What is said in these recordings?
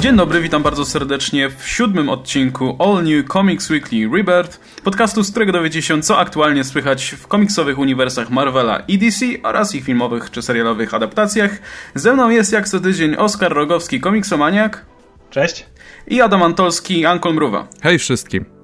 Dzień dobry, witam bardzo serdecznie w siódmym odcinku All New Comics Weekly Rebirth, podcastu, z którego dowiecie się, co aktualnie słychać w komiksowych uniwersach Marvela i DC oraz ich filmowych czy serialowych adaptacjach. Ze mną jest jak co tydzień Oskar Rogowski, komiksomaniak. Cześć. I Adam Antolski, Ankol Mruwa. Hej wszystkim.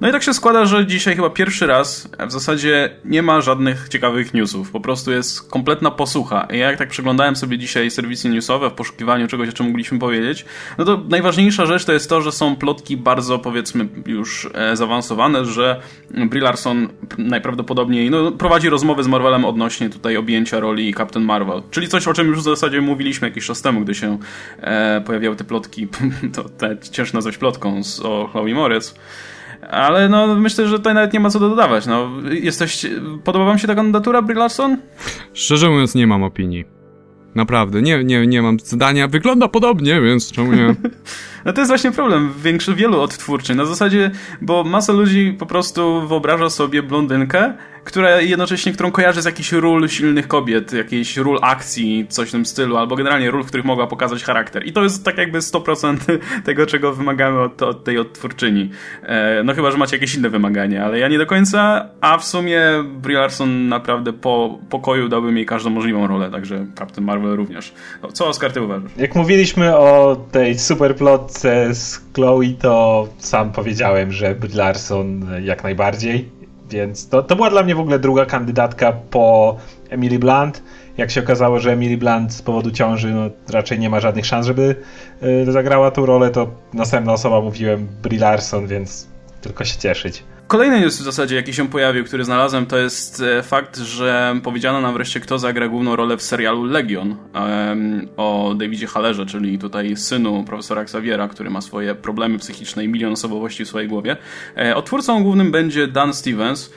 No i tak się składa, że dzisiaj chyba pierwszy raz w zasadzie nie ma żadnych ciekawych newsów. Po prostu jest kompletna posłucha. I jak tak przeglądałem sobie dzisiaj serwisy newsowe w poszukiwaniu czegoś, o czym mogliśmy powiedzieć, no to najważniejsza rzecz to jest to, że są plotki bardzo powiedzmy już e, zaawansowane, że Brie Larson najprawdopodobniej no, prowadzi rozmowy z Marvelem odnośnie tutaj objęcia roli Captain Marvel. Czyli coś, o czym już w zasadzie mówiliśmy jakiś czas temu, gdy się e, pojawiały te plotki, to te, ciężko nazwać plotką z, o Chloe Moritz. Ale no, myślę, że tutaj nawet nie ma co dodawać. No, jesteś, podoba wam się ta kandydatura, Brie Larson? Szczerze mówiąc, nie mam opinii. Naprawdę, nie, nie, nie mam zdania. Wygląda podobnie, więc czemu nie? No to jest właśnie problem większy wielu odtwórczy. Na zasadzie, bo masa ludzi po prostu wyobraża sobie blondynkę, która jednocześnie, którą kojarzy z jakichś ról silnych kobiet, jakiejś ról akcji, coś w tym stylu, albo generalnie ról, w których mogła pokazać charakter. I to jest tak jakby 100% tego, czego wymagamy od, od tej odtwórczyni. E, no chyba, że macie jakieś inne wymagania, ale ja nie do końca, a w sumie Brie Larson naprawdę po pokoju dałbym jej każdą możliwą rolę, także Captain Marvel również. No, co Oskar, ty uważasz? Jak mówiliśmy o tej superplotce z Chloe, to sam powiedziałem, że Brie Larson jak najbardziej więc to, to była dla mnie w ogóle druga kandydatka po Emily Blunt. Jak się okazało, że Emily Blunt z powodu ciąży no, raczej nie ma żadnych szans, żeby y, zagrała tą rolę, to następna osoba mówiłem Brie Larson, więc tylko się cieszyć. Kolejny news w zasadzie, jaki się pojawił, który znalazłem, to jest e, fakt, że powiedziano nam wreszcie, kto zagra główną rolę w serialu Legion um, o Davidzie Hallerze, czyli tutaj synu profesora Xaviera, który ma swoje problemy psychiczne i milion osobowości w swojej głowie. E, otwórcą głównym będzie Dan Stevens,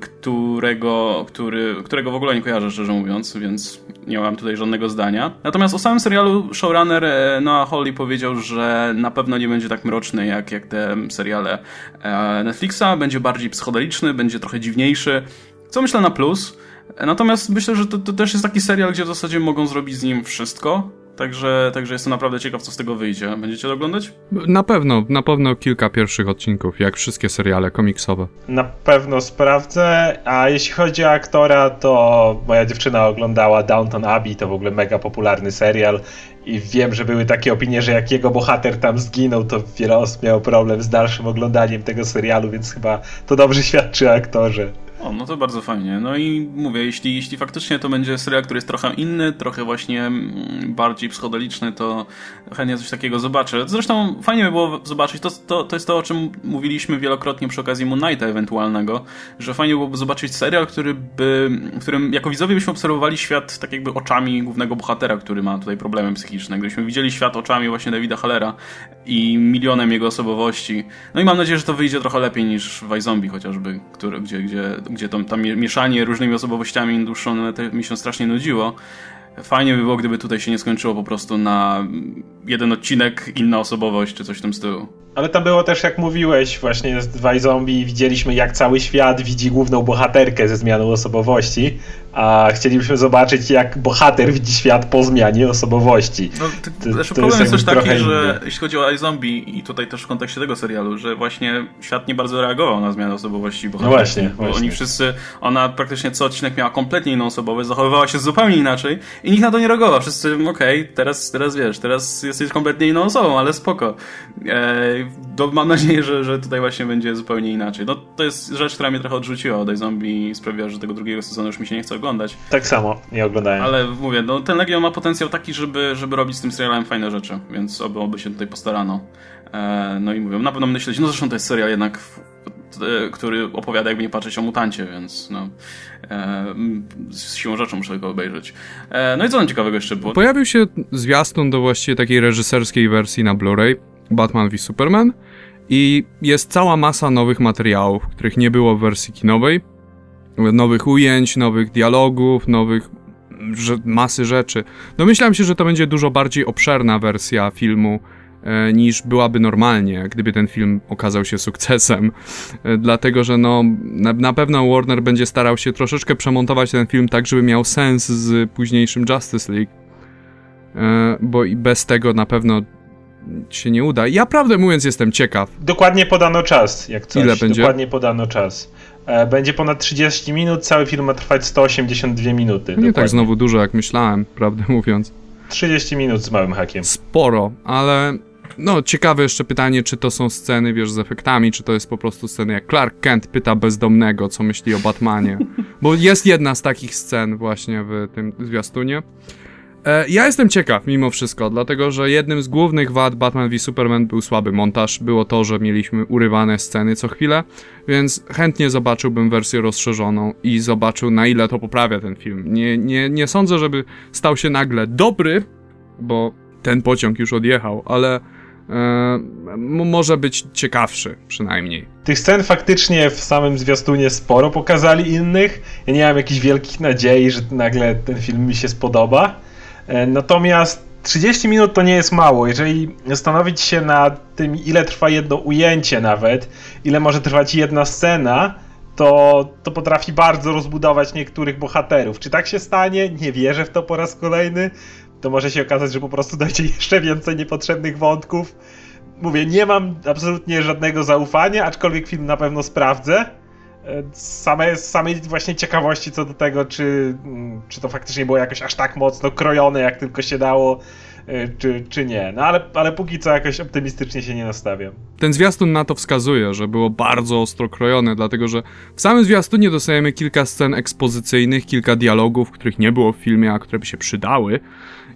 którego, który, którego w ogóle nie kojarzę, szczerze mówiąc, więc nie mam tutaj żadnego zdania. Natomiast o samym serialu showrunner e, Noah Hawley powiedział, że na pewno nie będzie tak mroczny jak, jak te seriale e, Netflixa, będzie bardziej psychodeliczny, będzie trochę dziwniejszy, co myślę na plus. Natomiast myślę, że to, to też jest taki serial, gdzie w zasadzie mogą zrobić z nim wszystko. Także, także jestem naprawdę ciekaw, co z tego wyjdzie. Będziecie to oglądać? Na pewno, na pewno kilka pierwszych odcinków, jak wszystkie seriale komiksowe. Na pewno sprawdzę, a jeśli chodzi o aktora, to moja dziewczyna oglądała Downton Abbey, to w ogóle mega popularny serial i wiem, że były takie opinie, że jak jego bohater tam zginął, to wiele osób miało problem z dalszym oglądaniem tego serialu, więc chyba to dobrze świadczy o aktorze. O, no to bardzo fajnie. No i mówię, jeśli, jeśli faktycznie to będzie serial, który jest trochę inny, trochę właśnie mm, bardziej psychodeliczny, to chętnie coś takiego zobaczę. Zresztą fajnie by było zobaczyć, to, to, to jest to, o czym mówiliśmy wielokrotnie przy okazji Moon Knighta ewentualnego, że fajnie byłoby zobaczyć serial, który by, w którym jako widzowie byśmy obserwowali świat tak jakby oczami głównego bohatera, który ma tutaj problemy psychiczne. Gdybyśmy widzieli świat oczami właśnie Davida Hallera i milionem jego osobowości. No i mam nadzieję, że to wyjdzie trochę lepiej niż w iZombie chociażby, który, gdzie, gdzie gdzie tam mieszanie różnymi osobowościami dłuższą mi się strasznie nudziło. Fajnie by było, gdyby tutaj się nie skończyło po prostu na jeden odcinek, inna osobowość, czy coś w tym stylu. Ale tam było też, jak mówiłeś, właśnie z Dwaj Zombie widzieliśmy, jak cały świat widzi główną bohaterkę ze zmianą osobowości, a chcielibyśmy zobaczyć, jak bohater widzi świat po zmianie osobowości. No, to, to, znaczy, to problem jest, jest też taki, że jeśli chodzi o iZombie i tutaj też w kontekście tego serialu, że właśnie świat nie bardzo reagował na zmianę osobowości bohaterki. No właśnie, bo właśnie. oni wszyscy, ona praktycznie co odcinek miała kompletnie inną osobowość, zachowywała się zupełnie inaczej i nikt na to nie reagował. Wszyscy, okej, okay, teraz, teraz wiesz, teraz jesteś kompletnie inną osobą, ale spoko. Do, mam nadzieję, że, że tutaj właśnie będzie zupełnie inaczej. No to jest rzecz, która mnie trochę odrzuciła od iZombie i sprawiła, że tego drugiego sezonu już mi się nie chce oglądać. Tak samo, nie oglądałem. Ale mówię, no ten Legion ma potencjał taki, żeby, żeby robić z tym serialem fajne rzeczy, więc oby, oby się tutaj postarano. E, no i mówię, na pewno myśleć, no zresztą to jest serial jednak e, który opowiada, jakby nie patrzeć o mutancie, więc no, e, z siłą rzeczą muszę go obejrzeć. E, no i co tam ciekawego jeszcze było? Pojawił się zwiastun do właściwie takiej reżyserskiej wersji na Blu-ray Batman v Superman i jest cała masa nowych materiałów, których nie było w wersji kinowej. Nowych ujęć, nowych dialogów, nowych masy rzeczy. Domyślam się, że to będzie dużo bardziej obszerna wersja filmu e, niż byłaby normalnie, gdyby ten film okazał się sukcesem. E, dlatego, że no, na, na, pewno Warner będzie starał się troszeczkę przemontować ten film tak, żeby miał sens z późniejszym Justice League. E, bo i bez tego na pewno się nie uda. Ja prawdę mówiąc jestem ciekaw. Dokładnie podano czas, jak coś. Ile będzie? Dokładnie podano czas. E, będzie ponad 30 minut, cały film ma trwać 182 minuty. Nie dokładnie. tak znowu dużo, jak myślałem, prawdę mówiąc. 30 minut z małym hakiem. Sporo, ale no, ciekawe jeszcze pytanie, czy to są sceny, wiesz, z efektami, czy to jest po prostu sceny jak Clark Kent pyta bezdomnego, co myśli o Batmanie. Bo jest jedna z takich scen właśnie w tym zwiastunie. E, ja jestem ciekaw mimo wszystko, dlatego że jednym z głównych wad Batman v Superman był słaby montaż. Było to, że mieliśmy urywane sceny co chwilę, więc chętnie zobaczyłbym wersję rozszerzoną i zobaczył na ile to poprawia ten film. Nie, nie, nie sądzę, żeby stał się nagle dobry, bo ten pociąg już odjechał, ale może być ciekawszy przynajmniej. Tych scen faktycznie w samym zwiastunie sporo pokazali innych. Ja nie mam jakichś wielkich nadziei, że nagle ten film mi się spodoba. E, natomiast 30 minut to nie jest mało. Jeżeli zastanowić się nad tym, ile trwa jedno ujęcie nawet, ile może trwać jedna scena, to, to potrafi bardzo rozbudować niektórych bohaterów. Czy tak się stanie? Nie wierzę w to po raz kolejny. To może się okazać, że po prostu dojdzie jeszcze więcej niepotrzebnych wątków. Mówię, nie mam absolutnie żadnego zaufania, aczkolwiek film na pewno sprawdzę same, samej właśnie ciekawości co do tego, czy, czy to faktycznie było jakoś aż tak mocno krojone, jak tylko się dało, e, czy, czy nie. No ale, ale póki co jakoś optymistycznie się nie nastawiam. Ten zwiastun na to wskazuje, że było bardzo ostro krojone, dlatego że w samym zwiastunie dostajemy kilka scen ekspozycyjnych, kilka dialogów, których nie było w filmie, a które by się przydały.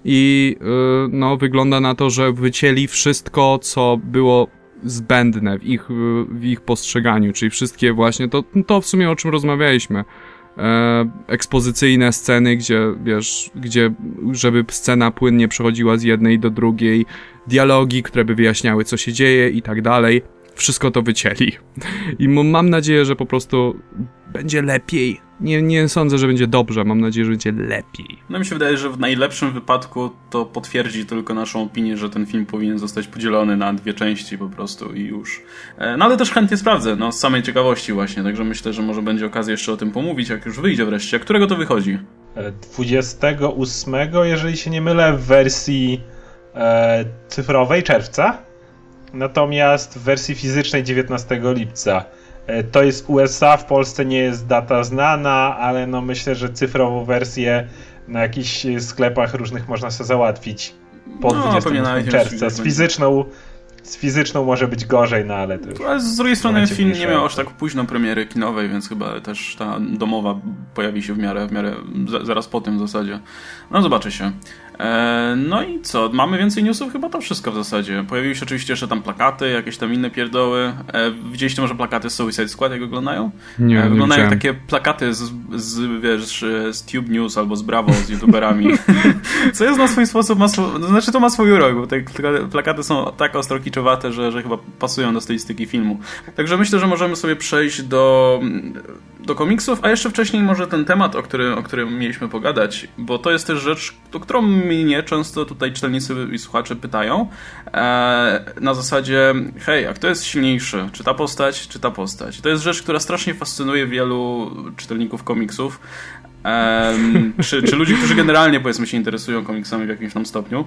I yy, no, wygląda na to, że wycięli wszystko, co było zbędne w ich, w ich postrzeganiu, czyli wszystkie właśnie, to, to w sumie o czym rozmawialiśmy, e, ekspozycyjne sceny, gdzie wiesz, gdzie żeby scena płynnie przechodziła z jednej do drugiej, dialogi, które by wyjaśniały co się dzieje i tak dalej, wszystko to wycięli. I mam nadzieję, że po prostu będzie lepiej nie, nie sądzę, że będzie dobrze. Mam nadzieję, że będzie lepiej. No mi się wydaje, że w najlepszym wypadku to potwierdzi tylko naszą opinię, że ten film powinien zostać podzielony na dwie części po prostu i już. E, no ale też chętnie sprawdzę, no z samej ciekawości właśnie, także myślę, że może będzie okazja jeszcze o tym pomówić, jak już wyjdzie wreszcie. Którego to wychodzi? 28, e, jeżeli się nie mylę, w wersji e, cyfrowej czerwca. Natomiast w wersji fizycznej 19 lipca. E, to jest USA, w Polsce nie jest data znana, ale no myślę, że cyfrową wersję na jakichś sklepach różnych można sobie załatwić po no, 20 czerwca. Z fizyczną, z fizyczną może być gorzej, no ale to. Ale z drugiej strony film nie miał aż tak późno premiery kinowej, więc chyba też ta domowa pojawi się w miarę, w miarę zaraz po tym w zasadzie. No zobaczy się. E, no i co? Mamy więcej newsów? Chyba to wszystko w zasadzie. Pojawiły się oczywiście jeszcze tam plakaty, jakieś tam inne pierdoły. E, widzieliście może plakaty z Suicide Squad, jak wyglądają? Nie, e, Wyglądają nie takie plakaty z, z, wiesz, z Tube News albo z Bravo, z youtuberami. Co jest na swój sposób, ma sw- znaczy to ma swój urok, bo te plakaty są tak ostro kiczowate, że, że chyba pasują do stylistyki filmu. Także myślę, że możemy sobie przejść do, do komiksów, a jeszcze wcześniej może ten temat, o którym, o którym mieliśmy pogadać, bo to jest też rzecz, o którą mnie często tutaj czytelnicy i słuchacze pytają e, na zasadzie hej, a kto jest silniejszy? Czy ta postać, czy ta postać? To jest rzecz, która strasznie fascynuje wielu czytelników komiksów, czy, czy ludzi, którzy generalnie powiedzmy się interesują komiksami w jakimś tam stopniu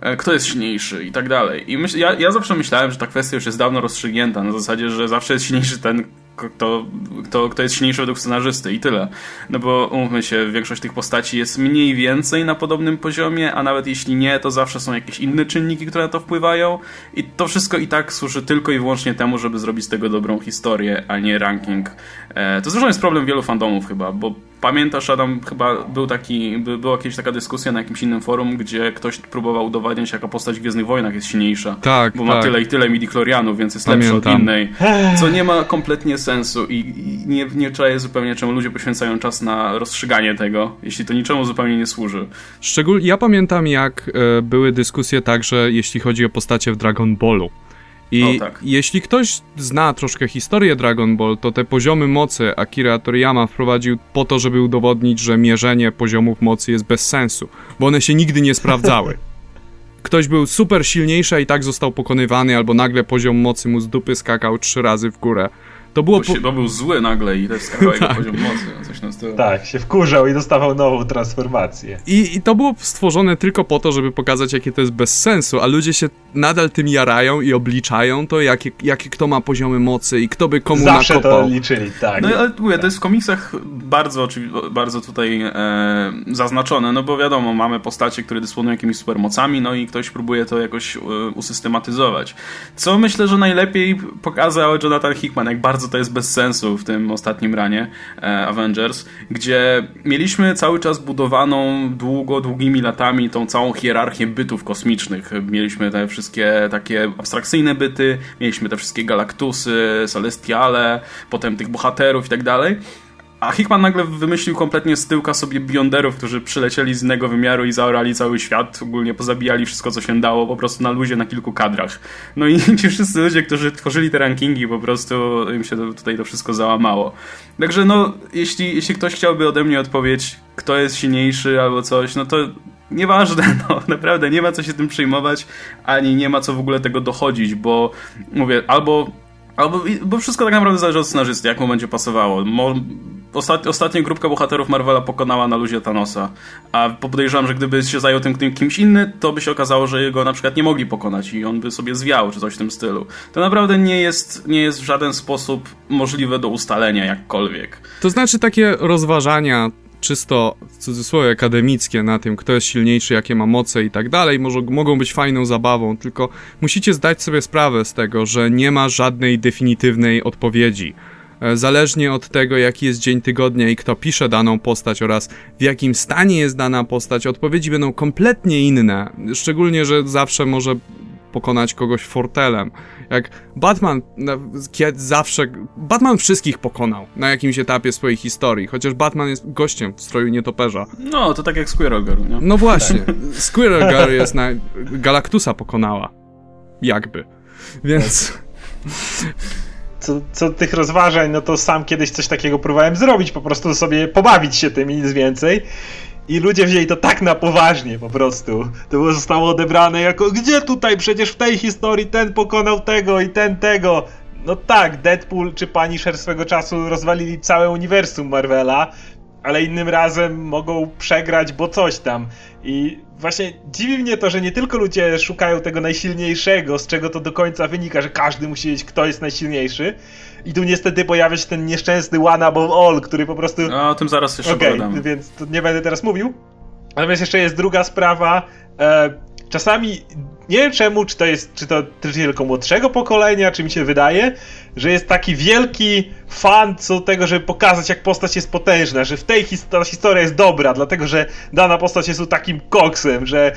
e, kto jest silniejszy i tak dalej. I myśl, ja, ja zawsze myślałem, że ta kwestia już jest dawno rozstrzygnięta, na zasadzie, że zawsze jest silniejszy ten, kto, kto, kto jest silniejszy według scenarzysty i tyle. No bo umówmy się, większość tych postaci jest mniej więcej na podobnym poziomie, a nawet jeśli nie, to zawsze są jakieś inne czynniki, które na to wpływają i to wszystko i tak służy tylko i wyłącznie temu, żeby zrobić z tego dobrą historię, a nie ranking. E, to zresztą jest problem wielu fandomów chyba, bo pamiętasz Adam, chyba był taki, by, była jakaś taka dyskusja na jakimś innym forum, gdzie ktoś próbował udowadniać, jaka postać w Gwiezdnych Wojnach jest silniejsza. Tak, Bo ma tak. tyle i tyle midi-chlorianów, więc jest Pamiętam. lepsza od innej. Co nie ma kompletnie sensu i, i nie, nie czaję zupełnie, czemu ludzie poświęcają czas na rozstrzyganie tego, jeśli to niczemu zupełnie nie służy. Szczególnie, ja pamiętam jak e, były dyskusje także, jeśli chodzi o postacie w Dragon Ballu. I tak. jeśli ktoś zna troszkę historię Dragon Ball, to te poziomy mocy Akira Toriyama wprowadził po to, żeby udowodnić, że mierzenie poziomów mocy jest bez sensu, bo one się nigdy nie sprawdzały. Ktoś był super silniejszy, a i tak został pokonywany, albo nagle poziom mocy mu z dupy skakał trzy razy w górę. To było... Bo, się, bo był zły nagle i też skakał jego tak. poziom mocy, coś na stylu. Tak, się wkurzał i dostawał nową transformację. I, I to było stworzone tylko po to, żeby pokazać, jakie to jest bez sensu, a ludzie się nadal tym jarają i obliczają to, jakie, jakie kto ma poziomy mocy i kto by komu Zawsze nakopał. to liczyli, tak. No ale mówię, to jest w komiksach bardzo, bardzo tutaj e, zaznaczone, no bo wiadomo, mamy postacie, które dysponują jakimiś supermocami, no i ktoś próbuje to jakoś e, usystematyzować. Co myślę, że najlepiej pokazał Jonathan Hickman, jak bardzo to jest bez sensu w tym ostatnim ranie e, Avengers, gdzie mieliśmy cały czas budowaną długo, długimi latami tą całą hierarchię bytów kosmicznych. Mieliśmy te wszystkie takie abstrakcyjne byty, mieliśmy te wszystkie galaktusy, celestiale, potem tych bohaterów i tak dalej. A Hickman nagle wymyślił kompletnie z tyłka sobie Beyonderów, którzy przylecieli z innego wymiaru i zaorali cały świat, ogólnie pozabijali wszystko, co się dało, po prostu na luzie, na kilku kadrach. No i ci wszyscy ludzie, którzy tworzyli te rankingi, po prostu im się tutaj to wszystko załamało. Także no, jeśli, jeśli ktoś chciałby ode mnie odpowiedź, kto jest silniejszy albo coś, no to nieważne, no naprawdę nie ma co się tym przejmować, ani nie ma co w ogóle tego dochodzić, bo mówię, albo Albo, bo wszystko tak naprawdę zależy od scenarzysty, jak mu będzie pasowało. Mo, ostat, ostatnia grupka bohaterów Marvela pokonała na luzie Thanosa, a podejrzewam, że gdyby się zajął tym, tym kimś inny, to by się okazało, że jego na przykład nie mogli pokonać i on by sobie zwiał, czy coś w tym stylu. To naprawdę nie jest, nie jest w żaden sposób możliwe do ustalenia jakkolwiek. To znaczy takie rozważania czysto w cudzysłowie akademickie na tym, kto jest silniejszy, jakie ma moce i tak dalej, może, mogą być fajną zabawą, tylko musicie zdać sobie sprawę z tego, że nie ma żadnej definitywnej odpowiedzi. E, zależnie od tego, jaki jest dzień tygodnia i kto pisze daną postać oraz w jakim stanie jest dana postać, odpowiedzi będą kompletnie inne. Szczególnie, że zawsze może pokonać kogoś fortelem. Jak Batman kiedy zawsze. Batman wszystkich pokonał na jakimś etapie swojej historii, chociaż Batman jest gościem w stroju nietoperza. No, to tak jak Squirrel Girl, nie? No właśnie. Squirrel Girl jest na. Galactusa pokonała. Jakby. Więc. Co, co tych rozważań, no to sam kiedyś coś takiego próbowałem zrobić, po prostu sobie pobawić się tym i nic więcej. I ludzie wzięli to tak na poważnie po prostu. To zostało odebrane jako gdzie tutaj przecież w tej historii ten pokonał tego i ten tego. No tak, Deadpool czy Punisher swego czasu rozwalili całe uniwersum Marvela, ale innym razem mogą przegrać, bo coś tam. I właśnie dziwi mnie to, że nie tylko ludzie szukają tego najsilniejszego, z czego to do końca wynika, że każdy musi wiedzieć, kto jest najsilniejszy. I tu niestety pojawia się ten nieszczęsny one above all, który po prostu... No, o tym zaraz jeszcze okay, pogadamy. więc nie będę teraz mówił. Natomiast jeszcze jest druga sprawa. E, czasami nie wiem czemu, czy to jest, czy to tylko młodszego pokolenia, czy mi się wydaje, że jest taki wielki fan co tego, żeby pokazać, jak postać jest potężna, że w tej his- historia jest dobra, dlatego że dana postać jest takim koksem, że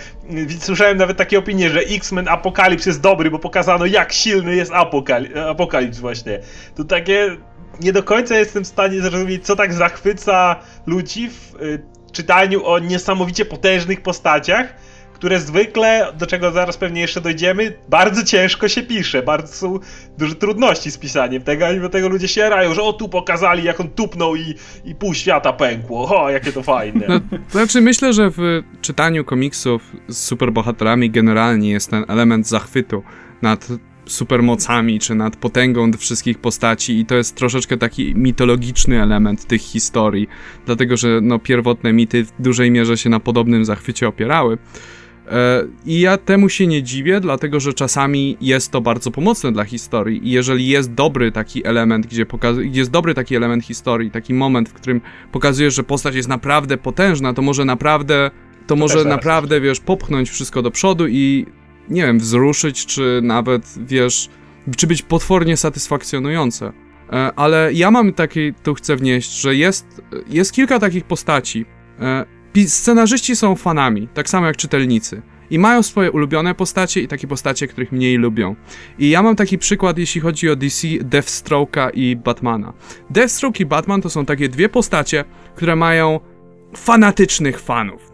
słyszałem nawet takie opinie, że X-Men Apokalips jest dobry, bo pokazano, jak silny jest Apokal- Apokalips właśnie. To takie nie do końca jestem w stanie zrozumieć, co tak zachwyca ludzi w y, czytaniu o niesamowicie potężnych postaciach, które zwykle, do czego zaraz pewnie jeszcze dojdziemy, bardzo ciężko się pisze, bardzo są duże trudności z pisaniem tego, a mimo tego ludzie się rają, że o tu pokazali, jak on tupnął i, i pół świata pękło, o jakie to fajne. No, znaczy myślę, że w czytaniu komiksów z superbohaterami generalnie jest ten element zachwytu nad supermocami, czy nad potęgą wszystkich postaci i to jest troszeczkę taki mitologiczny element tych historii, dlatego że no, pierwotne mity w dużej mierze się na podobnym zachwycie opierały. E, I ja temu się nie dziwię, dlatego że czasami jest to bardzo pomocne dla historii. I jeżeli jest dobry taki element, gdzie pokazuje, jest dobry taki element historii, taki moment, w którym pokazujesz, że postać jest naprawdę potężna, to może naprawdę, to może naprawdę, wiesz, popchnąć wszystko do przodu i nie wiem, wzruszyć, czy nawet, wiesz, czy być potwornie satysfakcjonujące. E, ale ja mam taki, tu chcę wnieść, że jest, jest kilka takich postaci. Scenarzyści są fanami, tak samo jak czytelnicy. I mają swoje ulubione postacie i takie postacie, których mniej lubią. I ja mam taki przykład, jeśli chodzi o DC, Deathstroke'a i Batmana. Deathstroke i Batman to są takie dwie postacie, które mają fanatycznych fanów.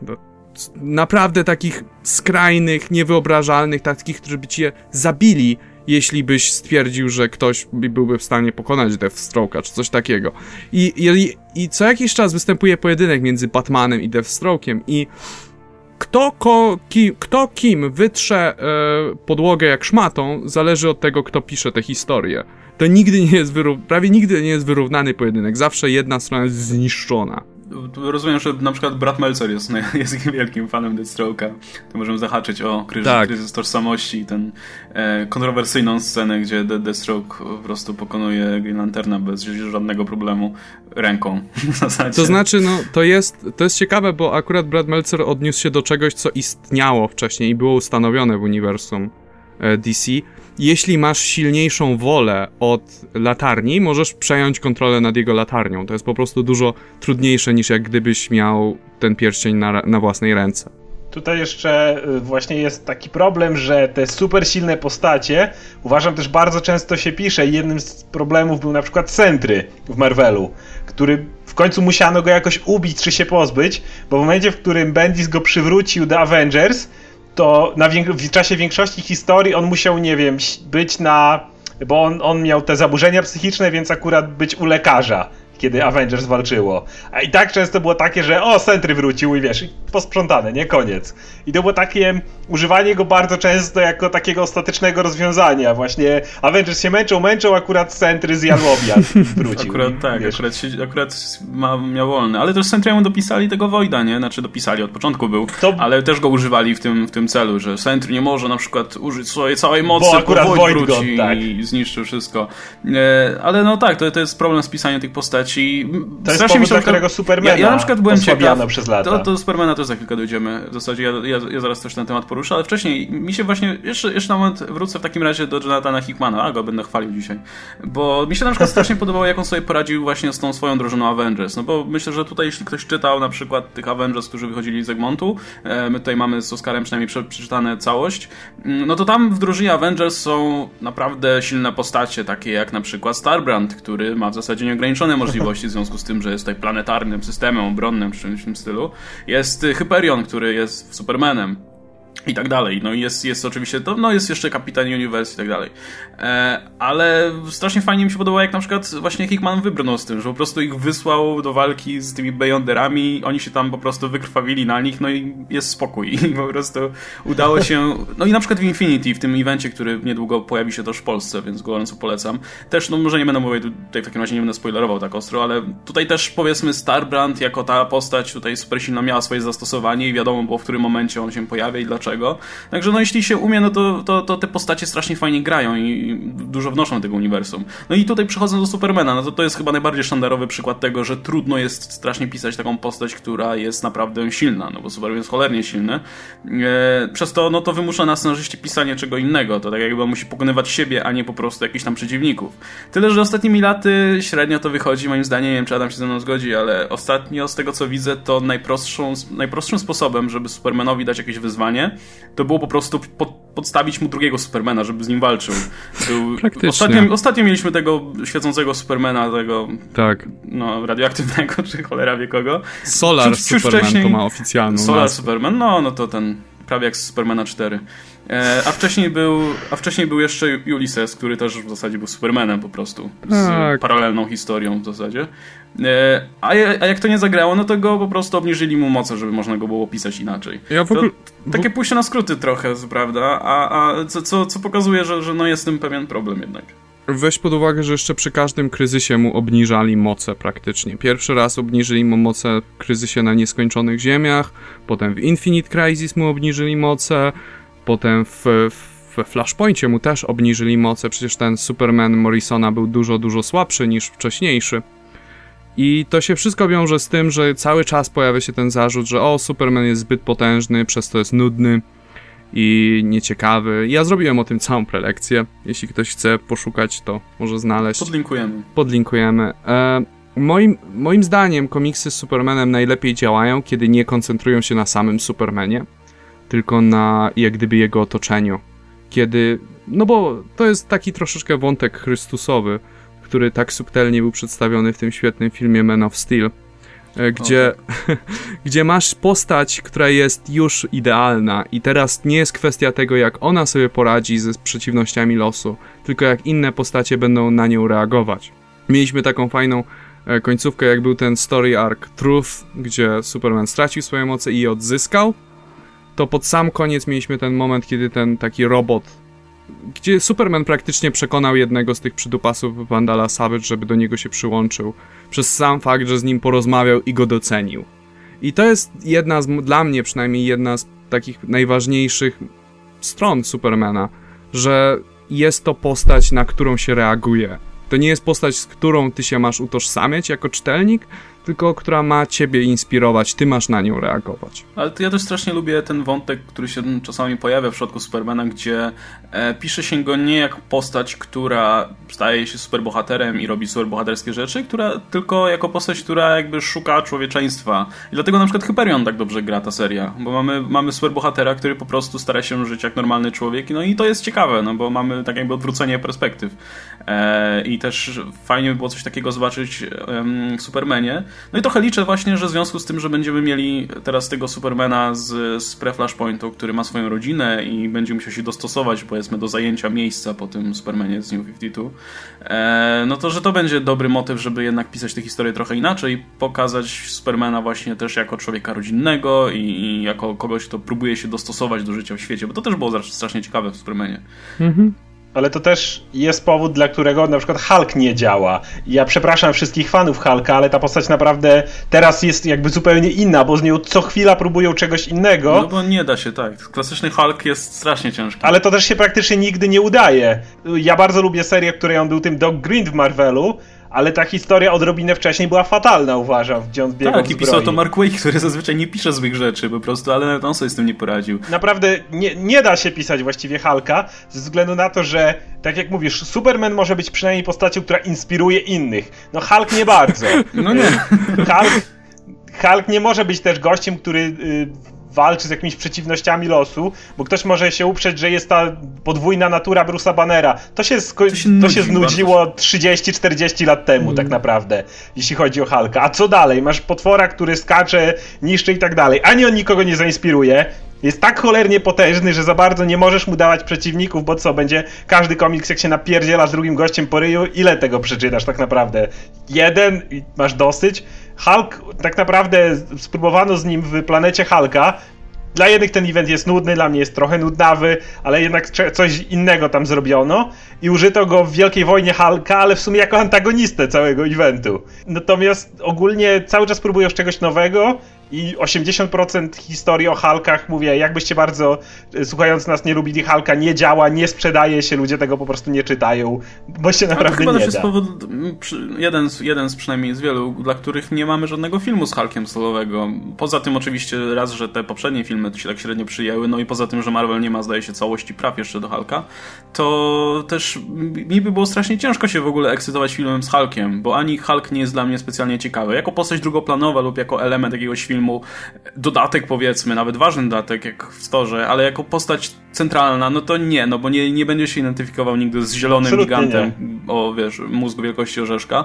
Naprawdę takich skrajnych, niewyobrażalnych, takich, którzy by cię zabili, jeśli byś stwierdził, że ktoś byłby w stanie pokonać Deathstroke'a, czy coś takiego. I, i, I co jakiś czas występuje pojedynek między Batmanem i Deathstroke'iem i kto, ko, ki, kto kim wytrze e, podłogę jak szmatą, zależy od tego, kto pisze tę historię. To nigdy nie jest prawie nigdy nie jest wyrównany pojedynek. Zawsze jedna strona jest zniszczona. Rozumiem, że na przykład brat Melcer jest, jest wielkim fanem Deathstroke'a. To możemy zahaczyć o kryzys, Tak. kryzys tożsamości i ten e, kontrowersyjną scenę, gdzie De- Deathstroke po prostu pokonuje Green Lanterna bez żadnego problemu ręką w zasadzie. To znaczy, no, to jest, to jest ciekawe, bo akurat Brad Meltzer odniósł się do czegoś, co istniało wcześniej i było ustanowione w uniwersum e, DC. Jeśli masz silniejszą wolę od latarni, możesz przejąć kontrolę nad jego latarnią. To jest po prostu dużo trudniejsze niż jak gdybyś miał ten pierścień na, na własnej ręce. Tutaj jeszcze y, właśnie jest taki problem, że te super silne postacie, uważam też bardzo często się pisze i jednym z problemów był na przykład Sentry w Marvelu, który w końcu musiano go jakoś ubić czy się pozbyć, bo w momencie, w którym Bendis go przywrócił do Avengers, to na w czasie większości historii on musiał, nie wiem, być na... bo on, on miał te zaburzenia psychiczne, więc akurat być u lekarza kiedy Avengers walczyło. A i tak często było takie, że o, Sentry wrócił i wiesz, i posprzątane, nie? Koniec. I to było takie używanie go bardzo często jako takiego ostatecznego rozwiązania. Właśnie Avengers się męczą, męczą, akurat Sentry zjadł obiad i wrócił. Akurat tak, wiesz, akurat, się, akurat ma, miał wolny. Ale też Sentry'emu dopisali tego Voida, nie? Znaczy dopisali, od początku był, To- ale też go używali w tym, w tym celu, że Sentry nie może na przykład użyć swojej całej mocy, Bo akurat Void go, wróci tak. i zniszczy wszystko. E, ale no tak, to, to jest problem z pisaniem tych postaci. To jest powód, mi się dla na którego Supermana ja, ja na przykład byłem ciekaw. przez lata. To, to do Supermana też za chwilkę dojdziemy. W zasadzie ja, ja, ja zaraz też ten temat poruszę, ale wcześniej mi się właśnie, jeszcze, jeszcze na moment wrócę w takim razie do Jonathana Hickmana, a go będę chwalił dzisiaj. Bo mi się na przykład strasznie podobało, jak on sobie poradził właśnie z tą swoją drużyną Avengers. No bo myślę, że tutaj, jeśli ktoś czytał na przykład tych Avengers, którzy wychodzili z Egmontu, e, my tutaj mamy z Oscarem przynajmniej prze, przeczytane całość, mm, no to tam w drużynie Avengers są naprawdę silne postacie, takie jak na przykład Starbrand, który ma w zasadzie nieograniczone możliwości w związku z tym, że jest tutaj planetarnym systemem obronnym czy czymś w tym stylu. Jest y, Hyperion, który jest Supermanem. I tak dalej. No i jest, jest oczywiście, to, no jest jeszcze Kapitan Universe i tak dalej. E, ale strasznie fajnie mi się podobało, jak na przykład właśnie Hickman wybrnął z tym, że po prostu ich wysłał do walki z tymi Beyonderami, oni się tam po prostu wykrwawili na nich, no i jest spokój. I po prostu udało się, no i na przykład w Infinity, w tym evencie, który niedługo pojawi się też w Polsce, więc gorąco polecam. Też, no może nie będę mówił tutaj w takim razie nie będę spoilerował tak ostro, ale tutaj też powiedzmy Starbrand jako ta postać tutaj super silna miała swoje zastosowanie i wiadomo było w którym momencie on się pojawia i dlaczego. Także no jeśli się umie, no to, to, to te postacie strasznie fajnie grają i dużo wnoszą tego uniwersum. No i tutaj przechodząc do Supermana, no to to jest chyba najbardziej sztandarowy przykład tego, że trudno jest strasznie pisać taką postać, która jest naprawdę silna, no bo Superman jest cholernie silny. E, przez to, no to wymusza na scenarzyście pisanie czego innego, to tak jakby musi pokonywać siebie, a nie po prostu jakichś tam przeciwników. Tyle, że ostatnimi laty średnio to wychodzi, moim zdaniem, nie wiem czy Adam się ze mną zgodzi, ale ostatnio z tego co widzę, to najprostszą, najprostszym sposobem, żeby Supermanowi dać jakieś wyzwanie, to było po prostu pod, podstawić mu drugiego Supermana, żeby z nim walczył. Był, ostatnio, ostatnio mieliśmy tego świecącego Supermana, tego Tak. no, radioaktywnego, czy cholera wie kogo. Solar Superman wcześniej- to ma oficjalną Solar nazwę. Superman, no, no to ten prawie jak z Supermana 4. E, a, wcześniej był, a wcześniej był jeszcze Ulysses, który też w zasadzie był Supermanem po prostu. Z Tak. paralelną historią w zasadzie. E, a, jak to nie zagrało, no to go po prostu obniżyli mu moce, żeby można go było pisać inaczej. Ja w ogóle... To, takie pójście na skróty trochę, prawda? A, a co, co, co pokazuje, że, że no jest tym pewien problem jednak. Weź pod uwagę, że jeszcze przy każdym kryzysie mu obniżali moce praktycznie. Pierwszy raz obniżyli mu moce w kryzysie na nieskończonych ziemiach, potem w Infinite Crisis mu obniżyli moce, potem w, w Flashpoincie mu też obniżyli moce, przecież ten Superman Morrisona był dużo, dużo słabszy niż wcześniejszy. I to się wszystko wiąże z tym, że cały czas pojawia się ten zarzut, że o, Superman jest zbyt potężny, przez to jest nudny i nieciekawy. Ja zrobiłem o tym całą prelekcję. Jeśli ktoś chce poszukać, to może znaleźć. Podlinkujemy. Podlinkujemy. E, moim, moim zdaniem komiksy z Supermanem najlepiej działają, kiedy nie koncentrują się na samym Supermanie, tylko na jak gdyby jego otoczeniu. Kiedy. No bo to jest taki troszeczkę wątek chrystusowy, który tak subtelnie był przedstawiony w tym świetnym filmie Man of Steel. E, Gdzie, gdzie masz postać, która jest już idealna, i teraz nie jest kwestia tego, jak ona sobie poradzi ze przeciwnościami losu, tylko jak inne postacie będą na nią reagować. Mieliśmy taką fajną e, końcówkę, jak był ten story arc Truth, gdzie Superman stracił swoje moce i je odzyskał. to pod sam koniec mieliśmy ten moment, kiedy ten taki robot, gdzie Superman praktycznie przekonał jednego z tych przydupasów Vandala Savage, żeby do niego się przyłączył, przez sam fakt, że z nim porozmawiał i go docenił. I to jest jedna z, dla mnie przynajmniej jedna z takich najważniejszych stron Supermana, że jest to postać, na którą się reaguje. To nie jest postać, z którą ty się masz utożsamiać jako czytelnik, tylko która ma ciebie inspirować, ty masz na nią reagować. Ale ja też strasznie lubię ten wątek, który się czasami pojawia w przypadku Supermana, gdzie e, pisze się go nie jak postać, która staje się superbohaterem i robi superbohaterskie rzeczy, która tylko jako postać, która jakby szuka człowieczeństwa. I dlatego na przykład Hyperion tak dobrze gra ta seria, bo mamy, mamy superbohatera, który po prostu stara się żyć jak normalny człowiek, no i to jest ciekawe, no bo mamy tak jakby odwrócenie perspektyw. E, I też fajnie by było coś takiego zobaczyć w Supermanie. No i trochę liczę właśnie, że w związku z tym, że będziemy mieli teraz tego Supermana z, z pre-Flashpointu, który ma swoją rodzinę i będzie musiał się dostosować, powiedzmy, do zajęcia miejsca po tym Supermanie z New 52, e, no to, że to będzie dobry motyw, żeby jednak pisać tę historię trochę inaczej, pokazać Supermana właśnie też jako człowieka rodzinnego i, i jako kogoś, kto próbuje się dostosować do życia w świecie, bo to też było strasznie ciekawe w Supermanie. Mhm ale to też jest powód, dla którego na przykład Hulk nie działa. Ja przepraszam wszystkich fanów Hulka, ale ta postać naprawdę teraz jest jakby zupełnie inna, bo z nią co chwila próbują czegoś innego. No bo nie da się, tak. Klasyczny Hulk jest strasznie ciężki. Ale to też się praktycznie nigdy nie udaje. Ja bardzo lubię serię, w której on był tym Doc Green w Marvelu, ale ta historia odrobinę wcześniej była fatalna, uważam, gdzie on biegał Tak, i pisał to Mark Wake, który zazwyczaj nie pisze złych rzeczy po prostu, ale nawet on sobie z tym nie poradził. Naprawdę nie, nie da się pisać właściwie Hulka, ze względu na to, że, tak jak mówisz, Superman może być przynajmniej postacią, która inspiruje innych. No Hulk nie bardzo. No nie. Hulk, Hulk nie może być też gościem, który... Walczy z jakimiś przeciwnościami losu, bo ktoś może się uprzeć, że jest ta podwójna natura Bruce'a Bannera. To się, sko- to się, to się znudziło 30-40 lat temu mm. tak naprawdę, jeśli chodzi o Hulka. A co dalej? Masz potwora, który skacze, niszczy i tak dalej. Ani on nikogo nie zainspiruje, jest tak cholernie potężny, że za bardzo nie możesz mu dawać przeciwników, bo co, będzie każdy komiks jak się napierdziela z drugim gościem po ryju, ile tego przeczytasz tak naprawdę? Jeden i masz dosyć? Hulk, tak naprawdę spróbowano z nim w planecie Hulka, dla jednych ten event jest nudny, dla mnie jest trochę nudnawy, ale jednak coś innego tam zrobiono i użyto go w Wielkiej Wojnie Hulka, ale w sumie jako antagonistę całego eventu. Natomiast ogólnie cały czas próbują czegoś nowego i 80% historii o Hulkach, mówię, jakbyście bardzo e, słuchając nas nie lubili Hulka, nie działa, nie sprzedaje się, ludzie tego po prostu nie czytają, bo się naprawdę nie da. Jest powód, jeden, z, jeden z przynajmniej z wielu, dla których nie mamy żadnego filmu z Hulkiem solowego. Poza tym oczywiście raz, że te poprzednie filmy się tak średnio przyjęły, no i poza tym, że Marvel nie ma zdaje się całości praw jeszcze do Hulka, to też mi by było strasznie ciężko się w ogóle ekscytować filmem z Hulkiem, bo ani Hulk nie jest dla mnie specjalnie ciekawy. Jako postać drugoplanowa lub jako element jakiegoś filmu dodatek powiedzmy, nawet ważny dodatek jak w storze, ale jako postać centralna, no to nie, no bo nie, nie będzie się identyfikował nigdy z zielonym Absolutnie gigantem nie. o, wiesz, mózgu wielkości orzeszka.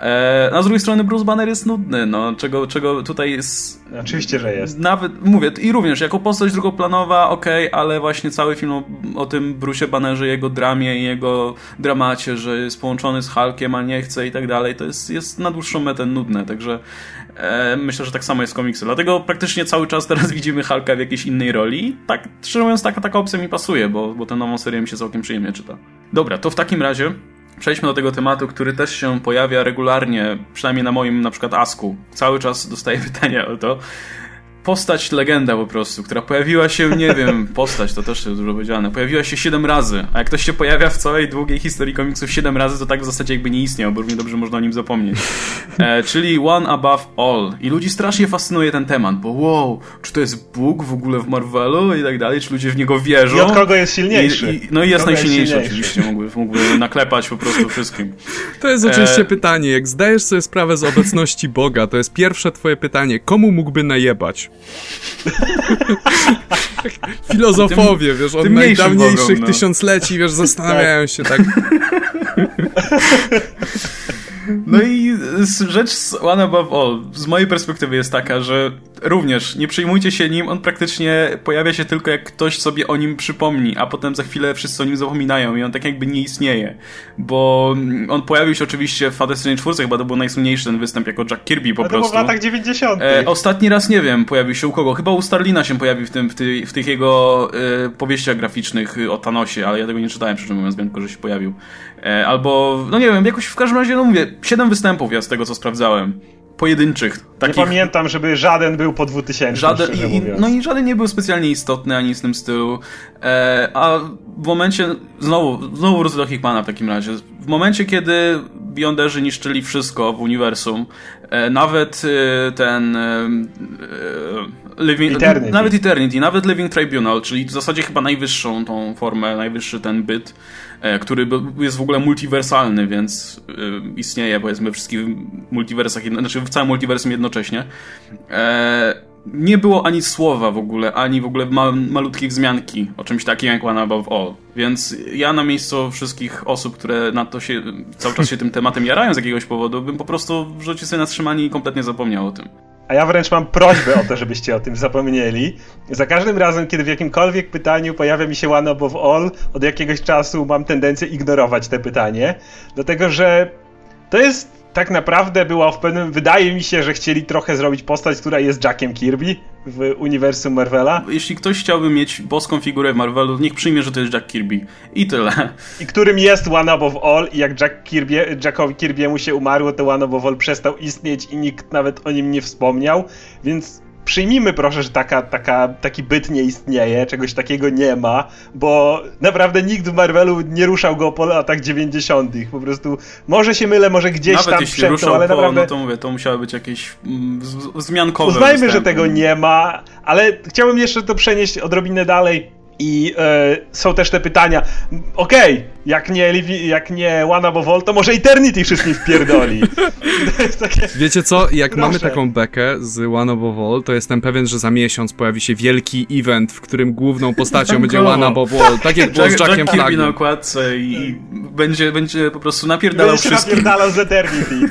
E, a z drugiej strony Bruce Banner jest nudny, no, czego, czego tutaj jest... Oczywiście, że jest. Nawet, mówię, i również jako postać drugoplanowa, okej, okay, ale właśnie cały film o, o tym Bruce Bannerze, jego dramie i jego dramacie, że jest połączony z Hulkiem, a nie chce i tak dalej, to jest, jest na dłuższą metę nudne, także myślę, że tak samo jest w komiksu. Dlatego praktycznie cały czas teraz widzimy Hulka w jakiejś innej roli. Tak, szczerze mówiąc, taka, taka opcja mi pasuje, bo, bo tę nową serię mi się całkiem przyjemnie czyta. Dobra, to w takim razie przejdźmy do tego tematu, który też się pojawia regularnie, przynajmniej na moim na przykład Asku. Cały czas dostaję pytania o to postać legenda po prostu, która pojawiła się, nie wiem, postać, to też jest dużo powiedziane, pojawiła się 7 razy, a jak ktoś się pojawia w całej długiej historii komiksów 7 razy, to tak w zasadzie jakby nie istniał, bo równie dobrze można o nim zapomnieć. E, czyli One Above All. I ludzi strasznie fascynuje ten temat, bo wow, czy to jest Bóg w ogóle w Marvelu i tak dalej, czy ludzie w niego wierzą. I od kogo jest silniejszy. I, i, no i jest najsilniejszy jest oczywiście, mógłby, mógłby naklepać po prostu wszystkim. To jest oczywiście e... pytanie, jak zdajesz sobie sprawę z obecności Boga, to jest pierwsze twoje pytanie, komu mógłby najebać? Filozofowie, tym, wiesz, od najdawniejszych no. tysiącleci, wiesz, zastanawiają się tak. No i rzecz z One Above All z mojej perspektywy jest taka, że również nie przejmujcie się nim, on praktycznie pojawia się tylko jak ktoś sobie o nim przypomni, a potem za chwilę wszyscy o nim zapominają i on tak jakby nie istnieje. Bo on pojawił się oczywiście w Fantastycznej Czwórce, chyba to był najsłynniejszy ten występ jako Jack Kirby po no prostu. to w latach 90. E, ostatni raz nie wiem, pojawił się u kogo. Chyba u Starlina się pojawił w, tym, w, ty, w tych jego e, powieściach graficznych o Thanosie, ale ja tego nie czytałem, szczerze mówiąc, wiem tylko, że się pojawił. E, albo, no nie wiem, jakoś w każdym razie, no mówię, siedem występów ja z tego, co sprawdzałem. Pojedynczych. Takich... Nie pamiętam, żeby żaden był po 2000. Żaden, i, no i żaden nie był specjalnie istotny, ani z tym stylu. E, a w momencie, znowu, znowu wrócę do Hickmana w takim razie. W momencie, kiedy Beyonderzy niszczyli wszystko w uniwersum, e, nawet e, ten e, Living, Eternity. nawet Eternity, nawet Living Tribunal, czyli w zasadzie chyba najwyższą tą formę, najwyższy ten byt, który jest w ogóle multiwersalny, więc istnieje powiedzmy w wszystkich multiversach, znaczy w całym multiversum jednocześnie. Nie było ani słowa w ogóle, ani w ogóle ma malutkiej wzmianki o czymś takim jak One Above All. Więc ja na miejscu wszystkich osób, które na to się cały czas się tym tematem jarają z jakiegoś powodu, bym po prostu wrzucił sobie na trzymanie i kompletnie zapomniał o tym. A ja wręcz mam prośbę o to, żebyście o tym zapomnieli. Za każdym razem, kiedy w jakimkolwiek pytaniu pojawia mi się One Above All, od jakiegoś czasu mam tendencję ignorować te pytanie, dlatego że to jest tak naprawdę była w pewnym. Wydaje mi się, że chcieli trochę zrobić postać, która jest Jackiem Kirby w uniwersum Marvela. Jeśli ktoś chciałby mieć boską figurę w Marvelu, niech przyjmie, że to jest Jack Kirby. I tyle. I którym jest One Above All, i jak Jack Kirby, Jackowi Kirby'emu się umarło, to One Above All przestał istnieć i nikt nawet o nim nie wspomniał, więc przyjmijmy proszę, że taka, taka, taki byt nie istnieje, czegoś takiego nie ma, bo naprawdę nikt w Marvelu nie ruszał go po latach 90. Po prostu może się mylę, może gdzieś Nawet tam jeśli ruszał ale po, naprawdę... no to mówię, to musiały być jakieś mm, wzmiankowe Uznajmy, występy. że tego nie ma, ale chciałbym jeszcze to przenieść odrobinę dalej. I e, są też te pytania. Okej, okay, jak nie jak nie One Above All, to może Eternity wszystkim wpierdoli. takie... Wiecie co, jak Proszę. mamy taką bekę z One Above All, to jestem pewien, że za miesiąc pojawi się wielki event, w którym główną postacią będzie One Above All. Tak jak było z Jackiem Jack Kirby na okładce i będzie, będzie po prostu napierdalał będzie wszystkim. napierdalał z Eternity.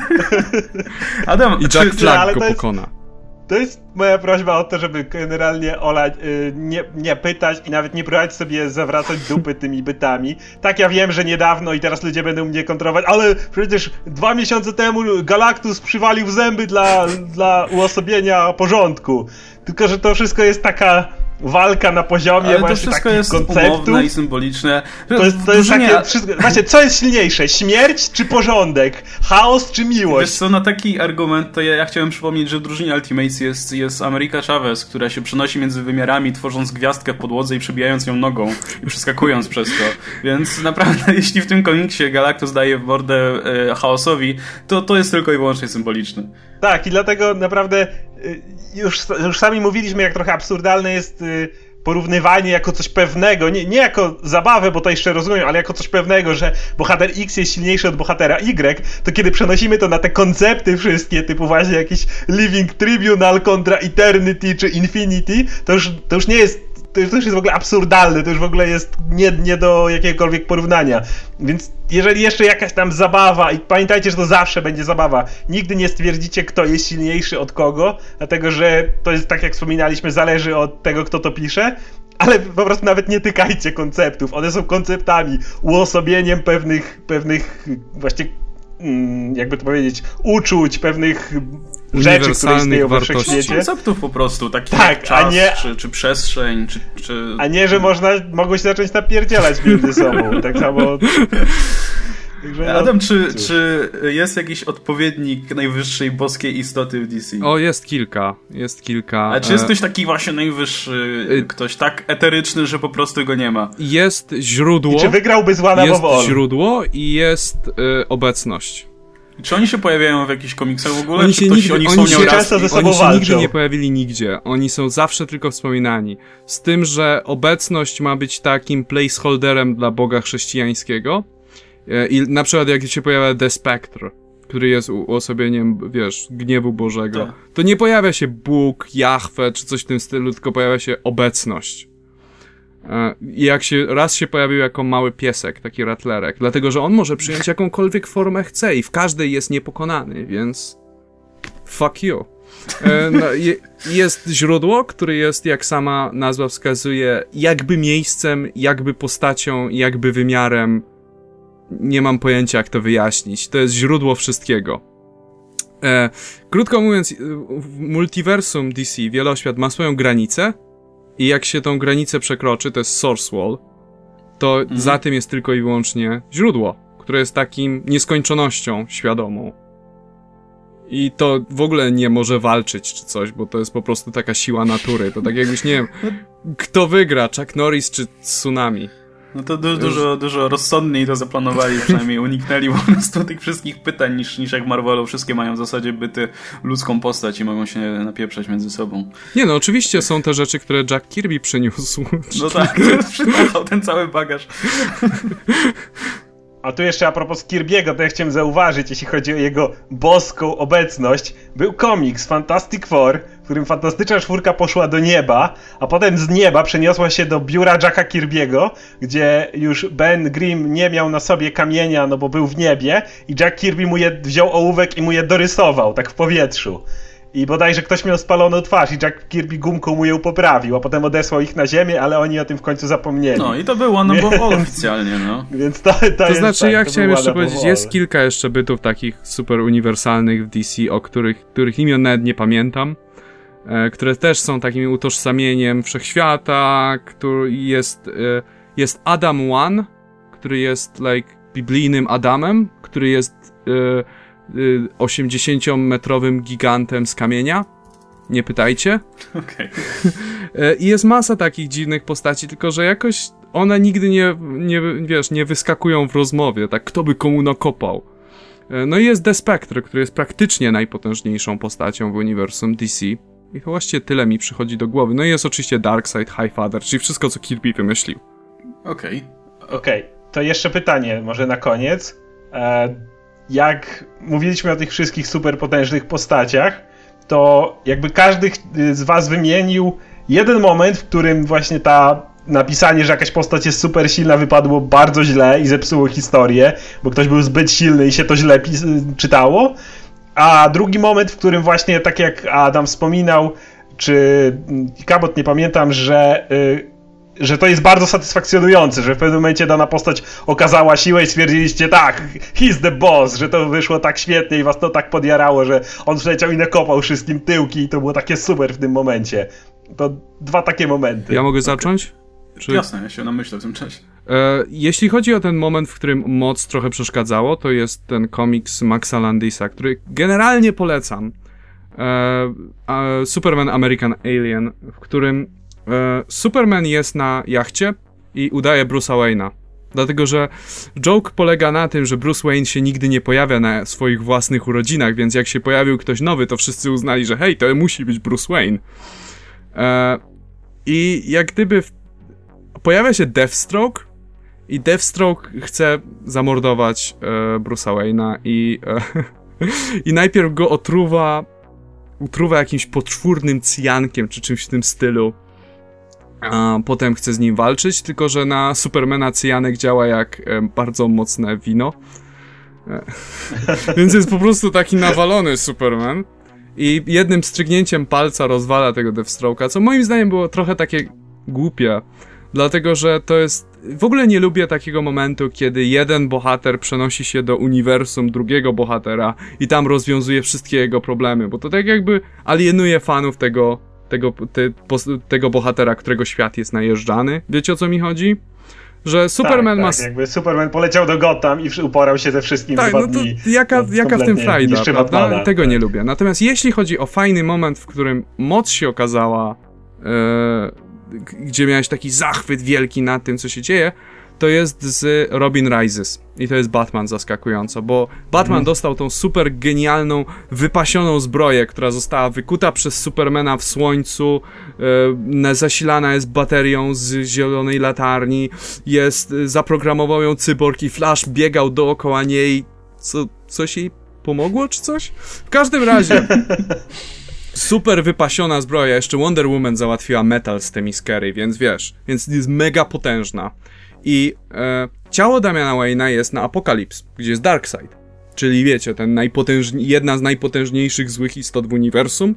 Adam, I Jack czy... Flag go pokona. To jest moja prośba o to, żeby generalnie Ola y, nie, nie pytać i nawet nie próbować sobie zawracać dupy tymi bytami. Tak, ja wiem, że niedawno i teraz ludzie będą mnie kontrować, ale przecież dwa miesiące temu Galactus przywalił zęby dla, dla uosobienia porządku. Tylko, że to wszystko jest taka walka na poziomie Ale właśnie to wszystko takich jest konceptów. i symboliczne. To jest, to jest takie wszystko. Właśnie, co jest silniejsze? Śmierć czy porządek? Chaos czy miłość? Wiesz co, na taki argument to ja, ja chciałem przypomnieć, że w drużynie Ultimates jest, jest Ameryka Chavez, która się przenosi między wymiarami, tworząc gwiazdkę w podłodze i przebijając ją nogą i przeskakując przez to. Więc naprawdę, jeśli w tym komiksie Galactus daje w mordę e, chaosowi, to to jest tylko i wyłącznie symboliczne. Tak, i dlatego naprawdę już, już sami mówiliśmy, jak trochę absurdalne jest porównywanie jako coś pewnego, nie, nie jako zabawę, bo to jeszcze rozumiem, ale jako coś pewnego, że bohater X jest silniejszy od bohatera Y, to kiedy przenosimy to na te koncepty wszystkie, typu właśnie jakiś Living Tribunal kontra Eternity czy Infinity, to już, to już nie jest to już jest w ogóle absurdalne, to już w ogóle jest nie, nie do jakiegokolwiek porównania. Więc jeżeli jeszcze jakaś tam zabawa, i pamiętajcie, że to zawsze będzie zabawa, nigdy nie stwierdzicie, kto jest silniejszy od kogo, dlatego że to jest tak jak wspominaliśmy, zależy od tego, kto to pisze, ale po prostu nawet nie tykajcie konceptów. One są konceptami, uosobieniem pewnych, pewnych właśnie mm, jakby to powiedzieć, uczuć, pewnych rzeczy, które istnieją we wszechświecie. konceptów po prostu, takich tak, jak czas, nie, czy, czy przestrzeń, czy, czy... A nie, że można, mogło się zacząć napierdzielać między sobą, tak samo... Także, Adam, czy, czy jest jakiś odpowiednik najwyższej boskiej istoty w DC? O, jest kilka. Jest kilka. A czy jest e, ktoś taki właśnie najwyższy, y, ktoś tak eteryczny, że po prostu go nie ma? Jest źródło. I czy wygrałby z One Jest źródło i jest y, obecność. Czy oni się pojawiają w jakichś komiksach w ogóle? Oni się, nigdy, oni, oni się często ze sobą Oni się nigdy nie pojawili nigdzie. Oni są zawsze tylko wspominani. Z tym, że obecność ma być takim placeholderem dla Boga chrześcijańskiego. E, I na przykład jak się pojawia The Spectre, który jest uosobieniem, wiesz, gniewu Bożego, tak. to nie pojawia się Bóg, Jahwe czy coś w tym stylu, tylko pojawia się obecność. E, I jak się, raz się pojawił jako mały piesek, taki ratlerek, dlatego, że on może przyjąć jakąkolwiek formę chce i w każdej jest niepokonany, więc fuck you. E, no, je, jest źródło, które jest, jak sama nazwa wskazuje, jakby miejscem, jakby postacią, jakby wymiarem. Nie mam pojęcia, jak to wyjaśnić. To jest źródło wszystkiego. E, krótko mówiąc, multiversum DC wieloświat ma swoją granicę i jak się tą granicę przekroczy, to jest source wall, to mhm. za tym jest tylko i wyłącznie źródło, które jest takim nieskończonością świadomą. I to w ogóle nie może walczyć czy coś, bo to jest po prostu taka siła natury. To tak jakbyś, nie wiem, kto wygra, Chuck Norris czy Tsunami. No to du dużo, dużo rozsądniej to zaplanowali, przynajmniej uniknęli po prostu tych wszystkich pytań niż, niż jak Marvelu. Wszystkie mają w zasadzie byty ludzką postać i mogą się napieprzać między sobą. Nie no, oczywiście są te rzeczy, które Jack Kirby przyniósł. No tak, przyjechał ten cały bagaż. A tu jeszcze a propos Kirby'ego, to ja chciałem zauważyć, jeśli chodzi o jego boską obecność, był komiks Fantastic Four, w którym fantastyczna czwórka poszła do nieba, a potem z nieba przeniosła się do biura Jacka Kirby'ego, gdzie już Ben Grimm nie miał na sobie kamienia, no bo był w niebie i Jack Kirby mu je wziął ołówek i mu je dorysował, tak w powietrzu. I bodajże ktoś miał spaloną twarz i Jack Kirby gumką mu ją poprawił, a potem odesłał ich na ziemię, ale oni o tym w końcu zapomnieli. No i to było no bo oficjalnie, no. Więc to, to, to jest, znaczy, tak, ja to chciałem jeszcze powiedzieć, jest kilka jeszcze bytów takich super uniwersalnych w DC, o których, których imion nawet nie pamiętam, e, które też są takim utożsamieniem wszechświata, który jest, e, jest Adam One, który jest like biblijnym Adamem, który jest e, 80-metrowym gigantem z kamienia. Nie pytajcie. Okay. I jest masa takich dziwnych postaci, tylko że jakoś one nigdy nie, nie, wiesz, nie wyskakują w rozmowie, tak kto by komu nakopał. E, no i jest The Spectre, który jest praktycznie najpotężniejszą postacią w uniwersum DC. I to właściwie tyle mi przychodzi do głowy. No i jest oczywiście Darkseid, Highfather, czyli wszystko, co Kirby wymyślił. Okej. Okay. Okej, okay. to jeszcze pytanie, może na koniec. E, jak mówiliśmy o tych wszystkich superpotężnych postaciach, to jakby każdy z was wymienił jeden moment, w którym właśnie ta napisanie, że jakaś postać jest super silna wypadło bardzo źle i zepsuło historię, bo ktoś był zbyt silny i się to źle czytało. A drugi moment, w którym właśnie, tak jak Adam wspominał, czy Kabot, nie pamiętam, że y, że to jest bardzo satysfakcjonujące, że w pewnym momencie dana postać okazała siłę i stwierdziliście tak, he's the boss, że to wyszło tak świetnie i was to tak podjarało, że on przyleciał i nakopał wszystkim tyłki i to było takie super w tym momencie. To dwa takie momenty. Ja mogę zacząć? Czy... Jasne, ja się namyślę w tym czasie. E, jeśli chodzi o ten moment, w którym moc trochę przeszkadzało, to jest ten komiks Maxa Landisa, który generalnie polecam. E, Superman American Alien, w którym Superman jest na jachcie i udaje Bruce'a Wayne'a. Dlatego, że joke polega na tym, że Bruce Wayne się nigdy nie pojawia na swoich własnych urodzinach, więc jak się pojawił ktoś nowy, to wszyscy uznali, że hej, to musi być Bruce Wayne. E, I jak gdyby w... pojawia się Deathstroke i Deathstroke chce zamordować e, Bruce'a Wayne'a i, e, i najpierw go otruwa utruwa jakimś poczwórnym cyjankiem czy czymś w tym stylu a potem chce z nim walczyć, tylko że na Supermana cyjanek działa jak e, bardzo mocne wino. E, więc jest po prostu taki nawalony Superman. I jednym strygnięciem palca rozwala tego Deathstroke'a, co moim zdaniem było trochę takie głupie. Dlatego, że to jest. W ogóle nie lubię takiego momentu, kiedy jeden bohater przenosi się do uniwersum drugiego bohatera i tam rozwiązuje wszystkie jego problemy, bo to tak jakby alienuje fanów tego tego, te, tego bohatera, którego świat jest najeżdżany. Wiecie o co mi chodzi? Że Superman tak, ma. Tak, jakby Superman poleciał do Gotham i uporał się ze wszystkim tak, no to jaka, jaka w tym frajda, prawda? Tego tak. nie lubię. Natomiast jeśli chodzi o fajny moment, w którym moc się okazała, e, gdzie miałeś taki zachwyt wielki nad tym, co się dzieje, to jest z Robin Rises. I to jest Batman zaskakująco, bo Batman mm. dostał tą super genialną, wypasioną zbroję, która została wykuta przez Supermana w słońcu, e, zasilana jest baterią z zielonej latarni, jest, e, zaprogramował ją cyborg i Flash biegał dookoła niej. Co, coś jej pomogło, czy coś? W każdym razie... super wypasiona zbroja, jeszcze Wonder Woman załatwiła metal z tymi Scary, więc wiesz, więc jest mega potężna. I e, ciało Damiana Wayne'a jest na Apokalips, gdzie jest Darkseid. Czyli wiecie, ten najpotężni, jedna z najpotężniejszych złych istot w uniwersum.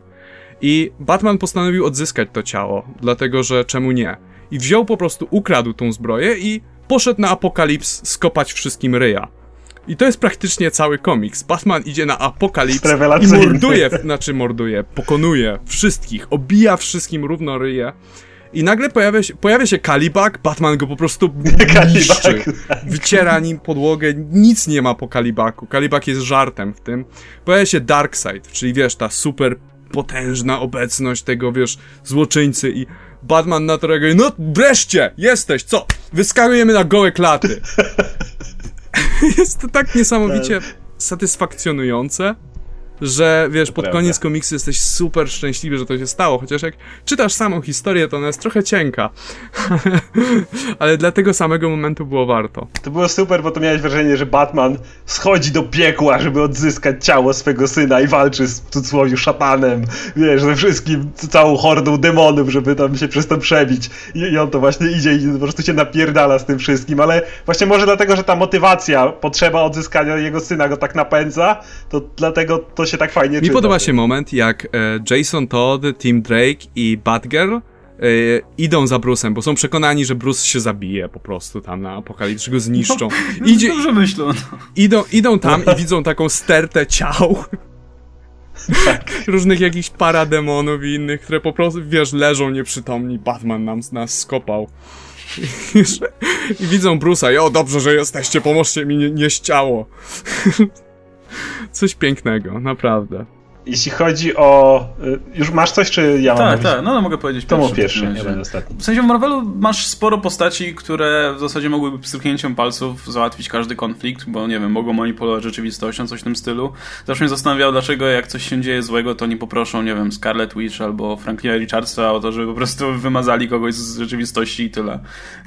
I Batman postanowił odzyskać to ciało, dlatego że czemu nie? I wziął po prostu, ukradł tą zbroję i poszedł na Apokalips skopać wszystkim ryja. I to jest praktycznie cały komiks. Batman idzie na apokalips i morduje, znaczy morduje, pokonuje wszystkich, obija wszystkim równo ryje. I nagle pojawia się, pojawia się Kalibak, Batman go po prostu niszczy. Wyciera nim podłogę, nic nie ma po Kalibaku. Kalibak jest żartem w tym. Pojawia się Darkseid, czyli wiesz, ta super potężna obecność tego, wiesz, złoczyńcy i Batman na to reaguje, no wreszcie, jesteś, co? Wyskakujemy na gołe klaty. jest to tak niesamowicie tak. satysfakcjonujące że wiesz, to pod prawda. koniec komiksu jesteś super szczęśliwy, że to się stało, chociaż jak czytasz samą historię, to ona jest trochę cienka. Ale dla tego samego momentu było warto. To było super, bo to miałeś wrażenie, że Batman schodzi do piekła, żeby odzyskać ciało swego syna i walczy z w cudzysłowie szatanem, wiesz, ze wszystkim, całą hordą demonów, żeby tam się przez to przebić. I, I, on to właśnie idzie i po prostu się napierdala z tym wszystkim, ale właśnie może dlatego, że ta motywacja, potrzeba odzyskania jego syna go tak napędza, to dlatego to się tak fajnie Mi czyta, podoba się moment, jak e, Jason Todd, Tim Drake i Batgirl e, idą za Bruce'em, bo są przekonani, że Bruce się zabije po prostu tam na apokalipsie, że go zniszczą. No, Idzie, dobrze myślą. No. Idą, idą tam i widzą taką stertę ciał. Tak. Różnych jakichś parademonów i innych, które po prostu, wiesz, leżą nieprzytomni. Batman nam nas skopał. I widzą Bruce'a. Jo, dobrze, że jesteście, pomóżcie mi nie, nieść ciało. Coś pięknego, naprawdę. Jeśli chodzi o. Y, już masz coś, czy ja mam? Tak, tak, no, no mogę powiedzieć to pierwszy. To pierwszy, ja będę ostatni. W sensie w Marvelu masz sporo postaci, które w zasadzie mogłyby pstryknięciem palców załatwić każdy konflikt, bo nie wiem, mogą manipulować rzeczywistością, coś w tym stylu. Zawsze mnie zastanawiał, dlaczego jak coś się dzieje złego, to nie poproszą, nie wiem, Scarlet Witch albo Franklina Richardsa o to, żeby po prostu wymazali kogoś z rzeczywistości i tyle.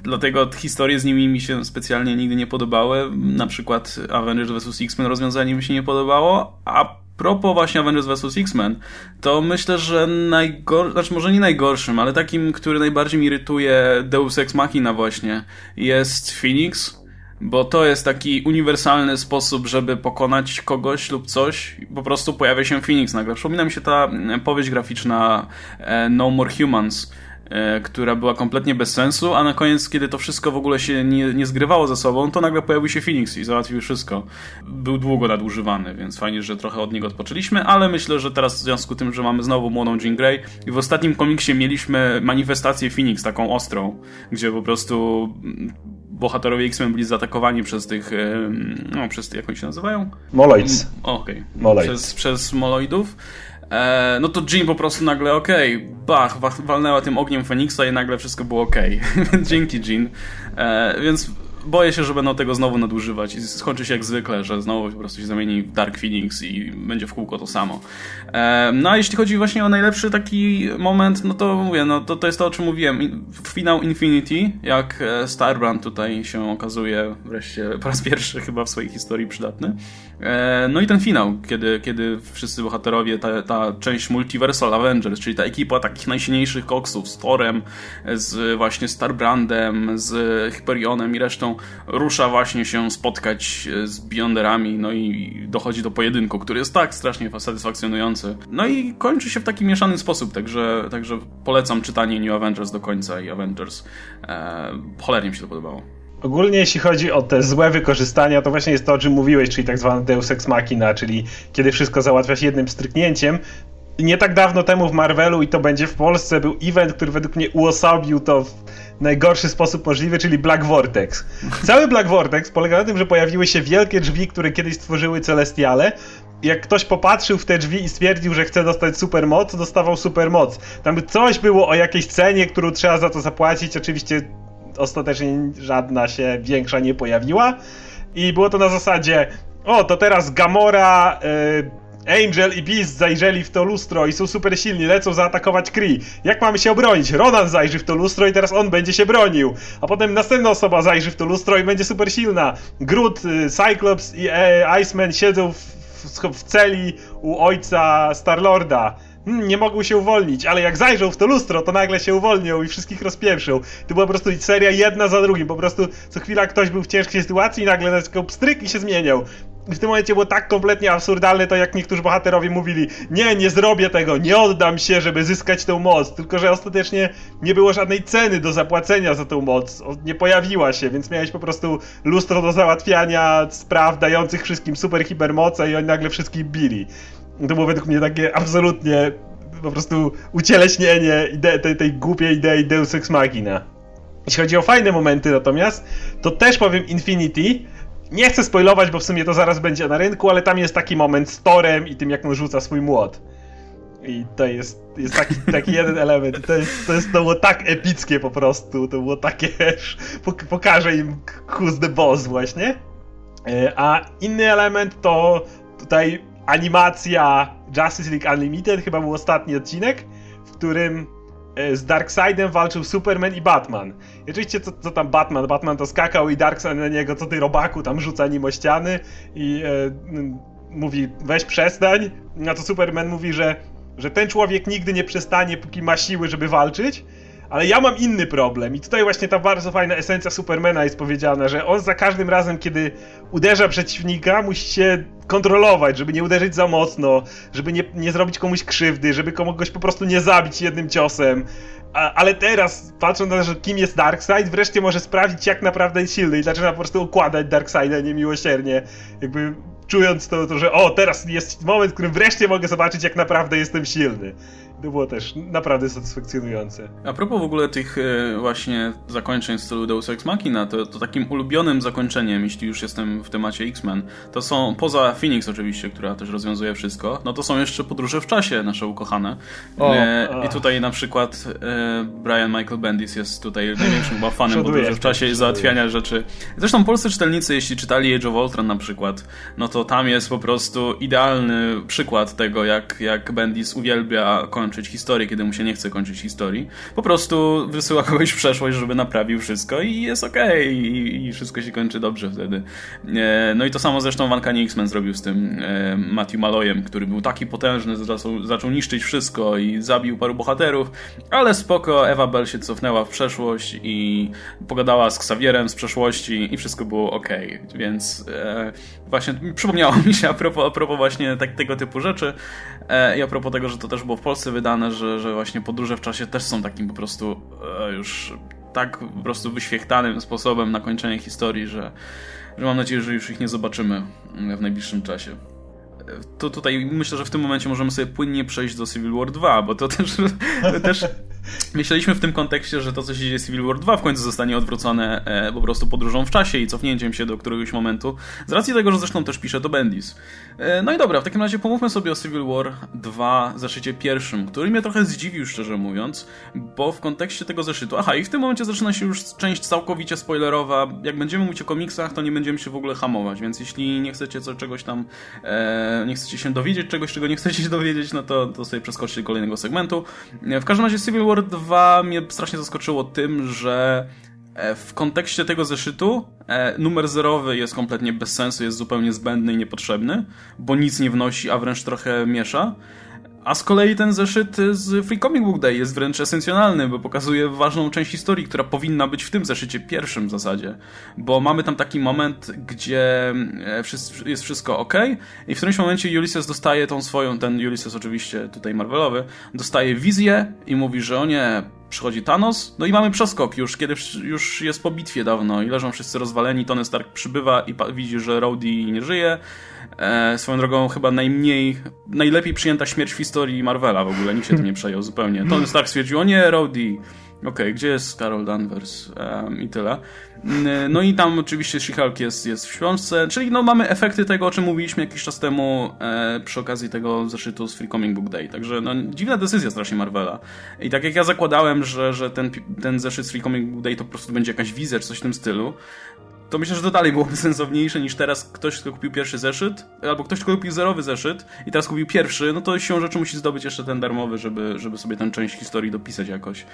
Dlatego historie z nimi mi się specjalnie nigdy nie podobały. Na przykład Avengers vs. X-Men rozwiązanie mi się nie podobało, a propos właśnie Avengers vs. X-Men, to myślę, że najgorszym, znaczy może nie najgorszym, ale takim, który najbardziej mi irytuje Deus Ex Machina właśnie, jest Phoenix, bo to jest taki uniwersalny sposób, żeby pokonać kogoś lub coś. Po prostu pojawia się Phoenix nagle. Przypomina mi się ta powieść graficzna e, No More Humans, która była kompletnie bez sensu, a na koniec, kiedy to wszystko w ogóle się nie, nie zgrywało ze sobą, to nagle pojawił się Phoenix i załatwił wszystko. Był długo nadużywany, więc fajnie, że trochę od niego odpoczęliśmy, ale myślę, że teraz w związku z tym, że mamy znowu młodą Jean Grey i w ostatnim komiksie mieliśmy manifestację Phoenix, taką ostrą, gdzie po prostu bohaterowie X-Men byli zaatakowani przez tych, no przez, jak oni się nazywają? Moloids. Okej. Okay. Przez, przez Moloidów. E, no to Jean po prostu nagle okej, okay, bach, walnęła tym ogniem Feniksa i nagle wszystko było okej. Okay. Dzięki Jean. E, więc boję się, że będą tego znowu nadużywać i skończy się jak zwykle, że znowu po prostu się zamieni w Dark Phoenix i będzie w kółko to samo. No a jeśli chodzi właśnie o najlepszy taki moment, no to mówię, no to, to jest to, o czym mówiłem. Finał Infinity, jak e, Starbrand tutaj się okazuje wreszcie po raz pierwszy chyba w swojej historii przydatny. E, no i ten finał, kiedy, kiedy wszyscy bohaterowie, ta, ta część Multiversal Avengers, czyli ta ekipa takich najsilniejszych koksów z Thorem, z właśnie Starbrandem, z Hyperionem i resztą rusza właśnie się spotkać z Beyonderami, no i dochodzi do pojedynku, który jest tak strasznie satysfakcjonujący. No i kończy się w taki mieszany sposób, także, także polecam czytanie New Avengers do końca i Avengers. E, cholernie mi się to podobało. Ogólnie jeśli chodzi o te złe wykorzystania, to właśnie jest to, o czym mówiłeś, czyli tak zwane Deus Ex Machina, czyli kiedy wszystko załatwia się jednym stryknięciem. Nie tak dawno temu w Marvelu i to będzie w Polsce był event, który według mnie uosobił to w najgorszy sposób możliwy, czyli Black Vortex. Cały Black Vortex polega na tym, że pojawiły się wielkie drzwi, które kiedyś stworzyły Celestiale, jak ktoś popatrzył w te drzwi i stwierdził, że chce dostać supermoc, dostawał supermoc. Tam coś było o jakiejś cenie, którą trzeba za to zapłacić. Oczywiście ostatecznie żadna się większa nie pojawiła. I było to na zasadzie, o, to teraz Gamora, y, Angel i Beast zajrzeli w to lustro i są super silni, lecą zaatakować Kree. Jak mamy się obronić? Ronan zajrzy w to lustro i teraz on będzie się bronił. A potem następna osoba zajrzy w to lustro i będzie super silna. Groot, y, Cyclops i e, Iceman siedzą w, w, w celi u ojca Starlorda hmm, nie mogą się uwolnić, ale jak zajrzą w to lustro, to nagle się uwolnią i wszystkich rozpieprzą. To była po prostu seria jedna za drugim, po prostu co chwila ktoś był w ciężkiej sytuacji i nagle naciskał pstryk i się zmieniał. W tym momencie było tak kompletnie absurdalne to, jak niektórzy bohaterowie mówili nie, nie zrobię tego, nie oddam się, żeby zyskać tę moc, tylko że ostatecznie nie było żadnej ceny do zapłacenia za tę moc, nie pojawiła się, więc miałeś po prostu lustro do załatwiania spraw dających wszystkim super hipermoce i oni nagle wszystkich bili. To było według mnie takie absolutnie po prostu ucieleśnienie ide- tej, tej głupiej idei Deus Ex Machina. Jeśli chodzi o fajne momenty natomiast, to też powiem Infinity, nie chcę spoilować, bo w sumie to zaraz będzie na rynku, ale tam jest taki moment z Torem i tym, jak on rzuca swój młot. I to jest, jest taki, taki jeden element. To, jest, to, jest, to było tak epickie po prostu. To było takie. Pokażę im who's the boss, właśnie. E, a inny element to tutaj animacja Justice League Unlimited. Chyba był ostatni odcinek, w którym z Darkseidem walczył Superman i Batman. I oczywiście co, co tam Batman? Batman to skakał i Darkseid na niego, co ty robaku, tam rzuca nim o ściany i e, mówi weź przestań. Na to Superman mówi, że, że ten człowiek nigdy nie przestanie, póki ma siły, żeby walczyć. Ale ja mam inny problem i tutaj właśnie ta bardzo fajna esencja Supermana jest powiedziana, że on za każdym razem, kiedy uderza przeciwnika, musi się kontrolować, żeby nie uderzyć za mocno, żeby nie, nie zrobić komuś krzywdy, żeby kogoś po prostu nie zabić jednym ciosem. A, ale teraz, patrząc na to, kim jest Darkseid, wreszcie może sprawdzić, jak naprawdę jest silny i zaczyna po prostu układać Darkseida niemiłosiernie. Jakby czując to, to, że o, teraz jest moment, w którym wreszcie mogę zobaczyć, jak naprawdę jestem silny było też naprawdę satysfakcjonujące. A propos w ogóle tych e, właśnie zakończeń w stylu Deus Ex Machina, to, to takim ulubionym zakończeniem, jeśli już jestem w temacie X-Men, to są, poza Phoenix oczywiście, która też rozwiązuje wszystko, no to są jeszcze podróże w czasie nasze ukochane. O, e, I tutaj na przykład e, Brian Michael Bendis jest tutaj największym chyba fanem podróży w czasie i załatwiania rzeczy. Zresztą polscy czytelnicy, jeśli czytali Age of Ultron na przykład, no to tam jest po prostu idealny przykład tego, jak, jak Bendis uwielbia kończyć kończyć historię, kiedy mu się nie chce kończyć historii. Po prostu wysyła kogoś w przeszłość, żeby naprawił wszystko i jest okej okay, i, i, wszystko się kończy dobrze wtedy. E, no i to samo zresztą Wankanie X-Men zrobił z tym e, Matthew Maloyem, który był taki potężny, zaczął, zaczął niszczyć wszystko i zabił paru bohaterów, ale spoko, Ewa Bell się cofnęła w przeszłość i pogadała z Xavierem z przeszłości i wszystko było ok, więc e, właśnie przypomniało mi się a propos, a propos właśnie tak, tego typu rzeczy e, i a propos tego, że to też było w Polsce wydane, że, że właśnie podróże w czasie też są takim po prostu e, już tak po prostu wyświechtanym sposobem na kończenie historii, że, że mam nadzieję, że już ich nie zobaczymy w najbliższym czasie. To tutaj myślę, że w tym momencie możemy sobie płynnie przejść do Civil War 2, bo to też, też myśleliśmy w tym kontekście, że to, co się dzieje w Civil War 2 w końcu zostanie odwrócone e, po prostu podróżą w czasie i cofnięciem się do któregoś momentu, z racji tego, że zresztą też pisze to Bendis. E, no i dobra, w takim razie pomówmy sobie o Civil War 2 zeszycie pierwszym, który mnie trochę zdziwił, szczerze mówiąc, bo w kontekście tego zeszytu, aha, i w tym momencie zaczyna się już część całkowicie spoilerowa, jak będziemy mówić o komiksach, to nie będziemy się w ogóle hamować, więc jeśli nie chcecie co, czegoś tam e, nie chcecie się dowiedzieć czegoś, czego nie chcecie się dowiedzieć, no to, to sobie przeskoczcie kolejnego segmentu. W każdym razie Civil War 2 mnie strasznie zaskoczyło tym, że e, w kontekście tego zeszytu e, numer zerowy jest kompletnie bez sensu, jest zupełnie zbędny i niepotrzebny, bo nic nie wnosi, a wręcz trochę miesza. A z kolei ten zeszyt z Free Comic Book Day jest wręcz esencjonalny, bo pokazuje ważną część historii, która powinna być w tym zeszycie pierwszym w zasadzie. Bo mamy tam taki moment, gdzie e, jest wszystko ok i w którymś momencie Ulysses dostaje tą swoją, ten Ulysses oczywiście tutaj Marvelowy, dostaje wizję i mówi, że o nie, przychodzi Thanos, no i mamy przeskok już, kiedy już jest po bitwie dawno i leżą wszyscy rozwaleni, Tony Stark przybywa i widzi, że Rhodey nie żyje, E, swoją drogą chyba najmniej, najlepiej przyjęta śmierć w historii Marvela w ogóle, nikt się tym nie przejął zupełnie. Tony Stark stwierdził, o nie, Rhodey, okej, okay, gdzie jest Carol Danvers um, i tyle. No i tam oczywiście She-Hulk jest, jest w świątce, czyli no mamy efekty tego, o czym mówiliśmy jakiś czas temu e, przy okazji tego zeszytu z Free Comic Book Day. Także no, dziwna decyzja strasznie Marvela. I tak jak ja zakładałem, że, że ten, ten zeszyt z Free Comic Book Day to po prostu będzie jakaś wizja czy coś w tym stylu, to myślę, że to dalej byłoby sensowniejsze niż teraz ktoś, kto kupił pierwszy zeszyt, albo ktoś, kto kupił zerowy zeszyt i teraz kupił pierwszy, no to siłą rzeczy musi zdobyć jeszcze ten darmowy, żeby, żeby sobie tę część historii dopisać jakoś.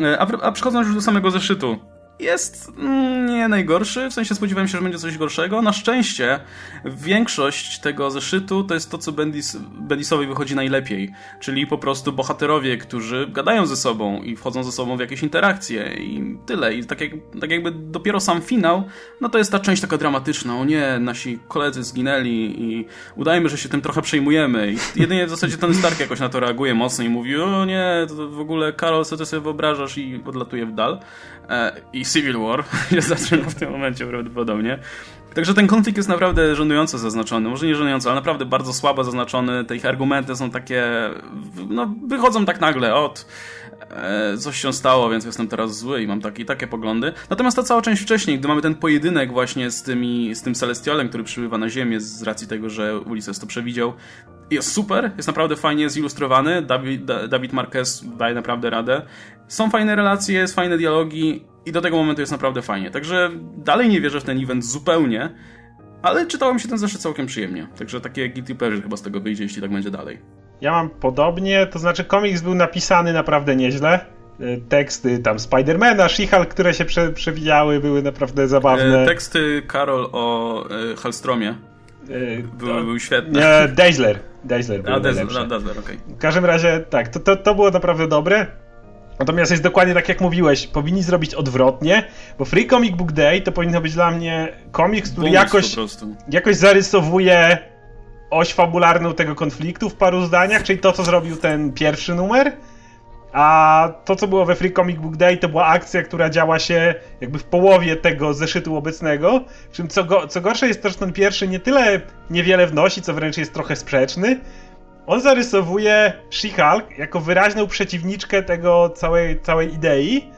E, a, a przechodząc już do samego zeszytu, jest mm, nie najgorszy, w sensie spodziewałem się, że będzie coś gorszego. Na szczęście większość tego zeszytu to jest to, co Bendis, Bendisowi wychodzi najlepiej, czyli po prostu bohaterowie, którzy gadają ze sobą i wchodzą ze sobą w jakieś interakcje i tyle. I tak, jak, tak jakby dopiero sam finał, no to jest ta część taka dramatyczna. O nie, nasi koledzy zginęli i udajmy, że się tym trochę przejmujemy. I jedynie w zasadzie ten Stark jakoś na to reaguje mocno i mówi, o nie, to w ogóle Karol, co ty sobie wyobrażasz i odlatuje w dal. E, I Civil War się zaczyna w tym momencie prawdopodobnie. Także ten konflikt jest naprawdę żenująco zaznaczony. Może nie żenująco, ale naprawdę bardzo słabo zaznaczony. Te ich argumenty są takie. No, wychodzą tak nagle od. E, coś się stało, więc jestem teraz zły i mam takie, takie poglądy. Natomiast ta cała część wcześniej, gdy mamy ten pojedynek właśnie z, tymi, z tym Celestialem, który przybywa na Ziemię z racji tego, że Ulysses to przewidział, jest super, jest naprawdę fajnie zilustrowany. Dawid, Dawid Marquez daje naprawdę radę. Są fajne relacje, jest fajne dialogi i do tego momentu jest naprawdę fajnie. Także dalej nie wierzę w ten event zupełnie, ale czytało mi się ten zeszyt całkiem przyjemnie. Także takie guilty pleasure chyba z tego wyjdzie, jeśli tak będzie dalej. Ja mam podobnie, to znaczy komiks był napisany naprawdę nieźle. E, teksty tam Spidermana, She-Hulk, które się prze, przewijały, były naprawdę zabawne. E, teksty Karol o e, Halstromie były, były świetne. Nie, Dazzler. Dazzler był A, Dazzler okej. Okay. W każdym razie, tak, to, to, to było naprawdę dobre. Natomiast jest dokładnie tak jak mówiłeś, powinni zrobić odwrotnie, bo Free Comic Book Day to powinno być dla mnie komiks, który jakoś, jakoś zarysowuje oś fabularną tego konfliktu w paru zdaniach, czyli to, co zrobił ten pierwszy numer. A to, co było we Free Comic Book Day, to była akcja, która działa się jakby w połowie tego zeszytu obecnego. Czym co, go, co gorsze jest to, że ten pierwszy nie tyle niewiele wnosi, co wręcz jest trochę sprzeczny. On zarysowuje She-Hulk jako wyraźną przeciwniczkę tego całej, całej idei.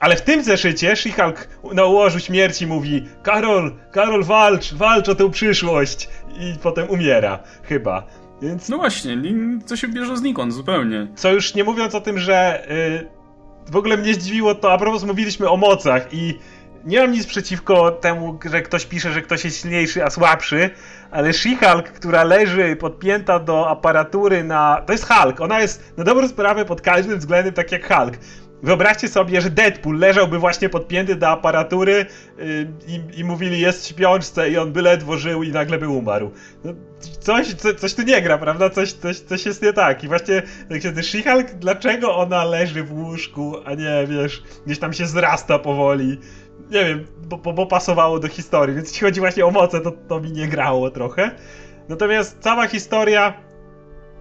Ale w tym zeszycie She-Hulk na łożu śmierci mówi Karol, Karol walcz, walcz o tę przyszłość i potem umiera, chyba. Więc... No właśnie, co się bierze znikąd zupełnie. Co już nie mówiąc o tym, że yy, w ogóle mnie zdziwiło to, a propos mówiliśmy o mocach i nie mam nic przeciwko temu, że ktoś pisze, że ktoś jest silniejszy, a słabszy, ale She-Hulk, która leży podpięta do aparatury na... To jest Hulk, ona jest na dobrą sprawę pod każdym względem tak jak Hulk. Wyobraźcie sobie, że Deadpool leżałby właśnie podpięty do aparatury yy, i, i, mówili jest w śpiączce i on by ledwo żył i nagle by umarł. No, coś, co, coś tu nie gra, prawda? Coś, coś, coś jest nie tak. I właśnie tak się She-Hulk, dlaczego ona leży w łóżku, a nie, wiesz, gdzieś tam się zrasta powoli nie wiem, bo, bo, bo, pasowało do historii, więc jeśli chodzi właśnie o moce, to, to mi nie grało trochę. Natomiast cała historia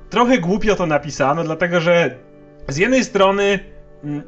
trochę głupio to napisano, dlatego że z jednej strony mm,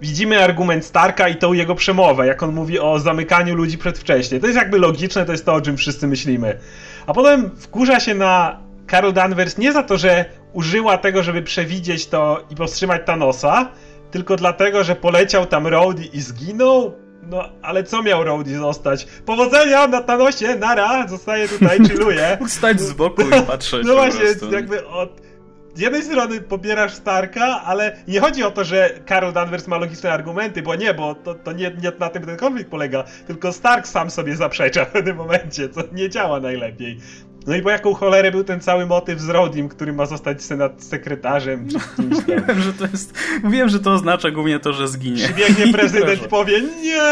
widzimy argument Starka i tą jego przemowę, jak on mówi o zamykaniu ludzi przedwcześnie. To jest jakby logiczne, to jest to, o czym wszyscy myślimy. A potem wkurza się na Carol Danvers nie za to, że użyła tego, żeby przewidzieć to i powstrzymać Thanosa, tylko dlatego, że poleciał tam Rhodey i zginął, no, ale co miał Rowdy zostać? Powodzenia na Thanosie, nara, zostaje tutaj, chilluje. Mógł stać z boku i patrzeć No właśnie, jakby od... Z jednej strony pobierasz Starka, ale nie chodzi o to, że Carol Danvers ma logiczne argumenty, bo nie, bo to, to nie, nie na tym ten konflikt polega, tylko Stark sam sobie zaprzecza w tym momencie, co nie działa najlepiej. No i po jaką cholerę był ten cały motyw z Rodim, który ma zostać senat sekretarzem czy kimś tam. Mówiłem, że to jest... Mówiłem, że to oznacza głównie to, że zginie. Przybiegnie prezydent i powie nie,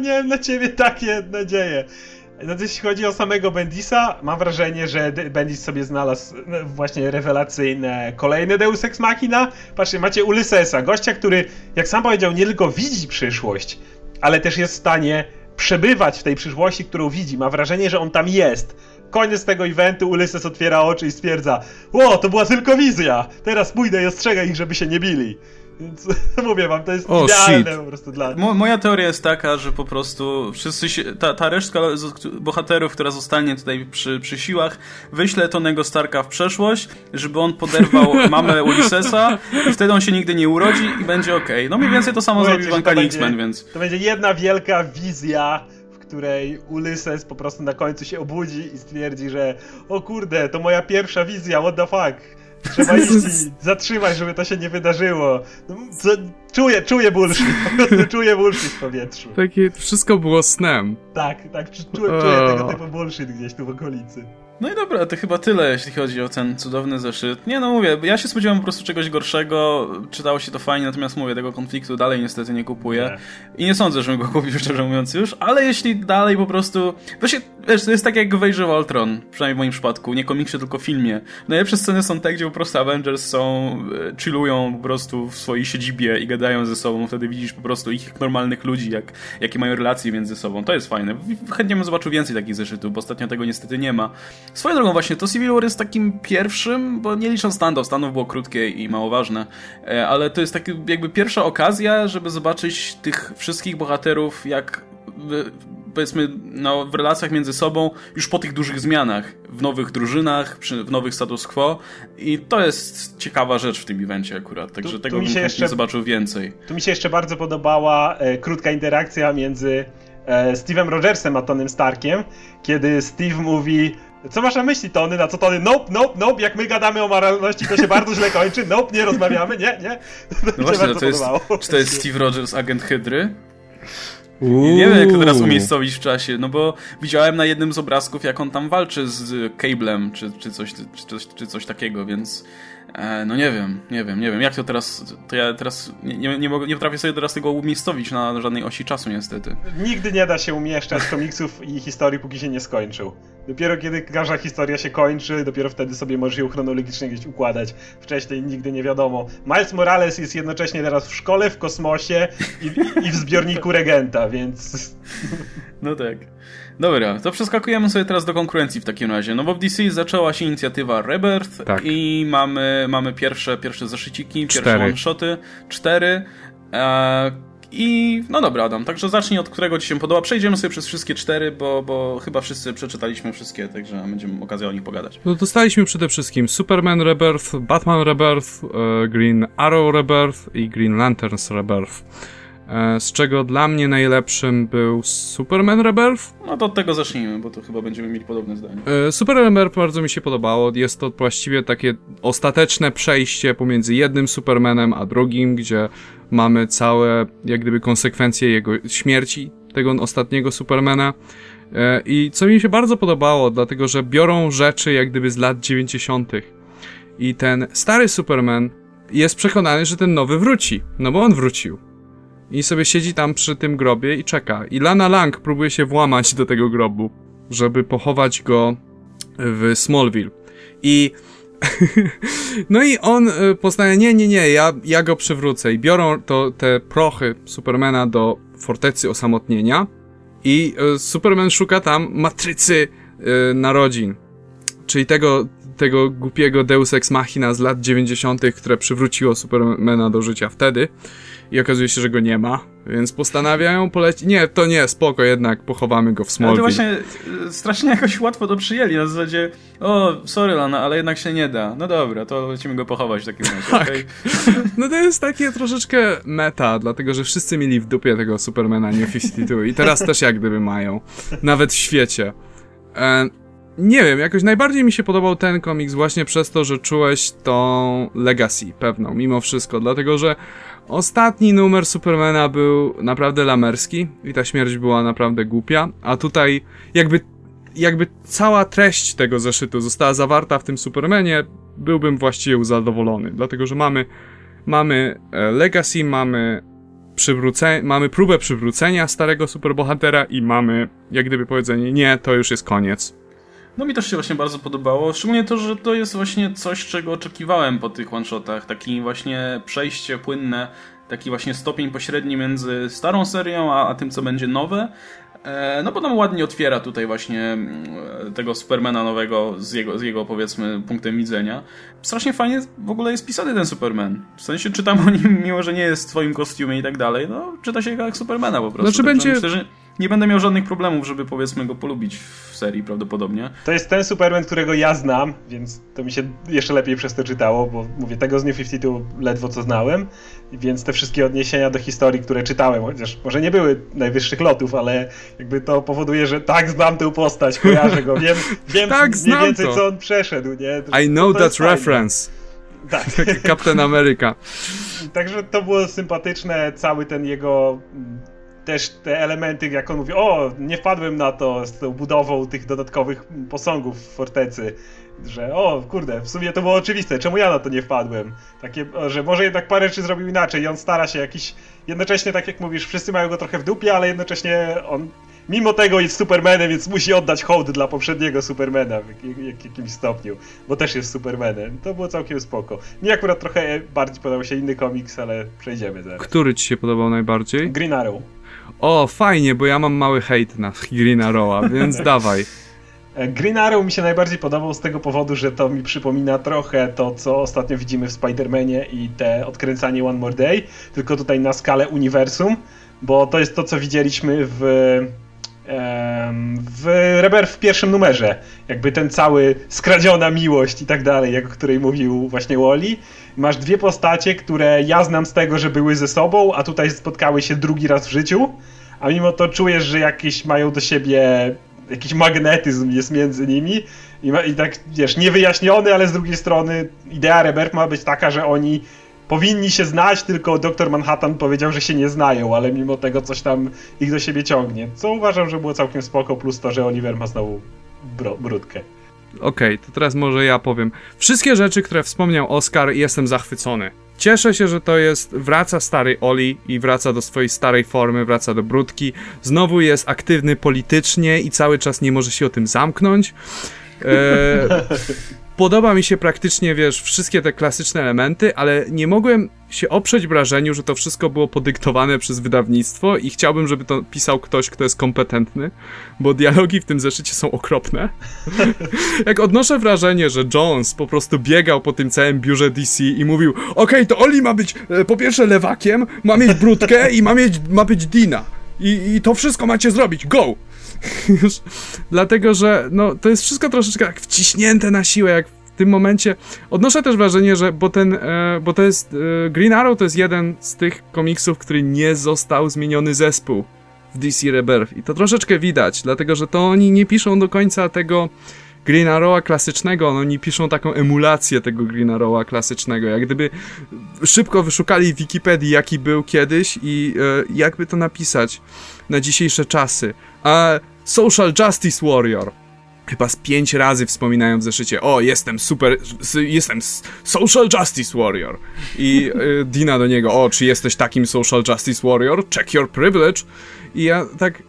miałem na ciebie takie nadzieje. No jeśli chodzi o samego Bendisa, mam wrażenie, że Bendis sobie znalazł no, właśnie rewelacyjne kolejne Deus Ex Machina. Patrzcie, macie Ulyssesa, gościa, który, jak sam powiedział, nie tylko widzi przyszłość, ale też jest w stanie przebywać w tej przyszłości, którą widzi. Ma wrażenie, że on tam jest Koniec tego eventu, Ulysses otwiera oczy i stwierdza Ło, to była tylko wizja! Teraz pójdę i ostrzegę ich, żeby się nie bili. Więc mówię wam, to jest oh, idealne shit. po prostu dla Mo Moja teoria jest taka, że po prostu wszyscy się, ta, ta resztka bohaterów, która zostanie tutaj przy, przy siłach, wyśle Tonego Starka w przeszłość, żeby on poderwał mamę Ulyssesa i wtedy on się nigdy nie urodzi i będzie okej. Okay. No mniej więcej to samo zrobił Van X-Men, więc... To będzie jedna wielka wizja której Ulysses po prostu na końcu się obudzi i stwierdzi, że o kurde, to moja pierwsza wizja, what the fuck. Trzeba iść zatrzymać, żeby to się nie wydarzyło. No, co, czuję, czuję bullshit, po prostu czuję bullshit w powietrzu. Takie, wszystko było snem. Tak, tak, czuję, czuję tego typu bullshit gdzieś tu w okolicy. No i dobra, to chyba tyle, jeśli chodzi o ten cudowny zeszyt. Nie no, mówię, ja się spodziewałem po prostu czegoś gorszego, czytało się to fajnie, natomiast mówię, tego konfliktu dalej niestety nie kupuję. Nie. I nie sądzę, żebym go kupił, szczerze mówiąc już, ale jeśli dalej po prostu... Właśnie, wiesz, to jest tak jak w Age of Ultron, przynajmniej w moim przypadku, nie komiksie, tylko filmie. Najlepsze sceny są te, gdzie po prostu Avengers są, e, chillują po prostu w swojej siedzibie i gadają ze sobą, wtedy widzisz po prostu ich normalnych ludzi, jak, jakie mają relacje między sobą. To jest fajne. Chętnie bym zobaczył więcej takich zeszytów, bo ostatnio tego niestety nie ma. Swoją drogą właśnie, to Civil War jest takim pierwszym, bo nie licząc standów, standów było krótkie i mało ważne, e, ale to jest taki jakby pierwsza okazja, żeby zobaczyć tych wszystkich bohaterów, jak powiedzmy no, w relacjach między sobą już po tych dużych zmianach, w nowych drużynach, przy, w nowych status quo i to jest ciekawa rzecz w tym evencie akurat, także tu, tego tu bym jeszcze, zobaczył więcej. Tu mi się jeszcze bardzo podobała e, krótka interakcja między e, Steve'em Rogersem a Tonym Starkiem, kiedy Steve mówi co masz na myśli, Tony? Na co Tony? Nope, nope, nope. Jak my gadamy o moralności, to się bardzo źle kończy. Nope, nie rozmawiamy, nie, nie. To no właśnie, to jest, czy to jest Steve Rogers, agent Hydry? Uuu. Nie wiem, jak to teraz umiejscowić w czasie, no bo widziałem na jednym z obrazków, jak on tam walczy z Cablem, czy, czy, coś, czy, coś, czy coś takiego, więc no nie wiem, nie wiem, nie wiem, jak to teraz, to ja teraz nie, nie, nie, mogę, nie potrafię sobie teraz tego umiejscowić na żadnej osi czasu niestety. Nigdy nie da się umieszczać komiksów i historii, póki się nie skończył. Dopiero kiedy każda historia się kończy, dopiero wtedy sobie możesz ją chronologicznie gdzieś układać. Wcześniej nigdy nie wiadomo. Miles Morales jest jednocześnie teraz w szkole, w kosmosie i, i w zbiorniku Regenta, więc... No tak. Dobra, to przeskakujemy sobie teraz do konkurencji w takim razie. No bo w DC zaczęła się inicjatywa Rebirth tak. i mamy, mamy pierwsze, pierwsze zaszyciki, pierwsze one-shoty. Cztery. E, i no dobra, Adam, także zacznij od którego ci się podoba. Przejdziemy sobie przez wszystkie cztery, bo, bo chyba wszyscy przeczytaliśmy wszystkie, także będziemy okazję o nich pogadać. No dostaliśmy przede wszystkim Superman Rebirth, Batman Rebirth, e, Green Arrow Rebirth i Green Lanterns Rebirth. E, z czego dla mnie najlepszym był Superman Rebirth. No to od tego zacznijmy, bo to chyba będziemy mieli podobne zdanie. E, Superman Rebirth bardzo mi się podobało. Jest to właściwie takie ostateczne przejście pomiędzy jednym Supermanem a drugim, gdzie mamy całe, jak gdyby, konsekwencje jego śmierci, tego ostatniego Supermana. E, I co mi się bardzo podobało, dlatego że biorą rzeczy jak gdyby z lat 90. I ten stary Superman jest przekonany, że ten nowy wróci. No bo on wrócił i sobie siedzi tam przy tym grobie i czeka. I Lana Lang próbuje się włamać do tego grobu, żeby pochować go w Smallville. I no i on y, poznaje, nie, nie, nie, ja, ja go przywrócę. I biorą to, te prochy Supermana do fortecy osamotnienia i y, Superman szuka tam matrycy y, narodzin. Czyli tego, tego głupiego Deus Ex Machina z lat 90., które przywróciło Supermana do życia wtedy i okazuje się, że go nie ma, więc postanawiają polecić. Nie, to nie, spoko, jednak pochowamy go w Smallville. Ale to właśnie e, strasznie jakoś łatwo to przyjęli, na zasadzie o, sorry Lana, ale jednak się nie da. No dobra, to lecimy go pochować w takim razie, tak. Okay? No to jest takie troszeczkę meta, dlatego że wszyscy mieli w dupie tego Supermana New 52 i teraz też jak gdyby mają. Nawet w świecie. E, nie wiem, jakoś najbardziej mi się podobał ten komiks właśnie przez to, że czułeś tą legacy pewną, mimo wszystko, dlatego że Ostatni numer Supermana był naprawdę lamerski i ta śmierć była naprawdę głupia, a tutaj jakby, jakby cała treść tego zeszytu została zawarta w tym Supermanie, byłbym właściwie zadowolony, dlatego że mamy, mamy e, Legacy, mamy przywrócenie, mamy próbę przywrócenia starego superbohatera i mamy jak gdyby powiedzenie, nie, to już jest koniec. No mi też się właśnie bardzo podobało, szczególnie to, że to jest właśnie coś, czego oczekiwałem po tych one-shotach, taki właśnie przejście płynne, taki właśnie stopień pośredni między starą serią, a, a tym, co będzie nowe. E, no bo nam ładnie otwiera tutaj właśnie mm, tego Supermana nowego z jego, z jego powiedzmy punktem widzenia. Strasznie fajnie w ogóle jest pisany ten Superman. W sensie czytam o nim, mimo że nie jest w twoim kostiumie i tak dalej, no czyta się go jak Supermana po prostu. Znaczy będzie... Myślę, że nie będę miał żadnych problemów, żeby powiedzmy go polubić w serii prawdopodobnie. To jest ten Superman, którego ja znam, więc to mi się jeszcze lepiej przez to czytało, bo mówię, tego z New 52 ledwo co znałem, więc te wszystkie odniesienia do historii, które czytałem, chociaż może nie były najwyższych lotów, ale jakby to powoduje, że tak znam tę postać, kojarzę go, wiem, wiem tak, mniej więcej to. co on przeszedł, nie? To, I know that reference. Tak. Captain America. Także to było sympatyczne, cały ten jego też te elementy, jak on mówi, o, nie wpadłem na to z tą budową tych dodatkowych posągów w fortecy, że o, kurde, w sumie to było oczywiste, czemu ja na to nie wpadłem? Takie, że może jednak parę rzeczy zrobił inaczej i on stara się jakiś, jednocześnie tak jak mówisz, wszyscy mają go trochę w dupie, ale jednocześnie on mimo tego jest Supermanem, więc musi oddać hołd dla poprzedniego Supermana w jak, jakimś stopniu, bo też jest Supermanem. To było całkiem spoko. Mi akurat trochę bardziej podobał się inny komiks, ale przejdziemy zaraz. Który ci się podobał najbardziej? Green Arrow. O, fajnie, bo ja mam mały hejt na Green Arrowa, więc dawaj. E, Green Arrow mi się najbardziej podobał z tego powodu, że to mi przypomina trochę to, co ostatnio widzimy w Spider-Manie i te odkręcanie One More Day, tylko tutaj na skalę uniwersum, bo to jest to, co widzieliśmy w w Reber w pierwszym numerze. Jakby ten cały skradziona miłość i tak dalej, jak o której mówił właśnie Wally. Masz dwie postacie, które ja znam z tego, że były ze sobą, a tutaj spotkały się drugi raz w życiu, a mimo to czujesz, że jakieś mają do siebie jakiś magnetyzm jest między nimi i, i tak, wiesz, niewyjaśniony, ale z drugiej strony idea Rebirth ma być taka, że oni powinni się znać, tylko doktor Manhattan powiedział, że się nie znają, ale mimo tego coś tam ich do siebie ciągnie. Co uważam, że było całkiem spoko, plus to, że Oliver ma znowu brudkę. Okej, okay, to teraz może ja powiem. Wszystkie rzeczy, które wspomniał Oscar, jestem zachwycony. Cieszę się, że to jest, wraca stary Oli i wraca do swojej starej formy, wraca do brudki. Znowu jest aktywny politycznie i cały czas nie może się o tym zamknąć. Eee, podoba mi się praktycznie, wiesz, wszystkie te klasyczne elementy, ale nie mogłem się oprzeć wrażeniu, że to wszystko było podyktowane przez wydawnictwo i chciałbym, żeby to pisał ktoś, kto jest kompetentny, bo dialogi w tym zeszycie są okropne. Jak odnoszę wrażenie, że Jones po prostu biegał po tym całym biurze DC i mówił okej, okay, to Oli ma być e, po pierwsze lewakiem, ma mieć brudkę i ma, mieć, ma być Dina. I, I to wszystko macie zrobić, go! Dlatego, że no, to jest wszystko troszeczkę tak wciśnięte na siłę, jak w tym momencie. Odnoszę też wrażenie, że bo ten, e, bo to jest e, Green Arrow to jest jeden z tych komiksów, który nie został zmieniony zespół w DC Rebirth i to troszeczkę widać, dlatego, że to oni nie piszą do końca tego Green Arrowa klasycznego, oni piszą taką emulację tego Green Arrowa klasycznego, jak gdyby szybko wyszukali w Wikipedii, jaki był kiedyś i e, jakby to napisać na dzisiejsze czasy. A Social Justice Warrior. Chyba z pięć razy wspominają w zeszycie, o, jestem super, jestem Social Justice Warrior. I y, Dina do niego, o, czy jesteś takim Social Justice Warrior? Check your privilege. I ja tak,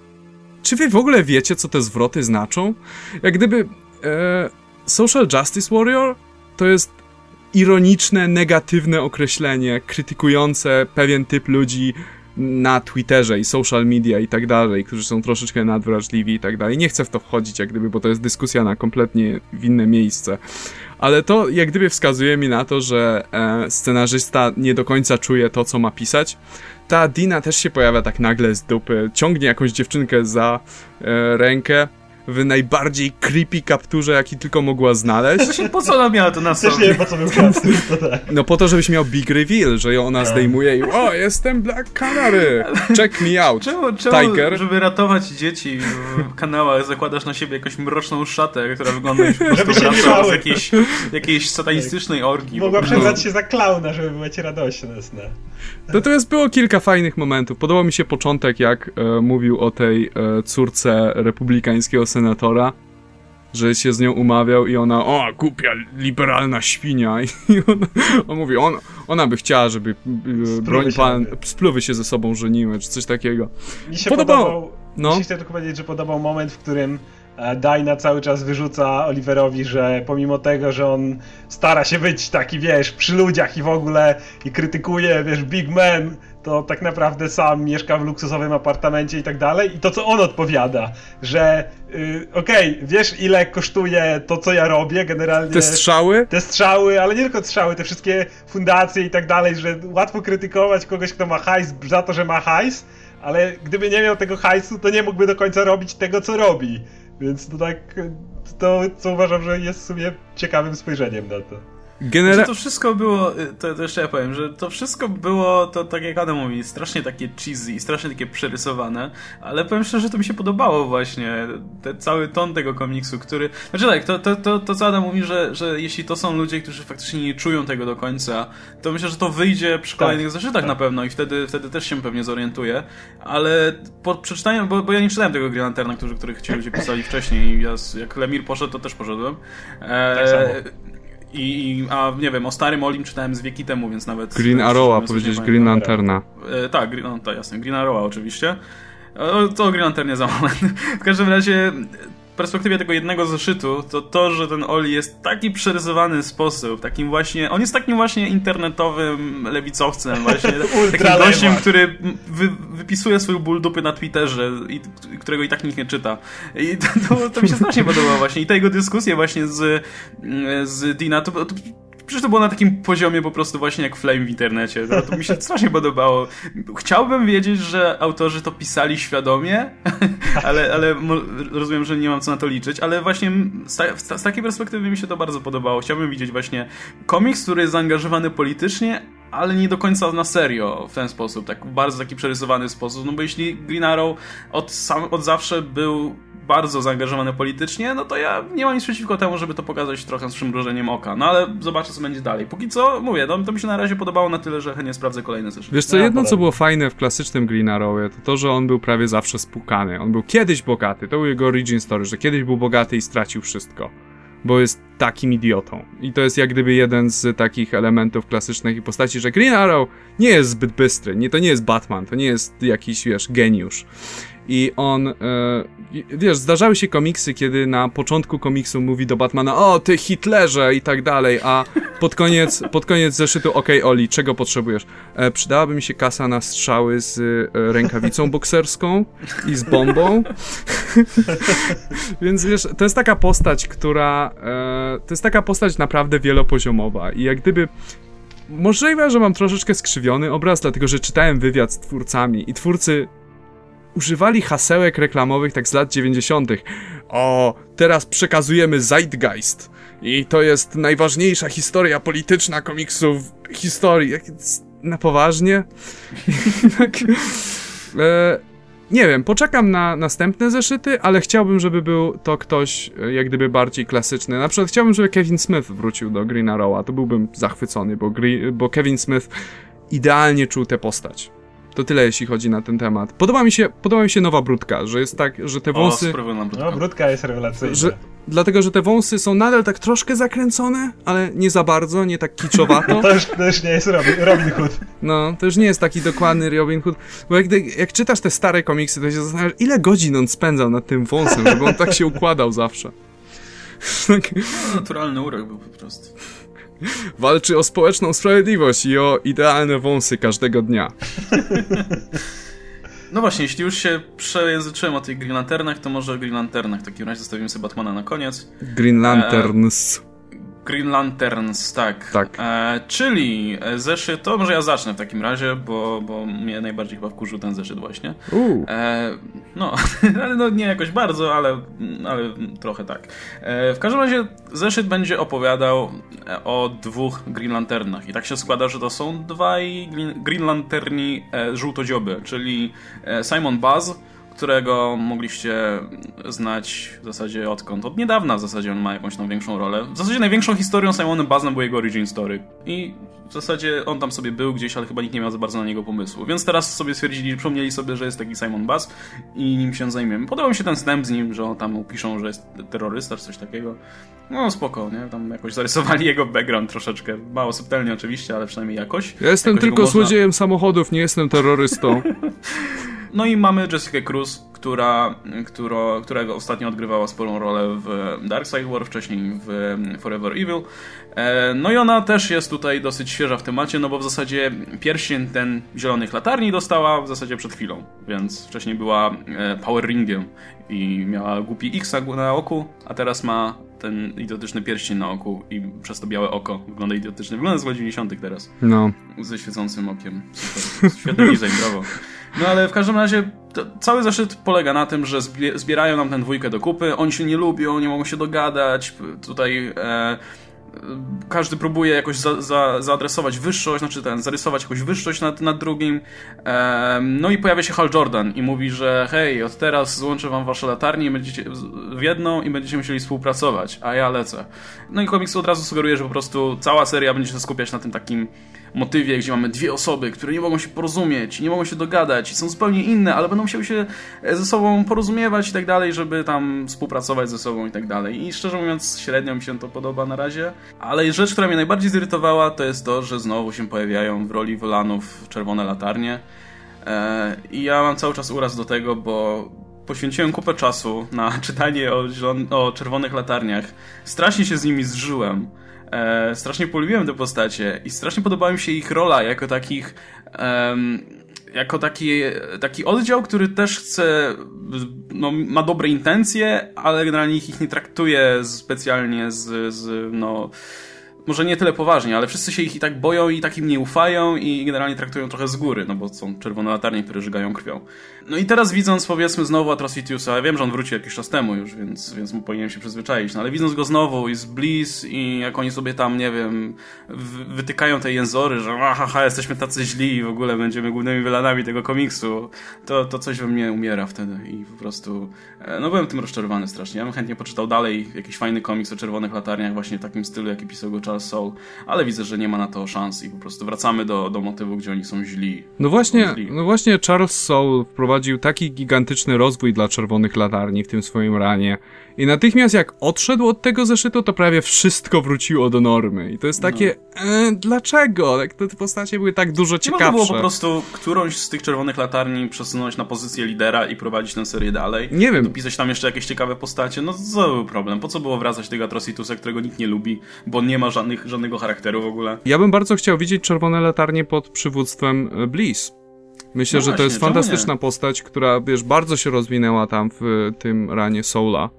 czy wy w ogóle wiecie, co te zwroty znaczą? Jak gdyby e, Social Justice Warrior to jest ironiczne, negatywne określenie krytykujące pewien typ ludzi na Twitterze i social media i tak dalej, którzy są troszeczkę nadwrażliwi i tak dalej. Nie chcę w to wchodzić, jak gdyby, bo to jest dyskusja na kompletnie inne miejsce. Ale to jak gdyby wskazuje mi na to, że e, scenarzysta nie do końca czuje to, co ma pisać. Ta Dina też się pojawia tak nagle z dupy, ciągnie jakąś dziewczynkę za e, rękę w najbardziej creepy kapturze, jaki tylko mogła znaleźć. Po co ona miała to na sobie? Też nie po co był kaptur, to tak. No po to, żebyś miał big reveal, że ją ona no. zdejmuje i o, jestem Black Canary, check me out, czemu, czemu, Tiger. żeby ratować dzieci w kanałach zakładasz na siebie jakąś mroczną szatę, która wygląda już po prostu z jakiejś, jakiejś satanistycznej orgii. Mogła przebrać się za klauna, żeby była ci jest było kilka fajnych momentów. Podobał mi się początek, jak e, mówił o tej e, córce republikańskiego senatora, że się z nią umawiał i ona, o, głupia, liberalna świnia. I on, on mówi, on, ona by chciała, żeby e, broń pan, spluwy się ze sobą żeniły, czy coś takiego. Mi się podobał, podobał no. mi się chciałem tylko powiedzieć, że podobał moment, w którym e, Dina cały czas wyrzuca Oliverowi, że pomimo tego, że on stara się być taki, wiesz, przy ludziach i w ogóle i krytykuje, wiesz, big man, to tak naprawdę sam mieszka w luksusowym apartamencie i tak dalej. I to, co on odpowiada, że yy, okej, okay, wiesz ile kosztuje to, co ja robię, generalnie... Te strzały? Te strzały, ale nie tylko strzały, te wszystkie fundacje i tak dalej, że łatwo krytykować kogoś, kto ma hajs za to, że ma hajs, ale gdyby nie miał tego hajsu, to nie mógłby do końca robić tego, co robi. Więc to tak, to co uważam, że jest w sumie ciekawym spojrzeniem na to. Genera... Znaczy to wszystko było, to, to, jeszcze ja powiem, że to wszystko było, to tak jak Adam mówi, strasznie takie cheesy, strasznie takie przerysowane, ale powiem szczerze, że to mi się podobało właśnie, te, cały ton tego komiksu, który... Znaczy tak, to, to, to, to co Adam mówi, że, że jeśli to są ludzie, którzy faktycznie nie czują tego do końca, to myślę, że to wyjdzie przy kolejnych tak, zeszytach tak. na pewno i wtedy, wtedy też się pewnie zorientuje, ale po przeczytaniu, bo, bo ja nie czytałem tego Green Lanterna, który, których ci ludzie pisali wcześniej, ja, jak Lemir poszedł, to też poszedłem. E, tak samo. I, a nie wiem, o starym Olim czytałem z wieki temu, więc nawet... Green Arrowa, powiedzieć Green Lanterna. E, tak, no to jasne, Green Arrowa oczywiście. O, to Green Lanternie za moment. W każdym razie perspektywie tego jednego zeszytu, to to, że ten Oli jest taki przerysowany sposób, takim właśnie, on jest takim właśnie internetowym lewicowcem, właśnie takim gościem, który wy, wypisuje swój ból dupy na Twitterze, i, którego i tak nikt nie czyta. I to, to, to mi się strasznie podobało właśnie. I ta jego dyskusja właśnie z, z Dina, to, to Przecież to było na takim poziomie po prostu właśnie jak Flame w internecie. To, to mi się strasznie podobało. Chciałbym wiedzieć, że autorzy to pisali świadomie, ale, ale rozumiem, że nie mam co na to liczyć, ale właśnie z, ta, z takiej perspektywy mi się to bardzo podobało. Chciałbym widzieć właśnie komiks, który jest zaangażowany politycznie, ale nie do końca na serio w ten sposób, tak bardzo taki przerysowany sposób, no bo jeśli Green Arrow od, sam, od zawsze był bardzo zaangażowany politycznie, no to ja nie mam nic przeciwko temu, żeby to pokazać trochę z przymrużeniem oka. No ale zobaczę, co będzie dalej. Póki co, mówię, no, to mi się na razie podobało na tyle, że chętnie sprawdzę kolejne zeszyty. Wiesz co, jedno co było fajne w klasycznym Green Arrowie, to to, że on był prawie zawsze spukany. On był kiedyś bogaty, to był jego origin story, że kiedyś był bogaty i stracił wszystko bo jest takim idiotą. I to jest jak gdyby jeden z takich elementów klasycznych postaci, że Green Arrow nie jest zbyt bystry, nie, to nie jest Batman, to nie jest jakiś, wiesz, geniusz i on, e, wiesz, zdarzały się komiksy, kiedy na początku komiksu mówi do Batmana, o ty Hitlerze i tak dalej, a pod koniec, pod koniec zeszytu, okej okay, Oli, czego potrzebujesz? E, przydałaby mi się kasa na strzały z e, rękawicą bokserską i z bombą. Więc wiesz, to jest taka postać, która, e, to jest taka postać naprawdę wielopoziomowa i jak gdyby Możliwe, że mam troszeczkę skrzywiony obraz, dlatego że czytałem wywiad z twórcami i twórcy używali hasełek reklamowych tak z lat 90. O, teraz przekazujemy Zeitgeist. I to jest najważniejsza historia polityczna komiksów historii. Na poważnie? tak, e, nie wiem, poczekam na następne zeszyty, ale chciałbym, żeby był to ktoś e, jak gdyby bardziej klasyczny. Na przykład chciałbym, żeby Kevin Smith wrócił do Green Arrowa. To byłbym zachwycony, bo, bo Kevin Smith idealnie czuł tę postać. To tyle, jeśli chodzi na ten temat. Podoba mi się, podoba mi się nowa brudka, że jest tak, że te wąsy... O, no, brudka jest rewelacyjna. Że, dlatego, że te wąsy są nadal tak troszkę zakręcone, ale nie za bardzo, nie tak kiczowato. to, już, to już nie jest Robin, Robin Hood. No, to już nie jest taki dokładny Robin Hood. Bo jak, jak czytasz te stare komiksy, to się zastanawiasz, ile godzin on spędzał nad tym wąsem, żeby on tak się układał zawsze. tak. No, naturalny urok był po prostu. Walczy o społeczną sprawiedliwość i o idealne wąsy każdego dnia. No właśnie, jeśli już się przejęzyczyłem o tych Green Lanternach, to może o Green Lanternach. W takim razie zostawimy sobie Batmana na koniec. Green Lanterns. E Green Lanterns, tak. tak. E, czyli zeszyt, to może ja zacznę w takim razie, bo, bo mnie najbardziej chyba wkurzył ten zeszyt właśnie. E, no, ale no nie jakoś bardzo, ale, ale trochę tak. E, w każdym razie zeszyt będzie opowiadał o dwóch Green Lanternach i tak się składa, że to są dwaj Green Lanterni e, żółtodzioby, czyli e, Simon Buzz którego mogliście znać w zasadzie odkąd. Od niedawna w zasadzie on ma jakąś tam większą rolę. W zasadzie największą historią Simonem Bazem był jego origin story. I w zasadzie on tam sobie był gdzieś, ale chyba nikt nie miał za bardzo na niego pomysłu. Więc teraz sobie stwierdzili, przypomnieli sobie, że jest taki Simon Baz i nim się zajmiemy. Podobał mi się ten wstęp z nim, że on tam piszą, że jest terrorysta czy coś takiego. No spoko, nie? Tam jakoś zarysowali jego background troszeczkę. Mało subtelnie oczywiście, ale przynajmniej jakoś. Ja jestem jakoś tylko można... złodziejem samochodów, nie jestem terrorystą. No i mamy Jessica Cruz, która, która, którego ostatnio odgrywała sporą rolę w Dark Side War, wcześniej w Forever Evil. E, no i ona też jest tutaj dosyć świeża w temacie, no bo w zasadzie pierścień ten zielonych latarni dostała w zasadzie przed chwilą, więc wcześniej była e, Power Ringiem i miała głupi X na oku, a teraz ma ten idiotyczny pierścień na oku i przez to białe oko wygląda idiotycznie. Wygląda z lat 90 teraz. No. Ze świecącym okiem. Super. Świetny design, brawo. No ale w każdym razie cały zeszyt polega na tym, że zbierają nam tę dwójkę do kupy. Oni się nie lubią, nie mogą się dogadać. Tutaj e, każdy próbuje jakoś za, za, zaadresować wyższość, znaczy ten, zarysować jakąś wyższość nad, nad drugim. No i pojawia się Hal Jordan i mówi, że hej, od teraz złączę wam wasze latarnie i będziecie w jedną i będziecie musieli współpracować, a ja lecę. No i komiks od razu sugeruje, że po prostu cała seria będzie się skupiać na tym takim motywie, gdzie mamy dwie osoby, które nie mogą się porozumieć, nie mogą się dogadać są zupełnie inne, ale będą musiały się e, ze sobą porozumiewać i tak dalej, żeby tam współpracować ze sobą i tak dalej. I szczerze mówiąc, średnio mi się to podoba na razie. Ale rzecz, która mnie najbardziej zirytowała, to jest to, że znowu się pojawiają w roli Wolanów czerwone latarnie. E, I ja mam cały czas uraz do tego, bo poświęciłem kupę czasu na czytanie o, o czerwonych latarniach. Strasznie się z nimi zżyłem. E, strasznie polubiłem te postacie i strasznie podobała mi się ich rola jako takich. jako taki, taki oddział, który też chce, no, ma dobre intencje, ale generalnie ich, ich nie traktuje specjalnie z, z no, może nie tyle poważnie, ale wszyscy się ich i tak boją i tak im nie ufają i generalnie traktują trochę z góry, no bo są czerwone latarnie, które żygają krwią. No i teraz widząc powiedzmy znowu Atrocitiusa, ja wiem, że on wrócił jakiś czas temu już, więc, więc mu powinienem się przyzwyczaić, no ale widząc go znowu i z Bliss i jak oni sobie tam, nie wiem, wytykają te jęzory, że haha, jesteśmy tacy źli i w ogóle będziemy głównymi wylanami tego komiksu, to, to coś we mnie umiera wtedy i po prostu, e, no byłem tym rozczarowany strasznie. Ja bym chętnie poczytał dalej jakiś fajny komiks o czerwonych latarniach właśnie w takim stylu, jaki pisał go Soul, ale widzę, że nie ma na to szans i po prostu wracamy do, do motywu, gdzie oni są źli. No właśnie, źli. no właśnie Charles Soul wprowadził taki gigantyczny rozwój dla czerwonych latarni w tym swoim ranie. I natychmiast jak odszedł od tego zeszytu, to prawie wszystko wróciło do normy. I to jest no. takie, no. e, dlaczego? Tak, te postacie były tak dużo ciekawsze. Nie można było po prostu którąś z tych czerwonych latarni przesunąć na pozycję lidera i prowadzić tę serię dalej. Nie wiem. Dopisać tam jeszcze jakieś ciekawe postacie. No co był problem? Po co było wracać tego Atrocitusa, którego nikt nie lubi, bo nie ma żadnych, żadnego charakteru w ogóle? Ja bym bardzo chciał widzieć czerwone latarnie pod przywództwem e, Bliss. Myślę, no że właśnie, to jest fantastyczna postać, która, wiesz, bardzo się rozwinęła tam w tym ranie Soula.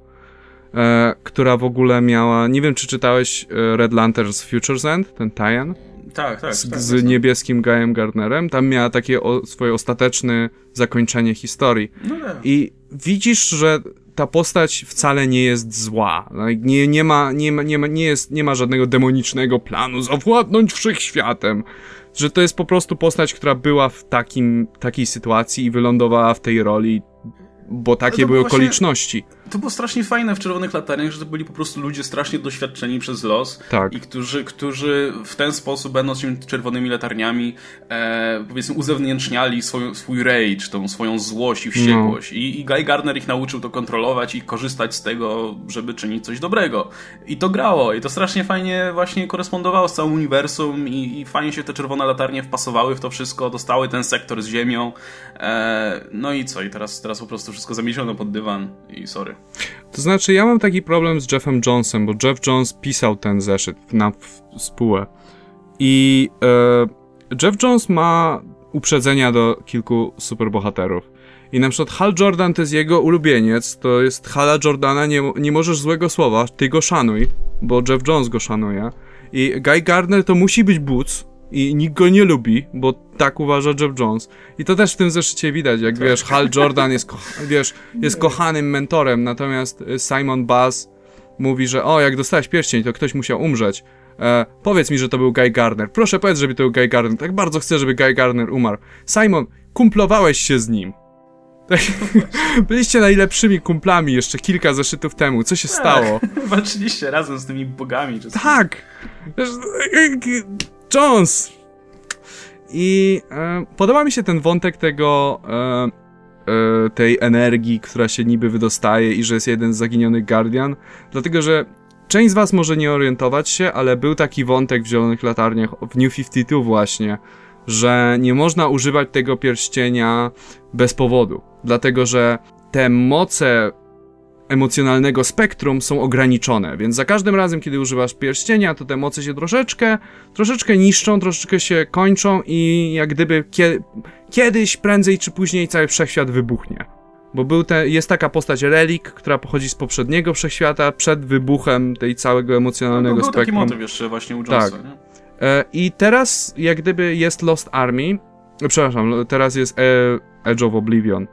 E, która w ogóle miała, nie wiem czy czytałeś e, Red Lanterns Futures End, ten tie tak, tak. Z, tak, z niebieskim Gajem Gardnerem. Tam miała takie o, swoje ostateczne zakończenie historii. No tak. I widzisz, że ta postać wcale nie jest zła. Nie, nie, ma, nie, ma, nie, ma, nie, jest, nie ma żadnego demonicznego planu zawładnąć wszechświatem że to jest po prostu postać, która była w takim, takiej sytuacji i wylądowała w tej roli, bo takie były właśnie... okoliczności to było strasznie fajne w Czerwonych Latarniach, że to byli po prostu ludzie strasznie doświadczeni przez los tak. i którzy, którzy w ten sposób, będąc tymi czerwonymi latarniami, e, powiedzmy uzewnętrzniali swój, swój rage, tą swoją złość i no. wściekłość. No. I, I Guy Gardner ich nauczył to kontrolować i korzystać z tego, żeby czynić coś dobrego. I to grało. I to strasznie fajnie właśnie korespondowało z całym uniwersum i, i fajnie się te czerwone latarnie wpasowały w to wszystko, dostały ten sektor z ziemią. E, no i co? I teraz, teraz po prostu wszystko zamieciono pod dywan i sorry. To znaczy, ja mam taki problem z Jeffem Jonesem, bo Jeff Jones pisał ten zeszyt na spółę. I e, Jeff Jones ma uprzedzenia do kilku superbohaterów. I na przykład Hal Jordan to jest jego ulubieniec, to jest Hala Jordana, nie, nie możesz złego słowa, ty go szanuj, bo Jeff Jones go szanuje. I Guy Gardner to musi być Boots, i nikt go nie lubi, bo tak uważa Jeff Jones. I to też w tym zeszycie widać, jak tak. wiesz, Hal Jordan jest, wiesz, jest kochanym mentorem, natomiast y, Simon Buzz mówi, że o, jak dostałeś pierścień, to ktoś musiał umrzeć. E, powiedz mi, że to był Guy Gardner. Proszę powiedz, żeby to był Guy Gardner. Tak bardzo chcę, żeby Guy Gardner umarł. Simon, kumplowałeś się z nim. Byliście najlepszymi kumplami jeszcze kilka zeszytów temu. Co się tak, stało? Walczyliście razem z tymi bogami. Czy tak! Jones! I e, podoba mi się ten wątek tego, e, e, tej energii, która się niby wydostaje i że jest jeden z zaginionych Guardian, dlatego że część z was może nie orientować się, ale był taki wątek w Zielonych Latarniach, w New 52 właśnie, że nie można używać tego pierścienia bez powodu, dlatego że te moce emocjonalnego spektrum są ograniczone, więc za każdym razem, kiedy używasz pierścienia, to te moce się troszeczkę, troszeczkę niszczą, troszeczkę się kończą i jak gdyby kie kiedyś, prędzej czy później cały wszechświat wybuchnie. Bo był te, jest taka postać relik, która pochodzi z poprzedniego wszechświata, przed wybuchem tej całego emocjonalnego no, był spektrum. Taki motyw jeszcze właśnie u Jonesa, tak. E, I teraz jak gdyby jest Lost Army, przepraszam, teraz jest e Edge of Oblivion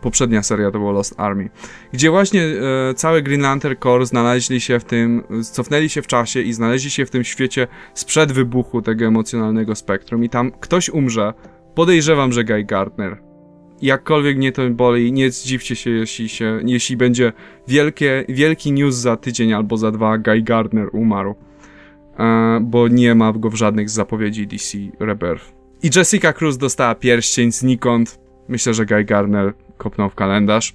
poprzednia seria to było Lost Army, gdzie właśnie e, cały Green Lantern Corps znaleźli się w tym, cofnęli się w czasie i znaleźli się w tym świecie sprzed wybuchu tego emocjonalnego spektrum i tam ktoś umrze, podejrzewam, że Guy Gardner. Jakkolwiek mnie to boli, nie zdziwcie się, jeśli, się, jeśli będzie wielkie, wielki news za tydzień albo za dwa, Guy Gardner umarł. E, bo nie ma go w żadnych zapowiedzi DC Rebirth. I Jessica Cruz dostała pierścień znikąd. Myślę, że Guy Gardner kopnął w kalendarz.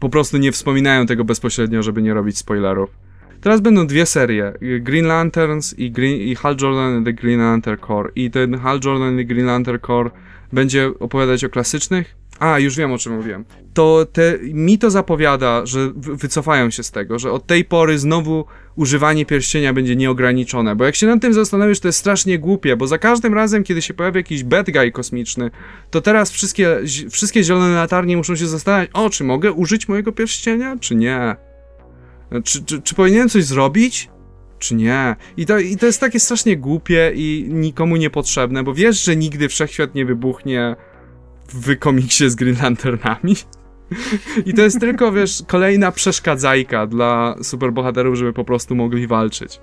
Po prostu nie wspominają tego bezpośrednio, żeby nie robić spoilerów. Teraz będą dwie serie. Green Lanterns i, Green, i Hal Jordan and the Green Lantern Corps. I ten Hal Jordan and the Green Lantern Corps będzie opowiadać o klasycznych. A, już wiem o czym mówiłem. To te, mi to zapowiada, że wycofają się z tego, że od tej pory znowu używanie pierścienia będzie nieograniczone. Bo jak się nad tym zastanowisz, to jest strasznie głupie, bo za każdym razem, kiedy się pojawia jakiś bad guy kosmiczny, to teraz wszystkie, wszystkie zielone latarnie muszą się zastanawiać, o, czy mogę użyć mojego pierścienia, czy nie? Czy, czy, czy powinienem coś zrobić? Czy nie? I to, I to jest takie strasznie głupie i nikomu niepotrzebne, bo wiesz, że nigdy wszechświat nie wybuchnie w komiksie z Green Lanternami. I to jest tylko, wiesz, kolejna przeszkadzajka dla superbohaterów, żeby po prostu mogli walczyć.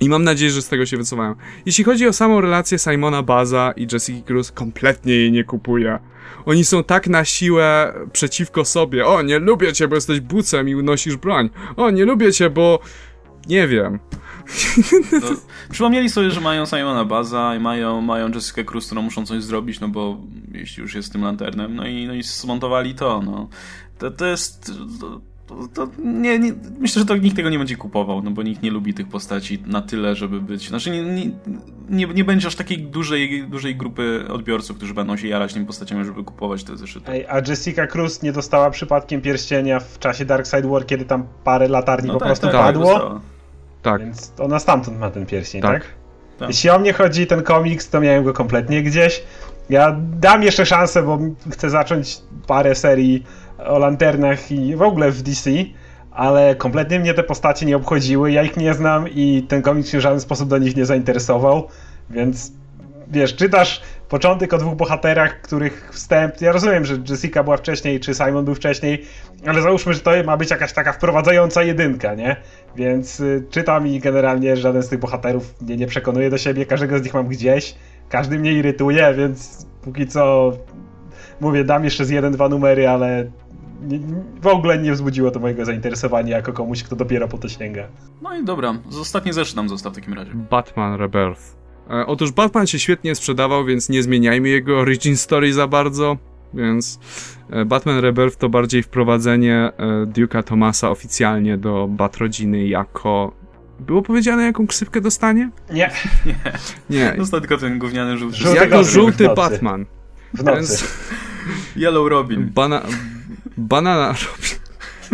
I mam nadzieję, że z tego się wycofają. Jeśli chodzi o samą relację Simona Baza i Jessica Cruz, kompletnie jej nie kupuję. Oni są tak na siłę przeciwko sobie. O, nie lubię cię, bo jesteś bucem i unosisz broń. O, nie lubię cię, bo... Nie wiem. To, przypomnieli sobie, że mają Simona Baza i mają, mają Jessica Cruz, którą muszą coś zrobić, no bo jeśli już jest tym lanternem, no i, no i zmontowali to, no. To, to jest... To, to nie, nie, myślę, że to nikt tego nie będzie kupował, no bo nikt nie lubi tych postaci na tyle, żeby być. Znaczy, nie, nie, nie, nie będzie aż takiej dużej, dużej grupy odbiorców, którzy będą się jarać tymi postaciami, żeby kupować te zeszyty. Ej, a Jessica Cruz nie dostała przypadkiem pierścienia w czasie Dark Side War, kiedy tam parę latarni no po tak, prostu tak, padło? Tak, tak. Więc ona stamtąd ma ten pierścień, tak? tak? tak? Jeśli o mnie chodzi ten komiks, to miałem go kompletnie gdzieś. Ja dam jeszcze szansę, bo chcę zacząć parę serii o lanternach i w ogóle w DC, ale kompletnie mnie te postacie nie obchodziły, ja ich nie znam i ten komiks się w żaden sposób do nich nie zainteresował, więc wiesz, czytasz początek o dwóch bohaterach, których wstęp. Ja rozumiem, że Jessica była wcześniej, czy Simon był wcześniej, ale załóżmy, że to ma być jakaś taka wprowadzająca jedynka, nie? Więc y, czytam i generalnie żaden z tych bohaterów mnie nie przekonuje do siebie, każdego z nich mam gdzieś, każdy mnie irytuje, więc póki co mówię, dam jeszcze z jeden, dwa numery, ale w ogóle nie wzbudziło to mojego zainteresowania jako komuś, kto dopiero po to sięga. No i dobra, ostatni zeszyt nam został w takim razie. Batman Rebirth. E, otóż Batman się świetnie sprzedawał, więc nie zmieniajmy jego origin story za bardzo. Więc e, Batman Rebirth to bardziej wprowadzenie e, Duke'a Thomasa oficjalnie do Batrodziny jako było powiedziane, jaką ksywkę dostanie? Nie. Nie. nie. Dostał tylko ten gówniany żółty. żółty jako żółty Batman. W nocy. Więc... Yellow Robin. Bana... Banana Robin.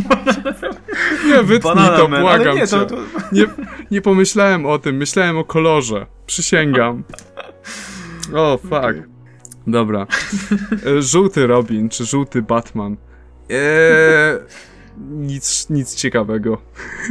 Nie, wytnij Banana to, man, błagam nie, to, to... Nie, nie pomyślałem o tym, myślałem o kolorze. Przysięgam. O, oh, fuck. Dobra. E, żółty Robin, czy żółty Batman. Eee, nic, nic ciekawego.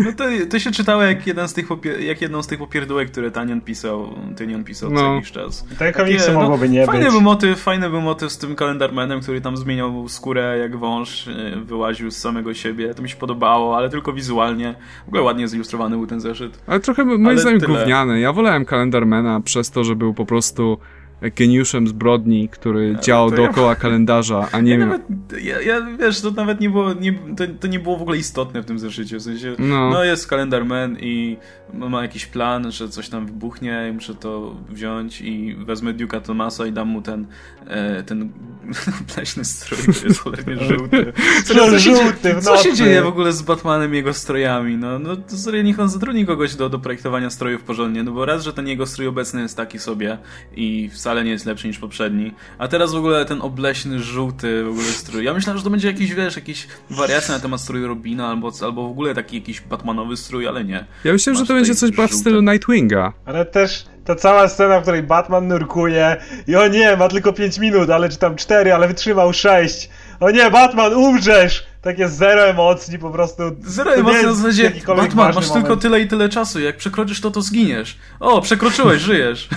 No to, to się czytało jak, jeden z tych jak jedną z tych popierdółek, które Tanion pisał, Tynion pisał no. co jakiś czas. Te komiksy no, mogłoby nie fajny być. Był motyw, fajny był motyw z tym kalendarmenem, który tam zmieniał skórę jak wąż, e, wyłaził z samego siebie. To mi się podobało, ale tylko wizualnie. W ogóle ładnie zilustrowany był ten zeszyt. Ale trochę moim zdaniem gówniany. Ja wolałem kalendarmena przez to, że był po prostu geniuszem zbrodni, który działał dookoła ja... kalendarza, a nie ja, nawet, ja, ja, wiesz, to nawet nie było, nie, to, to, nie było w ogóle istotne w tym zeszycie, w sensie, no, no jest kalendar man i ma jakiś plan, że coś tam wybuchnie i muszę to wziąć i wezmę Duke'a Tomasa i dam mu ten e, ten pleśny strój, który jest cholernie żółty. Co, co, żółty co się dzieje w ogóle z Batmanem i jego strojami? No, no to sobie niech on zatrudni kogoś do, do projektowania strojów porządnie, no bo raz, że ten jego strój obecny jest taki sobie i wcale nie jest lepszy niż poprzedni, a teraz w ogóle ten obleśny, żółty w ogóle strój. Ja myślałem, że to będzie jakiś, wiesz, jakiś wariacja na temat stroju Robina albo, albo w ogóle taki jakiś Batmanowy strój, ale nie. Ja myślałem, że to będzie coś w stylu Nightwinga. Ale też ta cała scena, w której Batman nurkuje i o nie, ma tylko 5 minut, ale czy tam 4, ale wytrzymał 6. O nie, Batman, umrzesz! takie zero emocji, po prostu. Zero emocji na zasadzie, Batman, masz tylko tyle i tyle czasu, jak przekroczysz to, to zginiesz. O, przekroczyłeś, żyjesz.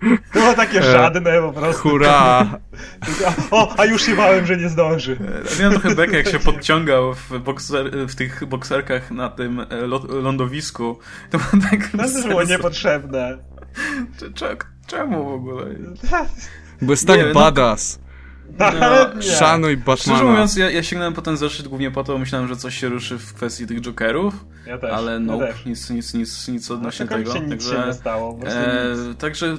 To było takie e, żadne po prostu. Hurra! O, a już się bałem, że nie zdąży. E, miałem trochę bekę, jak się podciągał w, bokser, w tych bokserkach na tym e, lądowisku. To było tak... To było niepotrzebne. Czemu w ogóle? Bo jest tak nie, no, badass. No, Szanuj Batmana. Szczerze mówiąc, ja, ja sięgnąłem po ten zeszyt głównie po to, myślałem, że coś się ruszy w kwestii tych Jokerów. Ja też, ale no, nope, nic, nic, nic, nic odnośnie no, tego. Nic także, się nie stało. E, także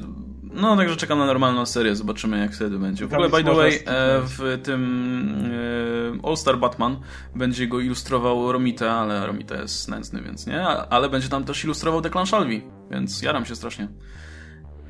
no, także czekam na normalną serię, zobaczymy jak wtedy będzie. W ogóle, by the way, e, w tym e, All Star Batman będzie go ilustrował Romita, ale Romita jest nędzny, więc nie, ale będzie tam też ilustrował Declan Shalvey, więc jaram się strasznie.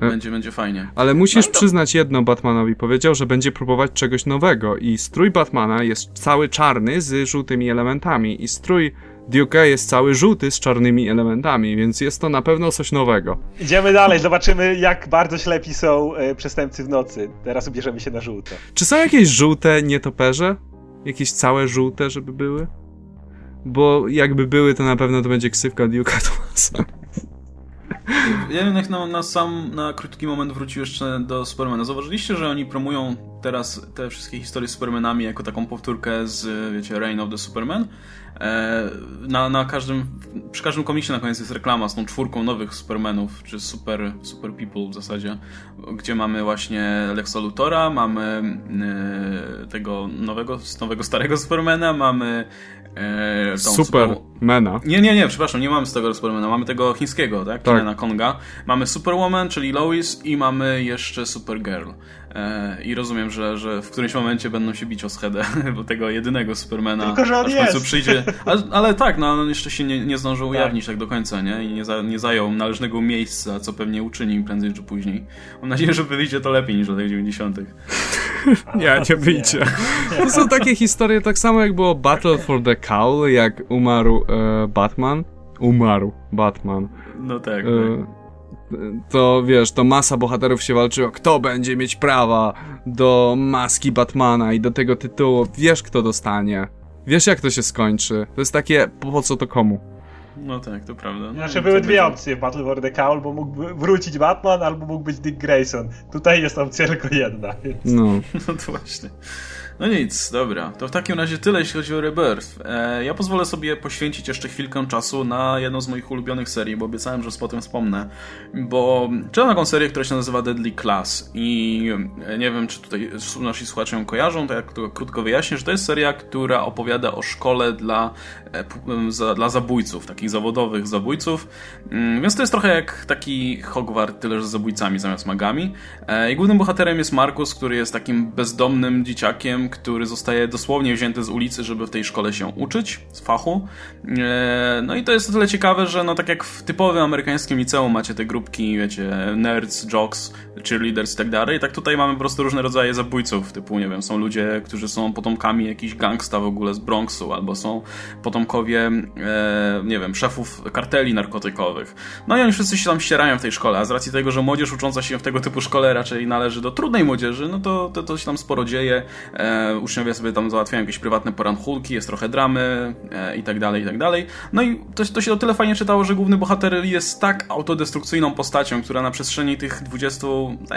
E, będzie, będzie fajnie. Ale musisz no, to... przyznać jedno Batmanowi. Powiedział, że będzie próbować czegoś nowego i strój Batmana jest cały czarny z żółtymi elementami i strój Duke'a jest cały żółty z czarnymi elementami, więc jest to na pewno coś nowego. Idziemy dalej, zobaczymy jak bardzo ślepi są e, przestępcy w nocy. Teraz ubierzemy się na żółto. Czy są jakieś żółte nietoperze? Jakieś całe żółte, żeby były? Bo jakby były, to na pewno to będzie ksywka Duke'a Thomasa. Ja jednak na, na sam, na krótki moment wrócił jeszcze do Supermana. Zauważyliście, że oni promują teraz te wszystkie historie z Supermanami jako taką powtórkę z, wiecie, Reign of the Superman? E, na, na każdym, przy każdym komiksie na koniec jest reklama z tą czwórką nowych Supermanów, czy Super, super People w zasadzie, gdzie mamy właśnie Lexa Luthora, mamy e, tego nowego, nowego starego Supermana, mamy e, Supermana. Nie, nie, nie, przepraszam, nie mamy z tego Supermana, mamy tego chińskiego, tak? tak. Konga. Mamy Superwoman, czyli Lois i mamy jeszcze Supergirl. E, I rozumiem, że, że w którymś momencie będą się bić o schedę, bo tego jedynego Supermana Tylko, że on aż w końcu jest. przyjdzie. Ale, ale, tak, no on jeszcze się nie, nie zdążył tak. ujawnić tak do końca, nie? I nie, za, nie zajął należnego miejsca, co pewnie uczyni prędzej czy później. Mam nadzieję, że wyjdzie to lepiej niż w latach 90. nie, nie wyjdzie. To są takie historie, tak samo jak było Battle for the Cowl, jak umarł e, Batman. Umarł Batman. No tak, e, tak to wiesz, to masa bohaterów się walczyło, kto będzie mieć prawa do maski Batmana i do tego tytułu. Wiesz, kto dostanie. Wiesz, jak to się skończy. To jest takie, po co to komu? No tak, to prawda. No, znaczy były dwie opcje w Battle for the Cowl, bo mógł wrócić Batman, albo mógł być Dick Grayson. Tutaj jest opcja tylko jedna, więc... No. no to właśnie. No nic, dobra. To w takim razie tyle, jeśli chodzi o Rebirth. E, ja pozwolę sobie poświęcić jeszcze chwilkę czasu na jedną z moich ulubionych serii, bo obiecałem, że potem wspomnę. Bo czytam taką serię, która się nazywa Deadly Class i e, nie wiem, czy tutaj nasi słuchacze ją kojarzą, to to krótko wyjaśnię, że to jest seria, która opowiada o szkole dla, dla zabójców, takich zawodowych zabójców. Mm, więc to jest trochę jak taki Hogwart, tyle że z zabójcami zamiast magami. E, I głównym bohaterem jest Markus, który jest takim bezdomnym dzieciakiem, który zostaje dosłownie wzięty z ulicy, żeby w tej szkole się uczyć, z fachu. E, no i to jest o tyle ciekawe, że no tak jak w typowym amerykańskim liceum macie te grupki, wiecie, nerds, jocks, cheerleaders i tak dalej, tak tutaj mamy po prostu różne rodzaje zabójców, typu, nie wiem, są ludzie, którzy są potomkami jakichś gangsta w ogóle z Bronxu, albo są potomkowie, e, nie wiem, szefów karteli narkotykowych. No i oni wszyscy się tam ścierają w tej szkole, a z racji tego, że młodzież ucząca się w tego typu szkole raczej należy do trudnej młodzieży, no to, to, to się tam sporo dzieje. E, uczniowie sobie tam załatwiają jakieś prywatne poranchulki, jest trochę dramy e, i tak dalej, i tak dalej. No i to, to się o tyle fajnie czytało, że główny bohater jest tak autodestrukcyjną postacią, która na przestrzeni tych 20,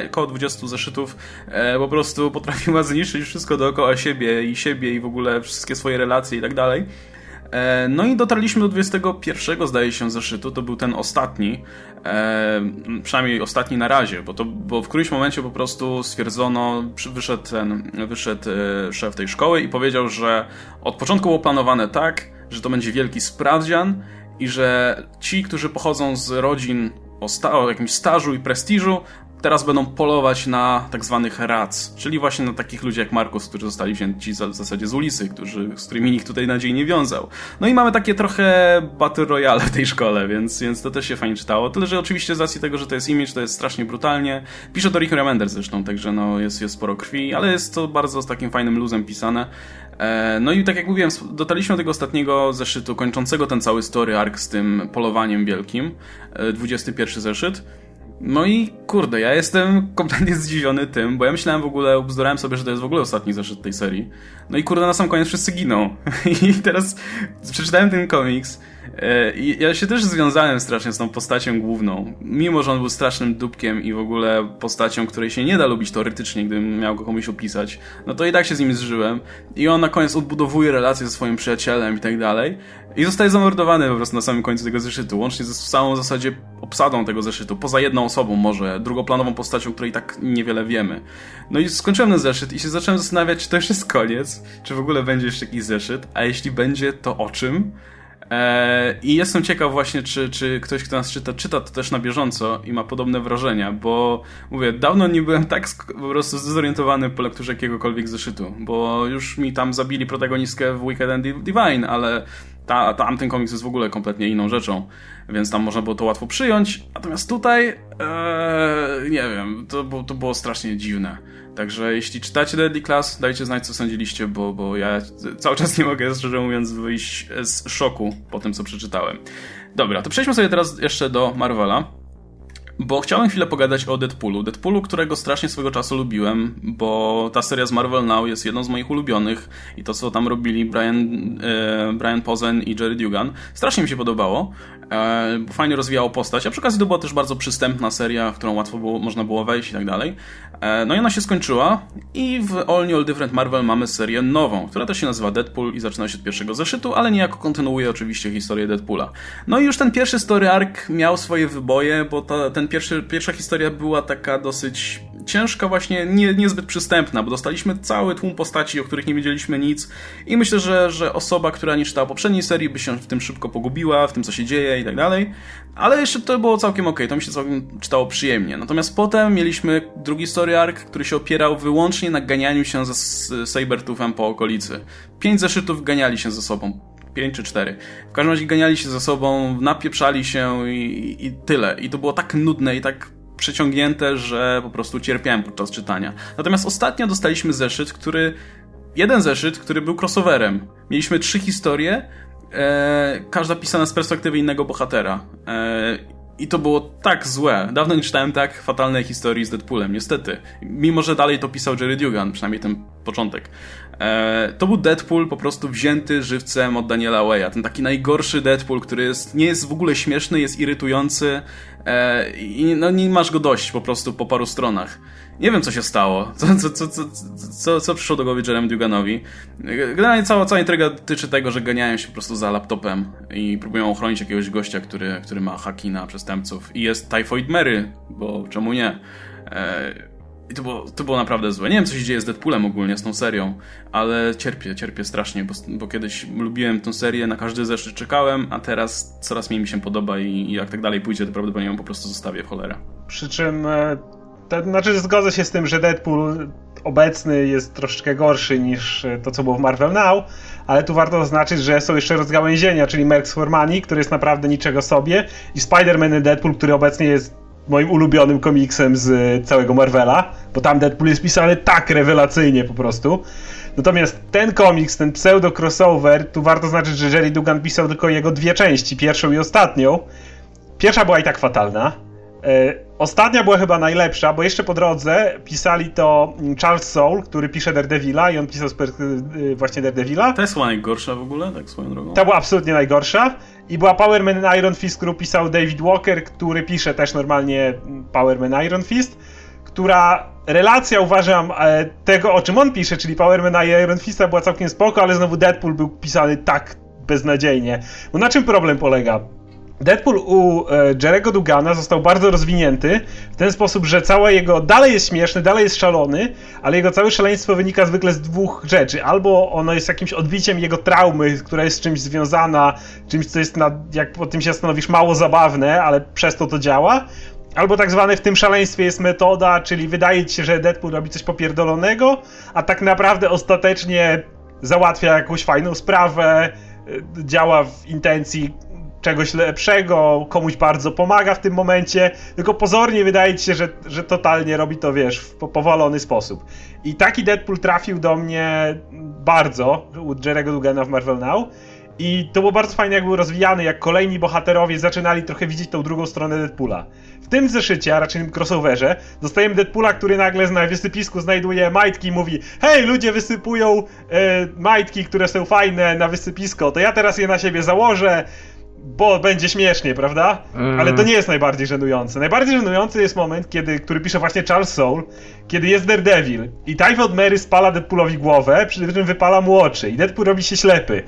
około 20 zeszytów e, po prostu potrafiła zniszczyć wszystko dookoła siebie i siebie i w ogóle wszystkie swoje relacje i tak dalej. E, no i dotarliśmy do 21, zdaje się, zeszytu. To był ten ostatni, e, przynajmniej ostatni na razie, bo, to, bo w którymś momencie po prostu stwierdzono, wyszedł, ten, wyszedł e, szef tej szkoły i powiedział, że od początku było planowane tak, że to będzie wielki sprawdzian i że ci, którzy pochodzą z rodzin o, sta- o jakimś stażu i prestiżu, teraz będą polować na tak zwanych rats, czyli właśnie na takich ludzi jak Markus, którzy zostali wzięci w zasadzie z ulicy, którzy, z którymi nikt tutaj nadziei nie wiązał. No i mamy takie trochę Battle Royale w tej szkole, więc, więc to też się fajnie czytało. Tyle, że oczywiście z racji tego, że to jest image, to jest strasznie brutalnie. Pisze to Rick Remender zresztą, także no jest, jest sporo krwi, ale jest to bardzo z takim fajnym luzem pisane. E, no i tak jak mówiłem, dotarliśmy do tego ostatniego zeszytu, kończącego ten cały story arc z tym polowaniem wielkim. 21 e, zeszyt. No i kurde, ja jestem kompletnie zdziwiony tym, bo ja myślałem w ogóle, bzdurałem sobie, że to jest w ogóle ostatni zeszyt tej serii. No i kurde, na sam koniec wszyscy giną. I teraz przeczytałem ten komiks i ja się też związałem strasznie z tą postacią główną. Mimo, że on był strasznym dupkiem i w ogóle postacią, której się nie da lubić teoretycznie, gdybym miał go komuś opisać, no to i tak się z nim zżyłem. I on na koniec odbudowuje relacje ze swoim przyjacielem i tak dalej. I zostaje zamordowany po prostu na samym końcu tego zeszytu, łącznie ze całą w zasadzie obsadą tego zeszytu, poza jedną osobą może, drugoplanową postacią, której tak niewiele wiemy. No i skończyłem ten zeszyt i się zacząłem zastanawiać, czy to już jest koniec, czy w ogóle będzie jeszcze jakiś zeszyt, a jeśli będzie, to o czym? Eee, I jestem ciekaw właśnie, czy, czy ktoś, kto nas czyta, czyta to też na bieżąco i ma podobne wrażenia, bo mówię, dawno nie byłem tak po prostu zdezorientowany po lekturze jakiegokolwiek zeszytu, bo już mi tam zabili protagonistkę w Wicked and Divine, ale ta, tamten komiks jest w ogóle kompletnie inną rzeczą, więc tam można było to łatwo przyjąć. Natomiast tutaj, ee, nie wiem, to, to było strasznie dziwne. Także jeśli czytacie Deadly Class, dajcie znać, co sądziliście, bo, bo ja cały czas nie mogę, szczerze mówiąc, wyjść z szoku po tym, co przeczytałem. Dobra, to przejdźmy sobie teraz jeszcze do Marvela. Bo chciałem chwilę pogadać o Deadpoolu. Deadpoolu, którego strasznie swego czasu lubiłem, bo ta seria z Marvel Now jest jedną z moich ulubionych i to, co tam robili Brian, e, Brian Pozen i Jerry Dugan, strasznie mi się podobało. E, fajnie rozwijało postać, a przy okazji to była też bardzo przystępna seria, w którą łatwo było, można było wejść i tak dalej. E, no i ona się skończyła i w All New All Different Marvel mamy serię nową, która też się nazywa Deadpool i zaczyna się od pierwszego zeszytu, ale niejako kontynuuje oczywiście historię Deadpoola. No i już ten pierwszy story arc miał swoje wyboje, bo ta, ten pierwszy, pierwsza historia była taka dosyć ciężka, właśnie nie, niezbyt przystępna, bo dostaliśmy cały tłum postaci, o których nie wiedzieliśmy nic i myślę, że, że osoba, która nie czytała poprzedniej serii, by się w tym szybko pogubiła, w tym co się dzieje i tak dalej, ale jeszcze to było całkiem ok, to mi się całkiem czytało przyjemnie. Natomiast potem mieliśmy drugi story arc, który się opierał wyłącznie na ganianiu się ze Sabertoothem po okolicy. Pięć zeszytów ganiali się ze sobą. Pięć czy cztery. W każdym razie ganiali się ze sobą, napieprzali się i, i tyle. I to było tak nudne i tak przeciągnięte, że po prostu cierpiałem podczas czytania. Natomiast ostatnio dostaliśmy zeszyt, który. Jeden zeszyt, który był crossoverem. Mieliśmy trzy historie, e, każda pisana z perspektywy innego bohatera. E, i to było tak złe. Dawno nie czytałem tak fatalnej historii z Deadpoolem, niestety. Mimo, że dalej to pisał Jerry Dugan, przynajmniej ten początek. E, to był Deadpool po prostu wzięty żywcem od Daniela Waya. Ten taki najgorszy Deadpool, który jest, nie jest w ogóle śmieszny, jest irytujący e, i no, nie masz go dość po prostu po paru stronach. Nie wiem, co się stało. Co, co, co, co, co, co przyszło do głowy Jeremy Duganowi. Generalnie cała, cała intryga dotyczy tego, że ganiają się po prostu za laptopem i próbują ochronić jakiegoś gościa, który, który ma haki na przestępców. I jest Typhoid Mary, bo czemu nie? E, i to było, to było naprawdę złe. Nie wiem, co się dzieje z Deadpoolem ogólnie, z tą serią, ale cierpię, cierpię strasznie, bo, bo kiedyś lubiłem tę serię, na każdy zeszyt czekałem, a teraz coraz mniej mi się podoba i, i jak tak dalej pójdzie, to prawdopodobnie ją po prostu zostawię w cholerę. Przy czym, e, to, znaczy zgodzę się z tym, że Deadpool obecny jest troszeczkę gorszy niż to, co było w Marvel Now, ale tu warto zaznaczyć, że są jeszcze rozgałęzienia, czyli Merx Formani, który jest naprawdę niczego sobie i Spider-Man Deadpool, który obecnie jest moim ulubionym komiksem z całego Marvela, bo tam Deadpool jest pisany tak rewelacyjnie po prostu. Natomiast ten komiks, ten pseudo-crossover, tu warto znaczyć, że Jerry Dugan pisał tylko jego dwie części, pierwszą i ostatnią. Pierwsza była i tak fatalna. E, ostatnia była chyba najlepsza, bo jeszcze po drodze pisali to Charles Soule, który pisze Daredevila i on pisał e, właśnie Daredevila. To jest chyba najgorsza w ogóle, tak swoją drogą. Ta była absolutnie najgorsza. I była Power Man Iron Fist, którą pisał David Walker, który pisze też normalnie Power Man Iron Fist, która relacja uważam e, tego, o czym on pisze, czyli Power Man Iron Fista była całkiem spoko, ale znowu Deadpool był pisany tak beznadziejnie. Bo na czym problem polega? Deadpool u e, Jerego Dugana został bardzo rozwinięty w ten sposób, że całe jego dalej jest śmieszny, dalej jest szalony, ale jego całe szaleństwo wynika zwykle z dwóch rzeczy. Albo ono jest jakimś odbiciem jego traumy, która jest z czymś związana, czymś, co jest, na, jak po tym się stanowisz, mało zabawne, ale przez to to działa. Albo tak zwane w tym szaleństwie jest metoda, czyli wydaje ci się, że Deadpool robi coś popierdolonego, a tak naprawdę ostatecznie załatwia jakąś fajną sprawę, e, działa w intencji czegoś lepszego, komuś bardzo pomaga w tym momencie, tylko pozornie wydaje ci się, że, że totalnie robi to, wiesz, w powolony sposób. I taki Deadpool trafił do mnie bardzo u Jerego Dugana w Marvel Now. I to było bardzo fajnie, jak był rozwijany, jak kolejni bohaterowie zaczynali trochę widzieć tą drugą stronę Deadpoola. W tym zeszycie, a raczej crossoverze, dostajemy Deadpoola, który nagle na wysypisku znajduje majtki i mówi Hej, ludzie wysypują e, majtki, które są fajne na wysypisko, to ja teraz je na siebie założę, bo będzie śmiesznie, prawda? Mm. Ale to nie jest najbardziej żenujące. Najbardziej żenujący jest moment, kiedy, który pisze właśnie Charles Soule, kiedy jest Daredevil i Typhoid Mary spala Deadpoolowi głowę, przy czym wypala mu oczy i Deadpool robi się ślepy.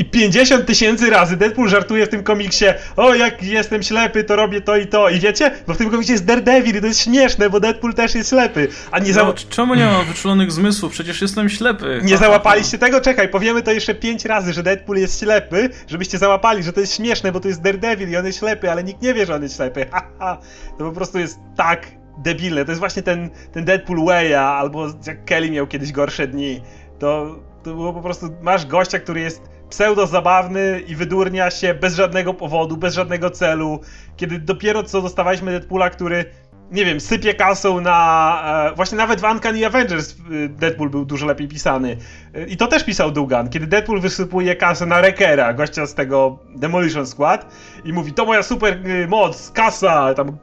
I 50 tysięcy razy Deadpool żartuje w tym komiksie, o jak jestem ślepy, to robię to i to. I wiecie? Bo w tym komiksie jest Daredevil i to jest śmieszne, bo Deadpool też jest ślepy. A nie, za... No, czemu nie mam wyczulonych zmysłów? Przecież jestem ślepy. nie załapaliście tego? Czekaj, powiemy to jeszcze 5 razy, że Deadpool jest ślepy, żebyście załapali, że to jest śmieszne, bo to jest Daredevil i on jest ślepy, ale nikt nie wie, że on jest ślepy. Ha, ha. To po prostu jest tak debilne. To jest właśnie ten, ten Deadpool Way'a, albo jak Kelly miał kiedyś gorsze dni. To, to było po prostu, masz gościa, który jest pseudo zabawny i wydurnia się bez żadnego powodu, bez żadnego celu, kiedy dopiero co dostawaliśmy Deadpoola, który nie wiem, sypie kasą na... E, właśnie nawet w Uncanny Avengers e, Deadpool był dużo lepiej pisany. E, I to też pisał Dugan, kiedy Deadpool wysypuje kasę na Wreckera, gościa z tego Demolition Squad i mówi, to moja super moc, kasa, tam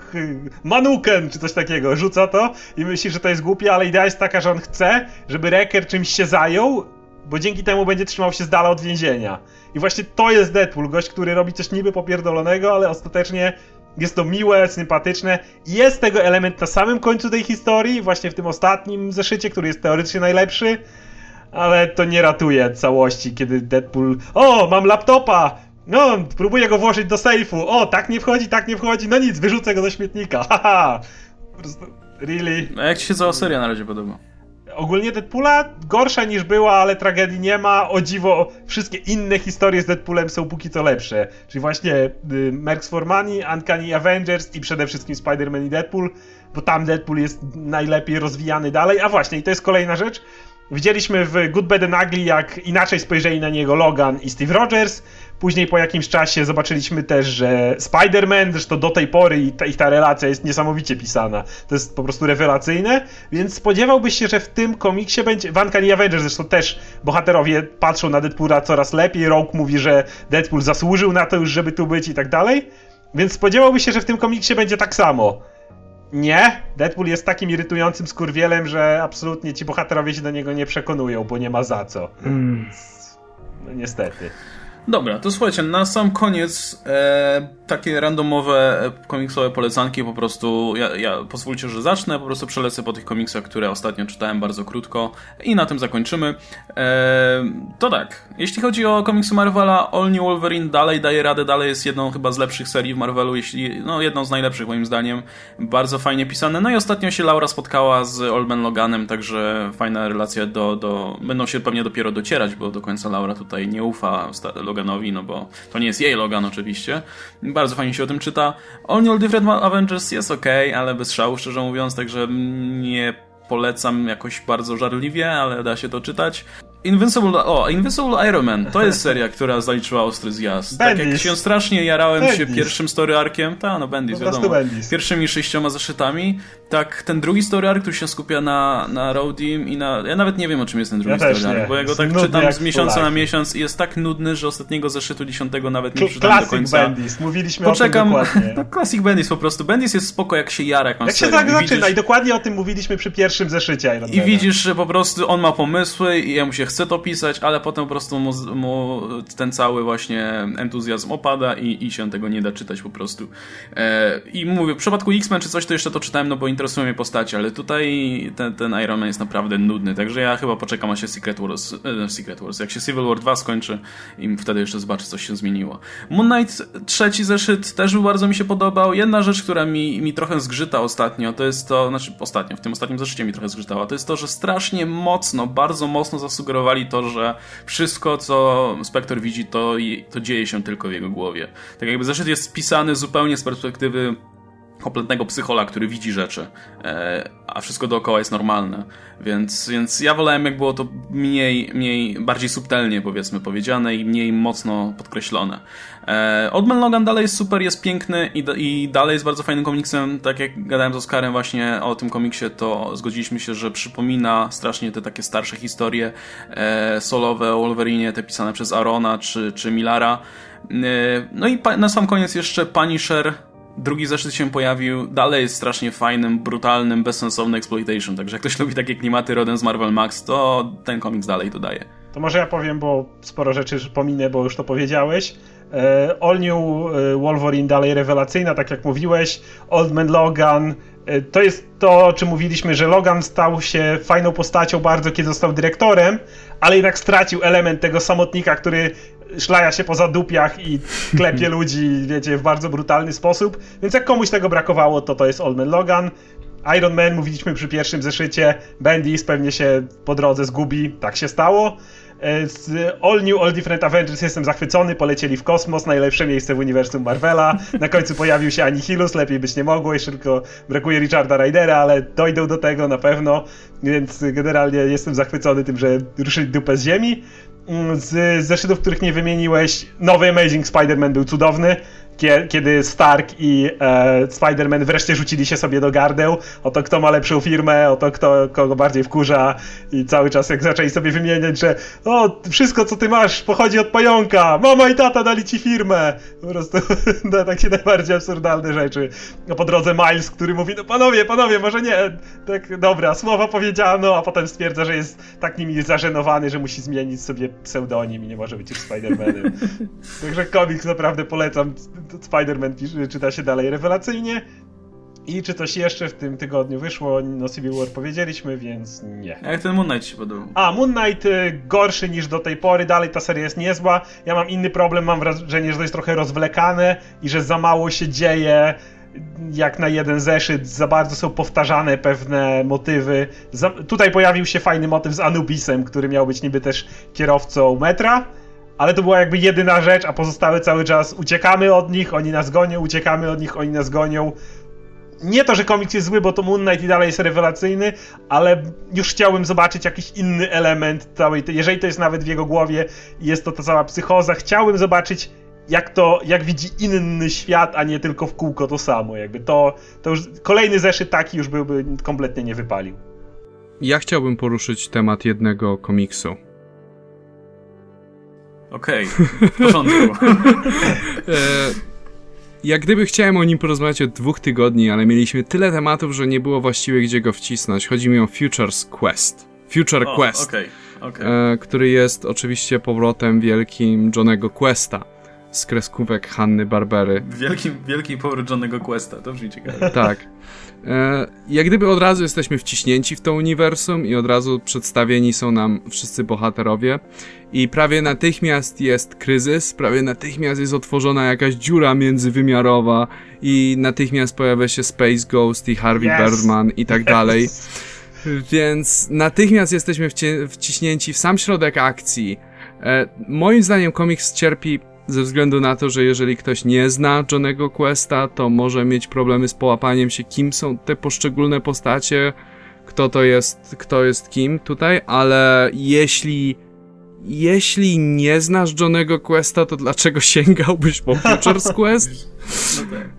manuken, czy coś takiego, rzuca to i myśli, że to jest głupie, ale idea jest taka, że on chce, żeby Wrecker czymś się zajął, bo dzięki temu będzie trzymał się z dala od więzienia. I właśnie to jest Deadpool, gość, który robi coś niby popierdolonego, ale ostatecznie jest to miłe, sympatyczne. Jest tego element na samym końcu tej historii, właśnie w tym ostatnim zeszycie, który jest teoretycznie najlepszy, ale to nie ratuje całości, kiedy Deadpool. O, mam laptopa! No, próbuję go włożyć do sejfu. O, tak nie wchodzi, tak nie wchodzi. No nic, wyrzucę go do śmietnika. Haha. Really? A jak ci się cała seria na razie podoba? Ogólnie Deadpoola gorsza niż była, ale tragedii nie ma. O dziwo, wszystkie inne historie z Deadpoolem są póki co lepsze. Czyli właśnie y, Mercs for Money, Uncanny Avengers i przede wszystkim Spider-Man i Deadpool, bo tam Deadpool jest najlepiej rozwijany dalej. A właśnie, i to jest kolejna rzecz. Widzieliśmy w Good, Bad and Ugly, jak inaczej spojrzeli na niego Logan i Steve Rogers. Później po jakimś czasie zobaczyliśmy też, że Spider-Man, zresztą do tej pory i ta, ich ta relacja jest niesamowicie pisana. To jest po prostu rewelacyjne, więc spodziewałbyś się, że w tym komiksie będzie... W Uncanny Avengers zresztą też bohaterowie patrzą na Deadpoola coraz lepiej. Rogue mówi, że Deadpool zasłużył na to już, żeby tu być i tak dalej. Więc spodziewałbyś się, że w tym komiksie będzie tak samo. Nie, Deadpool jest takim irytującym skurwielem, że absolutnie ci bohaterowie się do niego nie przekonują, bo nie ma za co. Mm. No niestety. Dobra, to słuchajcie, na sam koniec e, takie randomowe e, komiksowe polecanki po prostu, ja, ja pozwólcie, że zacznę, po prostu przelecę po tych komiksach, które ostatnio czytałem bardzo krótko i na tym zakończymy. E, to tak, jeśli chodzi o komiksy Marvela, All New Wolverine dalej daje radę, dalej jest jedną chyba z lepszych serii w Marvelu, jeśli, no jedną z najlepszych moim zdaniem, bardzo fajnie pisane, no i ostatnio się Laura spotkała z Old Man Loganem, także fajna relacja do, do, będą się pewnie dopiero docierać, bo do końca Laura tutaj nie ufa Loganowi, no bo to nie jest jej Logan oczywiście, bardzo fajnie się o tym czyta. All New Different Avengers jest ok, ale bez szału, szczerze mówiąc, także nie polecam jakoś bardzo żarliwie, ale da się to czytać. Invincible, o, Invincible Iron Man, to jest seria, która zaliczyła ostry zjazd. Tak jak Bendis. się strasznie jarałem się Bendis. pierwszym story arkiem, ta no Bendis, prostu wiadomo, Bendis. pierwszymi sześcioma zeszytami, tak ten drugi story arc, który się skupia na, na Roadim i na, ja nawet nie wiem o czym jest ten drugi Ja story arc, bo ja go tak czytam z miesiąca na miesiąc i jest tak nudny, że ostatniego zeszytu dziesiątego nawet nie przeczytam do końca. Bendis, mówiliśmy Poczekam, o tym dokładnie. no Classic Bendis po prostu, Bendis jest spoko jak się jara jakąś Jak się tak zaczyna widzisz- i dokładnie o tym mówiliśmy przy pierwszym zeszycie i widzisz, że po prostu on ma pomysły i jemu się chce to pisać, ale potem po prostu mu, mu ten cały właśnie entuzjazm opada i, i się tego nie da czytać po prostu. E, I mówię, w przypadku X-Men czy coś to jeszcze to czytałem, no bo interesują mnie postacie, ale tutaj ten, ten Iron Man jest naprawdę nudny, także ja chyba poczekam aż się Secret Wars, e, Secret Wars, jak się Civil War 2 skończy i wtedy jeszcze zobaczę, coś się zmieniło. Moon Knight trzeci zeszyt też bardzo mi się podobał. Jedna rzecz, która mi, mi trochę zgrzyta ostatnio, to jest to, znaczy ostatnio, w tym ostatnim zeszycie mi trochę zgrzytała, to jest to, że strasznie mocno, bardzo mocno zasugerowali to, że wszystko, co Spectre widzi, to, to dzieje się tylko w jego głowie. Tak jakby zeszyt jest spisany zupełnie z perspektywy kompletnego psychola, który widzi rzeczy. E, a wszystko dookoła jest normalne. Więc, więc ja wolałem, jak było to mniej, mniej, bardziej subtelnie, powiedzmy, powiedziane i mniej mocno podkreślone. E, Old Man Logan dalej jest super, jest piękny i, i dalej jest bardzo fajnym komiksem. Tak jak gadałem z Oskarem właśnie o tym komiksie, to zgodziliśmy się, że przypomina strasznie te takie starsze historie e, solowe o Wolverine, te pisane przez Arona czy, czy Millara. E, no i na sam koniec jeszcze Punisher drugi zeszyt się pojawił, dalej jest strasznie fajnym, brutalnym, bezsensownym exploitation, także jak ktoś lubi takie klimaty rodem z Marvel Max, to ten komiks dalej to daje. To może ja powiem, bo sporo rzeczy pominę, bo już to powiedziałeś. E, All New e, Wolverine dalej rewelacyjna, tak jak mówiłeś. Old Man Logan. E, to jest to, o czym mówiliśmy, że Logan stał się fajną postacią bardzo, kiedy został dyrektorem, ale jednak stracił element tego samotnika, który szlaja się po zadupiach i klepie ludzi, wiecie, w bardzo brutalny sposób. Więc jak komuś tego brakowało, to to jest Old Man Logan. Iron Man, mówiliśmy przy pierwszym zeszycie, Bendis pewnie się po drodze zgubi, tak się stało. E, z All New, All Different Avengers jestem zachwycony, polecieli w kosmos, najlepsze miejsce w uniwersum Marvela. Na końcu pojawił się Anihilus, lepiej być nie mogło, jeszcze tylko brakuje Richarda Rydera, ale dojdą do tego na pewno, więc generalnie jestem zachwycony tym, że ruszyli dupę z ziemi. Mm, z zeszytów, których nie wymieniłeś, nowy Amazing Spider-Man był cudowny kiedy Stark i e, Spider-Man wreszcie rzucili się sobie do gardeł, o to kto ma lepszą firmę, o to kto kogo bardziej wkurza i cały czas jak zaczęli sobie wymieniać, że o, wszystko co ty masz pochodzi od pająka, mama i tata dali ci firmę. Po prostu na takie najbardziej absurdalne rzeczy. A po drodze Miles, który mówi, no panowie, panowie, może nie, tak dobra, słowa powiedziano, a potem stwierdza, że jest tak nimi zażenowany, że musi zmienić sobie pseudonim i nie może być już Spider-Manem. Także komiks naprawdę polecam Spider-Man czyta się dalej rewelacyjnie. I czy coś jeszcze w tym tygodniu wyszło? No Civil War powiedzieliśmy, więc nie. A jak ten Moon Knight się podobał? A, Moon Knight y, gorszy niż do tej pory, dalej ta seria jest niezła. Ja mam inny problem, mam wrażenie, że to jest trochę rozwlekane i że za mało się dzieje jak na jeden zeszyt, za bardzo są powtarzane pewne motywy. Za, tutaj pojawił się fajny motyw z Anubisem, który miał być niby też kierowcą metra ale to była jakby jedyna rzecz, a pozostałe cały czas uciekamy od nich, oni nas gonią, uciekamy od nich, oni nas gonią. Nie to, że komiks jest zły, bo to Moon Knight i dalej jest rewelacyjny, ale już chciałbym zobaczyć jakiś inny element całej tej, jeżeli to jest nawet w jego głowie jest to ta cała psychoza, chciałbym zobaczyć jak to, jak widzi inny świat, a nie tylko w kółko to samo, jakby to, to już kolejny zeszyt taki już byłby kompletnie nie wypalił. Ja chciałbym poruszyć temat jednego komiksu, Okej, okay. w porządku. E, jak gdyby chciałem o nim porozmawiać od dwóch tygodni, ale mieliśmy tyle tematów, że nie było właściwie gdzie go wcisnąć. Chodzi mi o Futures Quest. Future Quest, okay, okay. E, który jest oczywiście powrotem wielkim Johnego Questa z kreskówek Hanny Barbery. Wielki, wielki powrót Johnego Questa, to brzmi ciekawe. Tak. E, jak gdyby od razu jesteśmy wciśnięci w to uniwersum i od razu przedstawieni są nam wszyscy bohaterowie i prawie natychmiast jest kryzys, prawie natychmiast jest otworzona jakaś dziura międzywymiarowa i natychmiast pojawia się Space Ghost i Harvey yes. Birdman i tak dalej. Więc natychmiast jesteśmy wci wciśnięci w sam środek akcji. E, moim zdaniem komiks cierpi ze względu na to, że jeżeli ktoś nie zna Johnego Questa, to może mieć problemy z połapaniem się, kim są te poszczególne postacie, kto to jest, kto jest kim tutaj, ale jeśli jeśli nie znasz Johnego Questa, to dlaczego sięgałbyś po Futures Quest?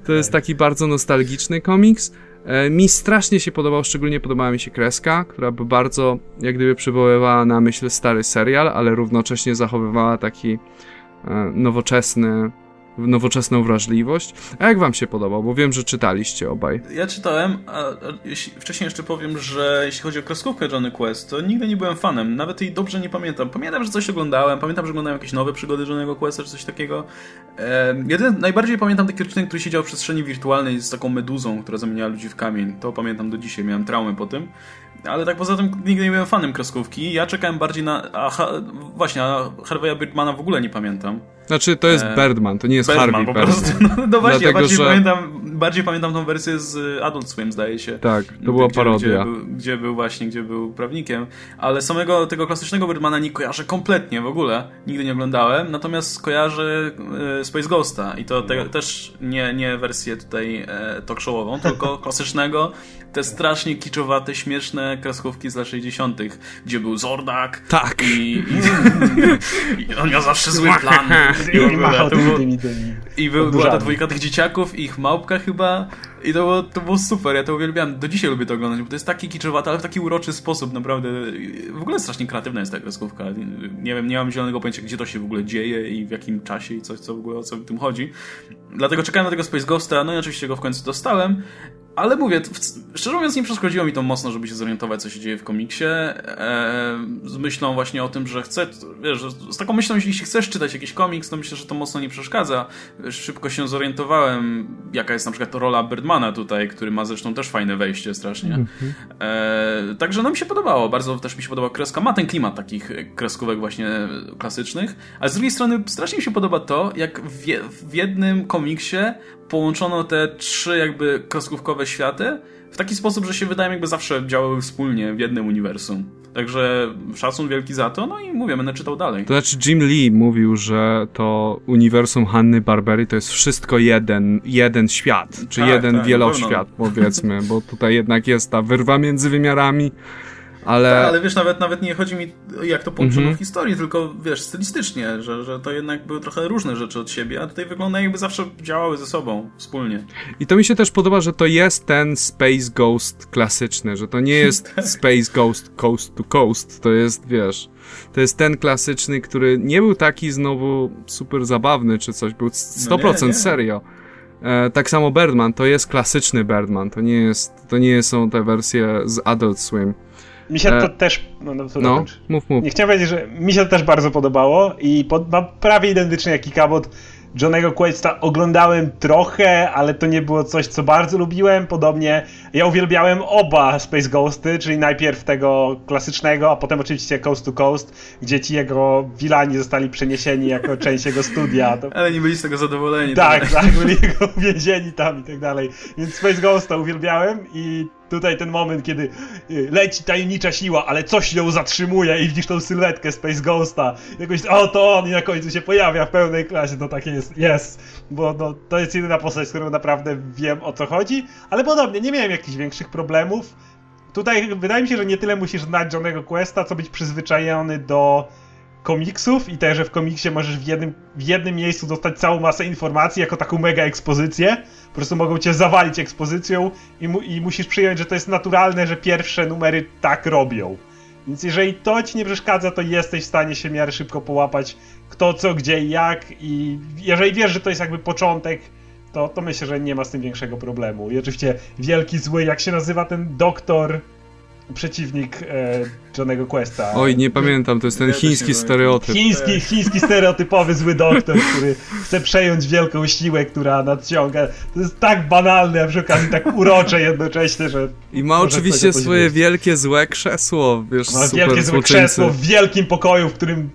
To jest tak. taki bardzo nostalgiczny komiks. E, mi strasznie się podobał, szczególnie podobała mi się kreska, która by bardzo jak gdyby przywoływała na myśl stary serial, ale równocześnie zachowywała taki nowoczesny, nowoczesną wrażliwość. A jak wam się podobał? Bo wiem, że czytaliście obaj. Ja czytałem, a, a wcześniej jeszcze powiem, że jeśli chodzi o kreskówkę Johnny Quest, to nigdy nie byłem fanem. Nawet jej dobrze nie pamiętam. Pamiętam, że coś oglądałem, pamiętam, że oglądałem jakieś nowe przygody Johnny'ego Questa, czy coś takiego. E, jeden, najbardziej pamiętam taki odcinek, który siedział w przestrzeni wirtualnej z taką meduzą, która zamieniała ludzi w kamień. To pamiętam do dzisiaj, miałem traumę po tym. Ale tak poza tym nigdy nie byłem fanem kreskówki. Ja czekałem bardziej na... A, właśnie, a Harvey'a Birdmana w ogóle nie pamiętam. Znaczy, to jest e... Birdman, to nie jest Birdman, Harvey po prostu. No, no właśnie, Dlatego, bardziej, że... pamiętam, bardziej pamiętam tą wersję z Adult Swim, zdaje się. Tak, to była gdzie, parodia. Gdzie był, gdzie był, właśnie, gdzie był prawnikiem, ale samego tego klasycznego Birdmana nie kojarzę kompletnie w ogóle, nigdy nie oglądałem, natomiast kojarzę e, Space Ghosta i to te, no. też nie, nie wersję tutaj e, talk showową, tylko klasycznego, te strasznie kiczowate, śmieszne kreskówki z lat 60., gdzie był Zordak. Tak. I, i, i on miał zawsze zły plan. I, ogóle, było, i był, była ta dwójka tych dzieciaków i ich małpka chyba. I to było, to było super, ja to uwielbiam. Do dzisiaj lubię to oglądać, bo to jest taki kiczowate, ale w taki uroczy sposób, naprawdę. W ogóle strasznie kreatywna jest ta kreskówka. Nie wiem, nie mam zielonego pojęcia, gdzie to się w ogóle dzieje i w jakim czasie i coś, co w ogóle o co w tym chodzi. Dlatego czekałem na tego Space Ghosta, no i oczywiście go w końcu dostałem. Ale mówię, szczerze mówiąc nie przeszkodziło mi to mocno, żeby się zorientować, co się dzieje w komiksie. E, z myślą właśnie o tym, że chcę, wiesz, z taką myślą, jeśli chcesz czytać jakiś komiks, to myślę, że to mocno nie przeszkadza. Szybko się zorientowałem, jaka jest na przykład rola Birdmana tutaj, który ma zresztą też fajne wejście strasznie. -hmm. e, także no mi się podobało, bardzo też mi się podobała kreska. Ma ten klimat takich kreskówek właśnie klasycznych, ale z drugiej strony strasznie mi się podoba to, jak w, w jednym komiksie połączono te trzy jakby kreskówkowe światy w taki sposób, że się wydaje jakby zawsze działały wspólnie w jednym uniwersum. Także szacun wielki za to, no i mówię, będę czytał dalej. To znaczy Jim Lee mówił, że to uniwersum Hanny Barbery to jest wszystko jeden, jeden świat, czy tak, jeden tak, wieloświat powiedzmy, bo tutaj jednak jest ta wyrwa między wymiarami, ale... Tak, ale wiesz, nawet, nawet nie chodzi mi jak to połączono mm -hmm. w historii, tylko wiesz, stylistycznie, że, że to jednak były trochę różne rzeczy od siebie, a tutaj wygląda jakby zawsze działały ze sobą wspólnie. I to mi się też podoba, że to jest ten Space Ghost klasyczny, że to nie jest tak. Space Ghost Coast to Coast, to jest, wiesz, to jest ten klasyczny, który nie był taki znowu super zabawny czy coś, był 100% no nie, nie. serio. E, tak samo Birdman, to jest klasyczny Birdman, to nie jest, to nie są te wersje z Adult Swim. Mi się e... to też. No, no, no mów, mów. Nie chciałem powiedzieć, że mi się to też bardzo podobało i pod, prawie identycznie jak Kikabot. Johnnego Questa oglądałem trochę, ale to nie było coś, co bardzo lubiłem. Podobnie ja uwielbiałem oba Space Ghosty, czyli najpierw tego klasycznego, a potem oczywiście Coast to Coast, gdzie ci jego wilani zostali przeniesieni jako część jego studia. To... Ale nie byli z tego zadowoleni. Tak, tak, tak byli jego uwięzieni tam i tak dalej. Więc Space Ghosta uwielbiałem i Tutaj ten moment, kiedy y, leci tajemnicza siła, ale coś ją zatrzymuje i widzisz tą sylwetkę Space Ghosta. Jakoś, o to on i na końcu się pojawia w pełnej klasie, to takie jest, jest. Bo no, to jest jedyna postać, z którą naprawdę wiem o co chodzi, ale podobnie, nie miałem jakichś większych problemów. Tutaj wydaje mi się, że nie tyle musisz znać Johnego Questa, co być przyzwyczajony do komiksów i też, że w komiksie możesz w jednym, w jednym miejscu dostać całą masę informacji jako taką mega ekspozycję. Po prostu mogą cię zawalić ekspozycją i, mu, i musisz przyjąć, że to jest naturalne, że pierwsze numery tak robią. Więc jeżeli to ci nie przeszkadza, to jesteś w stanie się miarę szybko połapać kto, co, gdzie i jak i jeżeli wiesz, że to jest jakby początek, to, to myślę, że nie ma z tym większego problemu. I oczywiście wielki zły, jak się nazywa ten doktor przeciwnik e, Johnego Questa. Oj, nie pamiętam, to jest ten ja chiński stereotyp. Chiński, chiński stereotypowy zły doktor, który chce przejąć wielką siłę, która nadciąga. To jest tak banalne, a przy okazji tak urocze jednocześnie, że... I ma oczywiście swoje wielkie złe krzesło, wiesz, Ma super wielkie złe krzesło w wielkim pokoju, w którym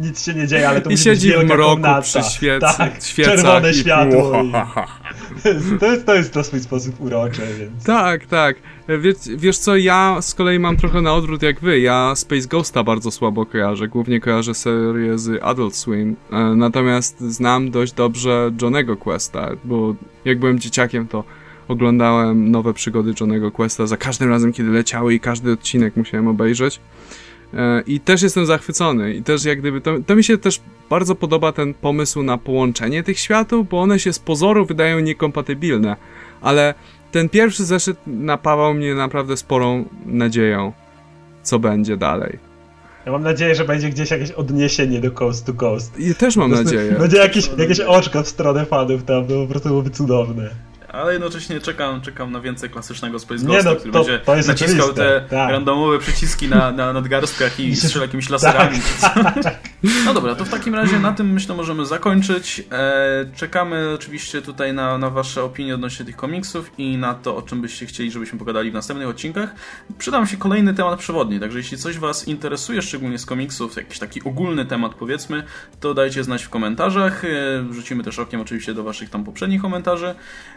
nic się nie dzieje, ale to I siedzi w mroku komnata. przy świec, tak, czerwone i... światło. I... To, jest, to jest na swój sposób urocze, więc... Tak, tak. Wiesz, wiesz co, ja z kolei mam trochę na odwrót jak wy. Ja Space Ghosta bardzo słabo kojarzę. Głównie kojarzę serię z Adult Swim. E, natomiast znam dość dobrze Johnego Questa, bo jak byłem dzieciakiem, to oglądałem nowe przygody Johnego Questa za każdym razem, kiedy leciały i każdy odcinek musiałem obejrzeć. E, I też jestem zachwycony. I też jak gdyby. To, to, mi się też bardzo podoba ten pomysł na połączenie tych światów, bo one się z pozoru wydają niekompatybilne. Ale ten pierwszy zeszyt napawał mnie naprawdę sporą nadzieją, co będzie dalej. Ja mam nadzieję, że będzie gdzieś jakieś odniesienie do Coast to Coast. I też mam nadzieję. Będzie jakieś, jakieś oczko w stronę fanów tam, to po prostu byłoby cudowne ale jednocześnie czekam, czekam na więcej klasycznego Space Ghosta, no, który to, będzie to naciskał te tak. randomowe przyciski na, na nadgarstkach i strzelał jakimiś laserami. Tak, tak. No dobra, to w takim razie na tym myślę możemy zakończyć. E, czekamy oczywiście tutaj na, na Wasze opinie odnośnie tych komiksów i na to, o czym byście chcieli, żebyśmy pogadali w następnych odcinkach. Przydam się kolejny temat przewodni, także jeśli coś Was interesuje, szczególnie z komiksów, jakiś taki ogólny temat powiedzmy, to dajcie znać w komentarzach. E, wrzucimy też okiem oczywiście do Waszych tam poprzednich komentarzy.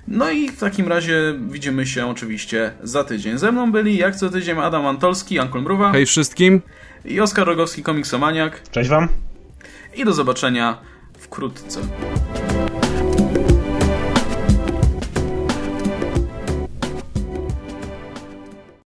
No i w takim razie widzimy się oczywiście za tydzień. Ze mną byli jak co tydzień Adam Antolski, Ankul Mruwa. Hej wszystkim! I Oskar Rogowski, komiksomaniak. Cześć Wam. I do zobaczenia wkrótce.